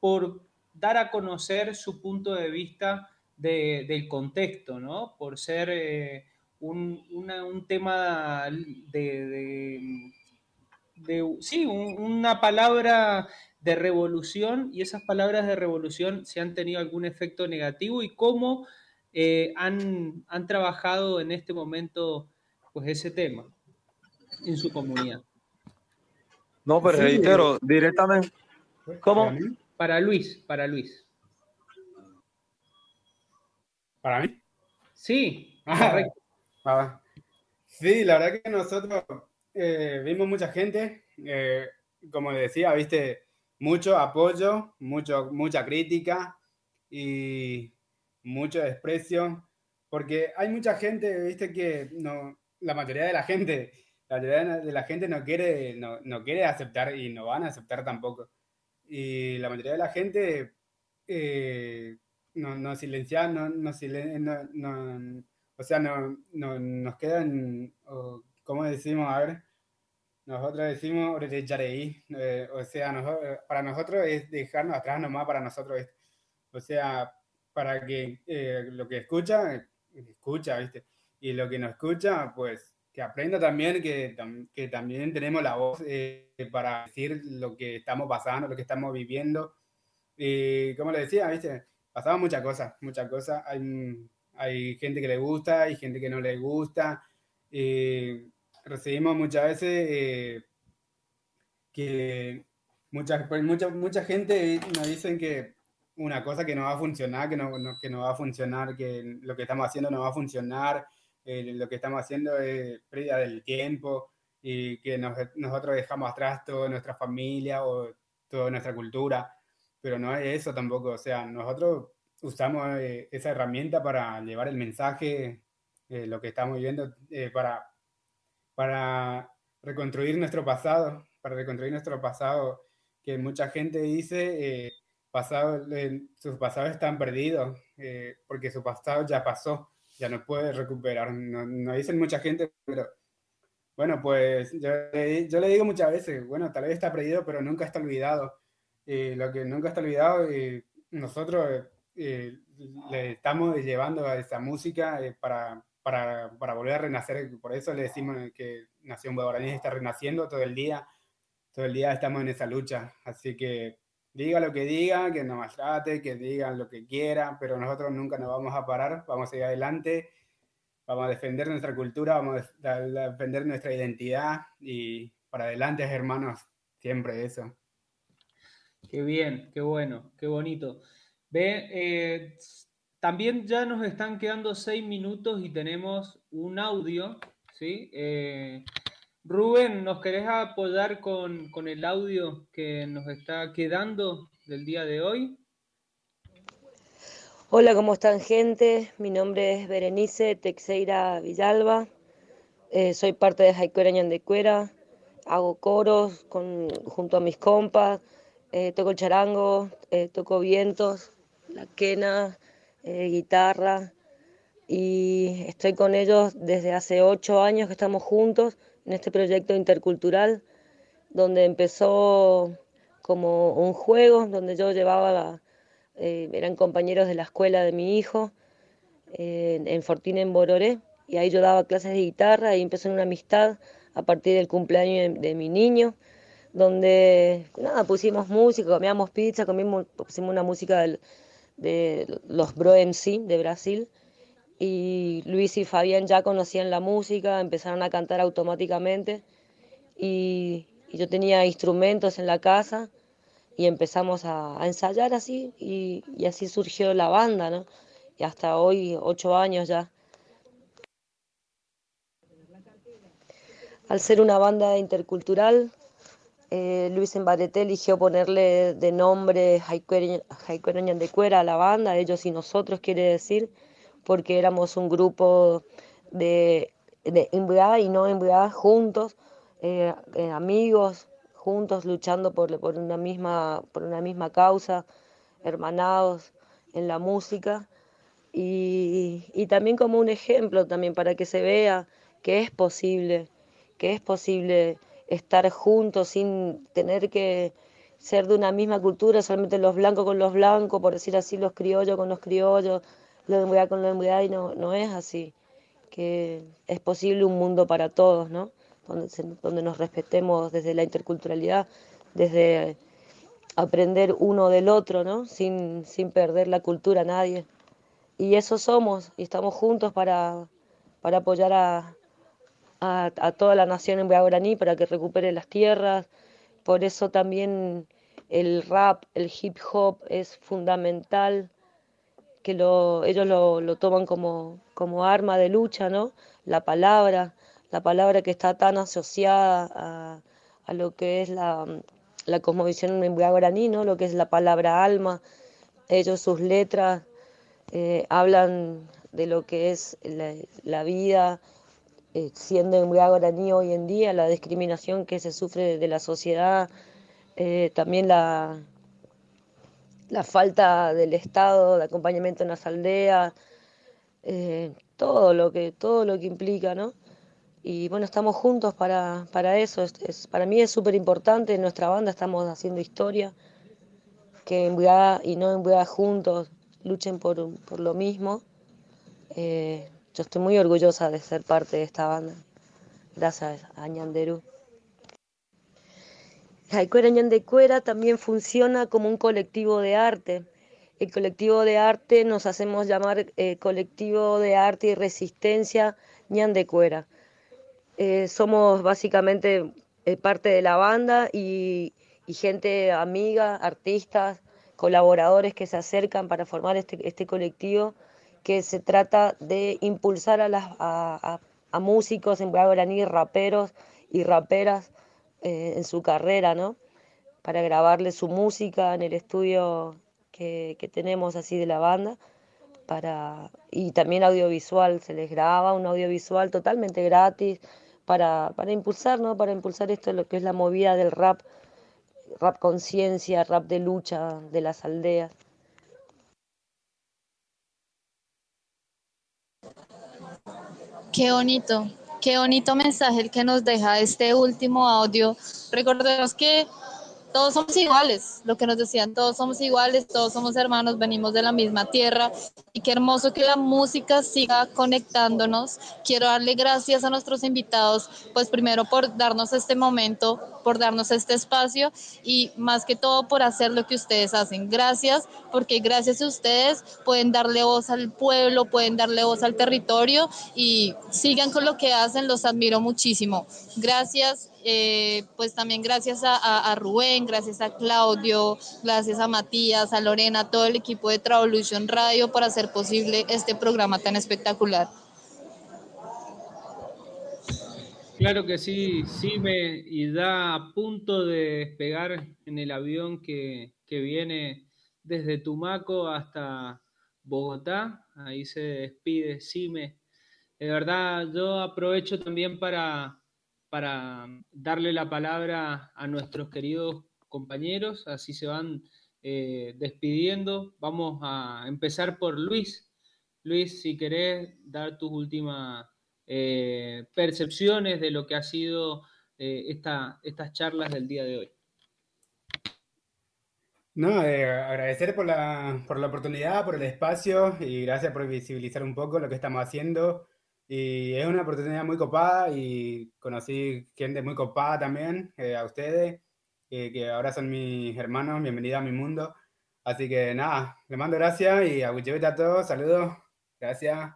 por dar a conocer su punto de vista de- del contexto, ¿no? Por ser eh, un, una- un tema de, de- de- sí, un- una palabra de revolución y esas palabras de revolución si han tenido algún efecto negativo y cómo eh, han, han trabajado en este momento pues ese tema en su comunidad. No, pero Sí. reitero, directamente. ¿Cómo? Para Luis, para Luis. ¿Para mí? Sí, Ah, correcto. Ah, sí, la verdad que nosotros eh, vimos mucha gente, eh, como decía, viste, mucho apoyo, mucho, mucha crítica y mucho desprecio, porque hay mucha gente, viste, que no, la mayoría de la gente, la mayoría de la gente no quiere, no, no quiere aceptar y no van a aceptar tampoco. Y la mayoría de la gente eh, no, no silencia, no, no, no- no- o sea, no, no- nos quedan, ¿cómo decimos? A ver, nosotros decimos "Orerechareí", eh, o sea, para nosotros es dejarnos atrás nomás para nosotros, ¿viste? O sea, para que eh, lo que escucha, escucha, ¿viste? Y lo que no escucha, pues que aprenda también que, que también tenemos la voz eh, para decir lo que estamos pasando, lo que estamos viviendo. Y como le decía, ¿viste? Pasaban muchas cosas, muchas cosas. Hay, hay gente que le gusta, hay gente que no le gusta. Eh, recibimos muchas veces eh, que mucha, mucha, mucha gente nos dicen que una cosa que no va a funcionar, que no, no- que no va a funcionar, que lo que estamos haciendo no va a funcionar, eh, lo que estamos haciendo es pérdida del tiempo y que nos- nosotros dejamos atrás toda nuestra familia o toda nuestra cultura, pero no es eso tampoco, o sea, nosotros usamos eh, esa herramienta para llevar el mensaje, eh, lo que estamos viviendo, eh, para, para reconstruir nuestro pasado, para reconstruir nuestro pasado, que mucha gente dice, eh, pasado, eh, sus pasados están perdidos, eh, porque su pasado ya pasó, ya no puede recuperar, no, no dicen mucha gente, pero bueno, pues yo, yo le digo muchas veces, bueno, tal vez está perdido, pero nunca está olvidado. Lo que nunca está olvidado, nosotros eh, le estamos llevando a esa música eh, para, para, para volver a renacer, por eso le decimos que Nación Guaraní está renaciendo todo el día, todo el día estamos en esa lucha, así que diga lo que diga, que nos maltrate, que digan lo que quieran, pero nosotros nunca nos vamos a parar, vamos a seguir adelante, vamos a defender nuestra cultura, vamos a defender nuestra identidad y para adelante, hermanos, siempre eso. Qué bien, qué bueno, qué bonito. Ve, eh, también ya nos están quedando seis minutos y tenemos un audio, ¿sí? Eh, Rubén, ¿nos querés apoyar con, con el audio que nos está quedando del día de hoy? Hola, ¿cómo están gente? Mi nombre es Berenice Texeira Villalba. Eh, soy parte de Jaicuera Ñandecuera. Hago coros con, junto a mis compas. eh, toco charango, toco vientos, la quena, eh, guitarra. Y estoy con ellos desde hace ocho años que estamos juntos en este proyecto intercultural, donde empezó como un juego, donde yo llevaba eh, eran compañeros de la escuela de mi hijo en Fortín en Bororé y ahí yo daba clases de guitarra y empezó una amistad a partir del cumpleaños de, de mi niño donde nada pusimos música comíamos pizza comimos pusimos una música del- de los Bro de Brasil y Luis y Fabián ya conocían la música empezaron a cantar automáticamente y, yo tenía instrumentos en la casa y empezamos a, a ensayar así y, y así surgió la banda, ¿no? Y hasta hoy, ocho años ya. Al ser una banda intercultural, eh, Luis Embarete eligió ponerle de nombre Haicuera Ñandecuera a la banda, ellos y nosotros quiere decir, porque éramos un grupo de, de y no Imbuá juntos, eh, eh, amigos, juntos luchando por, por, una misma, por una misma causa, hermanados en la música. Y, y también como un ejemplo también para que se vea que es posible, que es posible estar juntos sin tener que ser de una misma cultura, solamente los blancos con los blancos, por decir así, los criollos con los criollos, los de Mbuya con los de y no, no es así, que es posible un mundo para todos, ¿no? Donde, donde nos respetemos desde la interculturalidad, desde aprender uno del otro, ¿no? Sin, sin perder la cultura a nadie. Y eso somos, y estamos juntos para, para apoyar a, a, toda la nación en guaraní para que recupere las tierras. Por eso también el rap, el hip hop es fundamental, que lo, ellos lo, toman como, arma de lucha, ¿no? La palabra, la palabra que está tan asociada a, lo que es la, la cosmovisión en ¿no? Lo que es la palabra alma. Ellos, sus letras, eh, hablan de lo que es la vida, eh, siendo en guaraní hoy en día, la discriminación que se sufre de, la sociedad, eh, también la, la falta del Estado, de acompañamiento en las aldeas, eh, todo lo que, todo lo que implica, ¿no? Y bueno, estamos juntos para, para eso. Es, para mí es súper importante, en nuestra banda estamos haciendo historia, que en Buiá y no en Buiá juntos luchen por, por lo mismo. Eh, yo estoy muy orgullosa de ser parte de esta banda. Gracias a Ñanderú. Haicuera Ñandecuera también funciona como un colectivo de arte. El colectivo de arte nos hacemos llamar eh, colectivo de arte y resistencia Ñandecuera. Eh, somos básicamente eh, parte de la banda y, y gente amiga, artistas, colaboradores que se acercan para formar este, este colectivo que se trata de impulsar a, las, a, a- a músicos en guaraní, raperos y raperas eh, en su carrera, ¿no? Para grabarle su música en el estudio que, que tenemos así de la banda. Para, y también audiovisual, se les graba un audiovisual totalmente gratis para, para impulsar, ¿no? Para impulsar esto, lo que es la movida del rap, rap conciencia, rap de lucha de las aldeas. Qué bonito, qué bonito mensaje el que nos deja este último audio. Recordemos que todos somos iguales, lo que nos decían, todos somos iguales, todos somos hermanos, venimos de la misma tierra y qué hermoso que la música siga conectándonos. Quiero darle gracias a nuestros invitados, pues primero por darnos este momento, por darnos este espacio y más que todo por hacer lo que ustedes hacen. Gracias, porque gracias a ustedes pueden darle voz al pueblo, pueden darle voz al territorio y sigan con lo que hacen, los admiro muchísimo. Gracias. Eh, pues también gracias a, Rubén, gracias a Claudio, gracias a Matías, a Lorena, a todo el equipo de Travolution Radio por hacer posible este programa tan espectacular. Claro que sí, sí, me, y ya a punto de despegar en el avión que, que viene desde Tumaco hasta Bogotá. Ahí se despide Sime. De verdad, yo aprovecho también para, para darle la palabra a nuestros queridos compañeros, así se van eh, despidiendo. Vamos a empezar por Luis. Luis, si querés dar tus últimas eh, percepciones de lo que ha sido eh, esta, estas charlas del día de hoy. No, agradecer por la, por la oportunidad, por el espacio y gracias por visibilizar un poco lo que estamos haciendo. Y es una oportunidad muy copada y conocí gente muy copada también, eh, a ustedes, eh, que ahora son mis hermanos, bienvenida a mi mundo. Así que nada, les mando gracias y a a todos, saludos, gracias.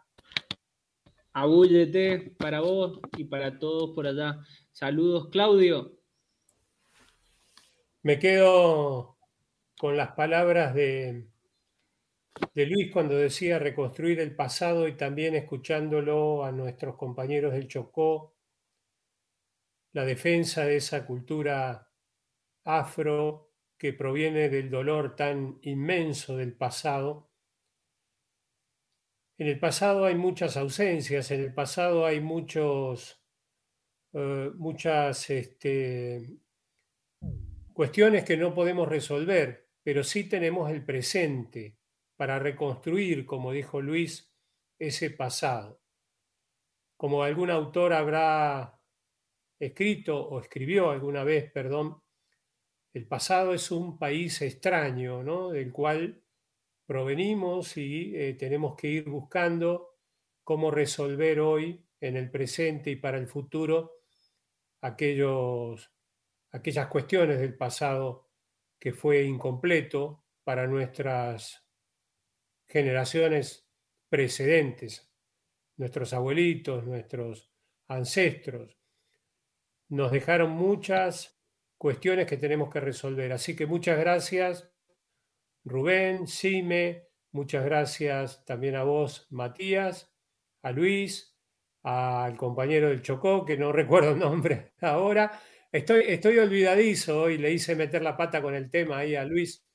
Abúllete para vos y para todos por allá. Saludos, Claudio. Me quedo con las palabras de, de Luis cuando decía reconstruir el pasado y también escuchándolo a nuestros compañeros del Chocó, la defensa de esa cultura afro que proviene del dolor tan inmenso del pasado. En el pasado hay muchas ausencias, en el pasado hay muchos, eh, muchas este, cuestiones que no podemos resolver, pero sí tenemos el presente para reconstruir, como dijo Luis, ese pasado. Como algún autor habrá escrito o escribió alguna vez, perdón, el pasado es un país extraño, ¿no? Del cual provenimos y eh, tenemos que ir buscando cómo resolver hoy, en el presente y para el futuro, aquellos, aquellas cuestiones del pasado que fue incompleto para nuestras generaciones precedentes, nuestros abuelitos, nuestros ancestros. Nos dejaron muchas cuestiones que tenemos que resolver. Así que muchas gracias, Rubén, Sime, muchas gracias también a vos, Matías, a Luis, al compañero del Chocó, que no recuerdo el nombre ahora. Estoy, estoy olvidadizo hoy, le hice meter la pata con el tema ahí a Luis,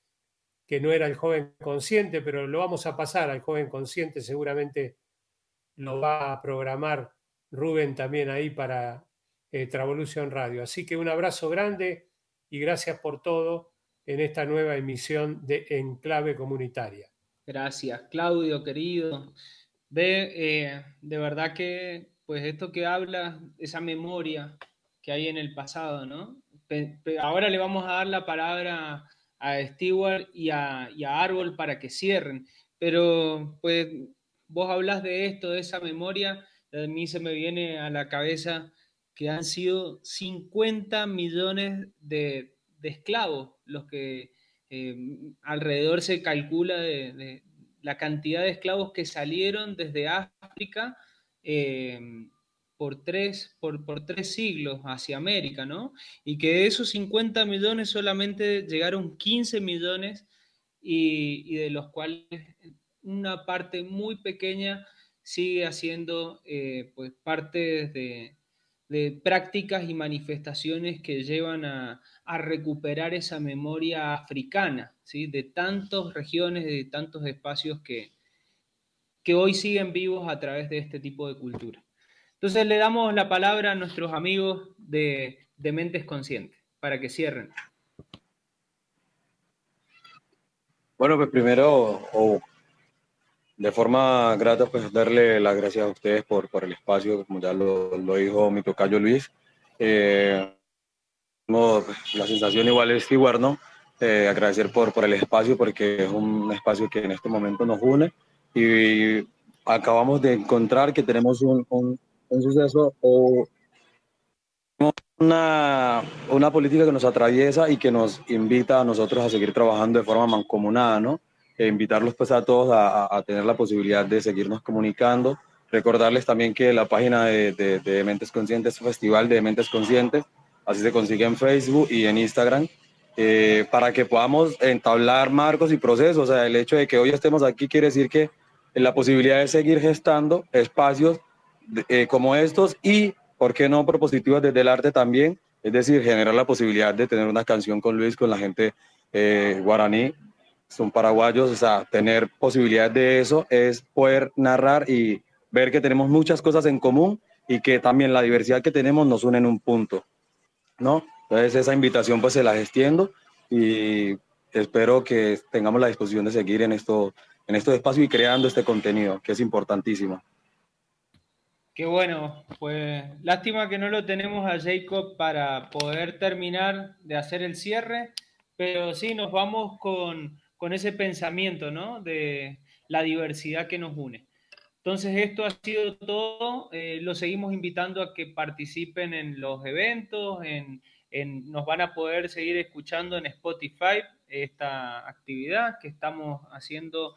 que no era el joven consciente, pero lo vamos a pasar al joven consciente, seguramente lo va a programar Rubén también ahí para eh, Travolution Radio. Así que un abrazo grande y gracias por todo en esta nueva emisión de Enclave Comunitaria. Gracias, Claudio, querido. Ve, eh, de verdad que, pues esto que habla, esa memoria que hay en el pasado, ¿no? Ahora le vamos a dar la palabra a Stewart y a, a Árbol para que cierren, pero pues vos hablas de esto, de esa memoria, a mí se me viene a la cabeza que han sido 50 millones de, esclavos los que eh, alrededor se calcula de, de la cantidad de esclavos que salieron desde África eh, por, tres, por, por tres siglos hacia América, ¿no? Y que de esos 50 millones solamente llegaron 15 millones y, de los cuales una parte muy pequeña sigue haciendo eh, pues parte de, prácticas y manifestaciones que llevan a, a recuperar esa memoria africana, ¿sí? de tantas regiones, de tantos espacios que, que hoy siguen vivos a través de este tipo de cultura. Entonces le damos la palabra a nuestros amigos de, de Mentes Conscientes para que cierren. Bueno, pues primero, o de forma grata, pues darle las gracias a ustedes por, por el espacio, como ya lo, lo dijo mi tocayo Luis. Eh, no, la sensación igual es igual, ¿no? Eh, agradecer por, por el espacio, porque es un espacio que en este momento nos une y acabamos de encontrar que tenemos un, un, un suceso o una, una política que nos atraviesa y que nos invita a nosotros a seguir trabajando de forma mancomunada, ¿no? E invitarlos pues a todos a, a, tener la posibilidad de seguirnos comunicando. Recordarles también que la página de, de, de Mentes Conscientes, Festival de Mentes Conscientes, así se consigue en Facebook y en Instagram, eh, para que podamos entablar marcos y procesos. O sea, el hecho de que hoy estemos aquí quiere decir que la posibilidad de seguir gestando espacios eh, como estos y, ¿por qué no, propositivos desde el arte también? Es decir, generar la posibilidad de tener una canción con Luis, con la gente eh, guaraní, son paraguayos, o sea, tener posibilidad de eso es poder narrar y ver que tenemos muchas cosas en común y que también la diversidad que tenemos nos une en un punto, ¿no? Entonces esa invitación pues se la extiendo y espero que tengamos la disposición de seguir en, esto, en estos espacios y creando este contenido, que es importantísimo. Qué bueno, pues lástima que no lo tenemos a Jacob para poder terminar de hacer el cierre, pero sí nos vamos con, con ese pensamiento, ¿no? De la diversidad que nos une. Entonces, esto ha sido todo. Eh, los seguimos invitando a que participen en los eventos, en, en, nos van a poder seguir escuchando en Spotify esta actividad que estamos haciendo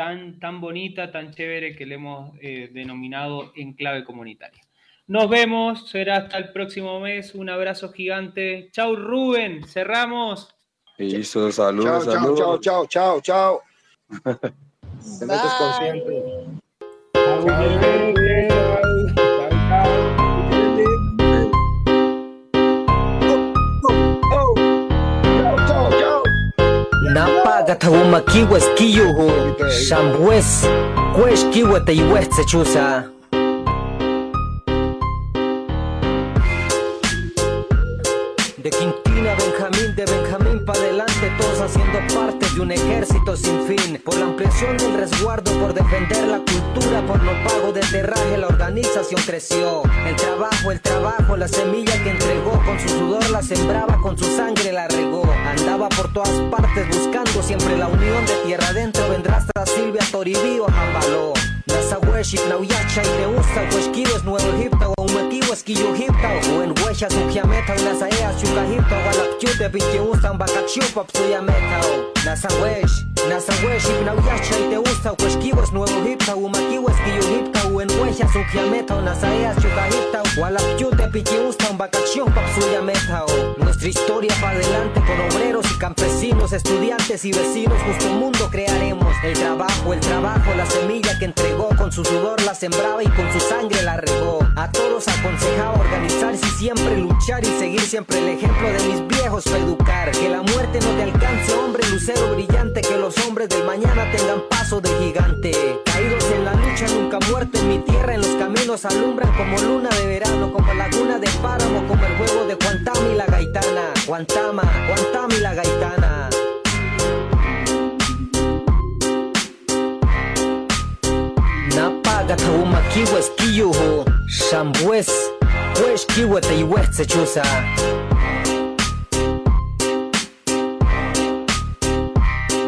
tan, tan bonita, tan chévere que le hemos eh, denominado Enclave Comunitaria. Nos vemos, será hasta el próximo mes. Un abrazo gigante. Chau, Rubén. Cerramos. Listo, saludos, chao, saludos. Chao, chao, chao, chao. Te metes consciente. Oh. Paga uma kiwa skiyuhu Shambwes Kwesh kiwa te iweste chusa. De Quintina, un ejército sin fin. Por la ampliación del resguardo, por defender la cultura, por no pago de terraje, la organización creció. El trabajo, el trabajo, la semilla que entregó, con su sudor la sembraba, con su sangre la regó. Andaba por todas partes buscando siempre la unión de tierra adentro. Vendrá hasta Silvia Toribío, Jambaló. Nasaweship, Nauyacha y te usa, Huesquido es Nuevo Egipto, o Umetivo es Quillo Egipto, o en Huechas, Ujiameta, o Nasaeas, Yuga Egipto, o Alapchute, Pinche usan, Bacachupa, Psuyameta, o. Nasawesh, Nasaweship, Nauyacha y te usa, Huesquido es Nuevo Egipto, o Umetivo es Quillo Egipto, o en Huechas, Ujiameta, o Nasaeas, Yuga Egipto, o Alapchute, Pinche usan, Bacachupa, Psuyameta, o. Nuestra historia para adelante con obreros y campesinos, estudiantes y vecinos, justo mundo crearemos. El trabajo, el trabajo, la semilla que entregó, con su sudor la sembraba y con su sangre la regó. A todos aconsejaba organizarse y siempre luchar y seguir siempre el ejemplo de mis viejos para educar. Que la muerte no te alcance, hombre, lucero brillante, que los hombres del mañana tengan paso de gigante. Caídos en la lucha, nunca muerto en mi tierra, en los caminos alumbran como luna de verano, como laguna de páramo, como el juego de Guantama y la gaitana. Guantama, Guantama y la gaitana. Napaga tauma kiwa skiyuhu Shambwes Wesh kiwa te iwetse chusa.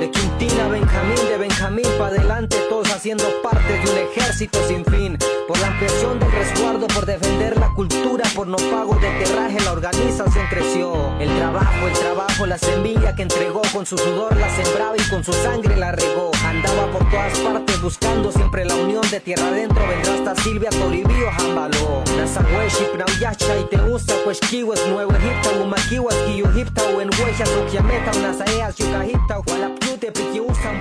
De Quintina Benjamín, de Benjamín pa' adelante Haciendo parte de un ejército sin fin. Por la ampliación del resguardo, por defender la cultura Por no pago de terraje la organización creció. El trabajo, el trabajo, la semilla que entregó Con su sudor la sembraba y con su sangre la regó. Andaba por todas partes buscando siempre la unión de tierra adentro. Vendrá hasta Silvia Toribío, Jambaló. Nasaweship, Nauyacha y te usa Huesquiwes, Nuevo Egipto, Umaquiwas, Kiyu Egipto En Huechas, Ukiameta, Nasaeas, Yuka Egipto Walapyute, Pikiusan,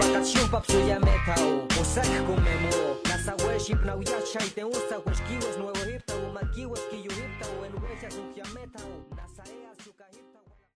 Bakachun,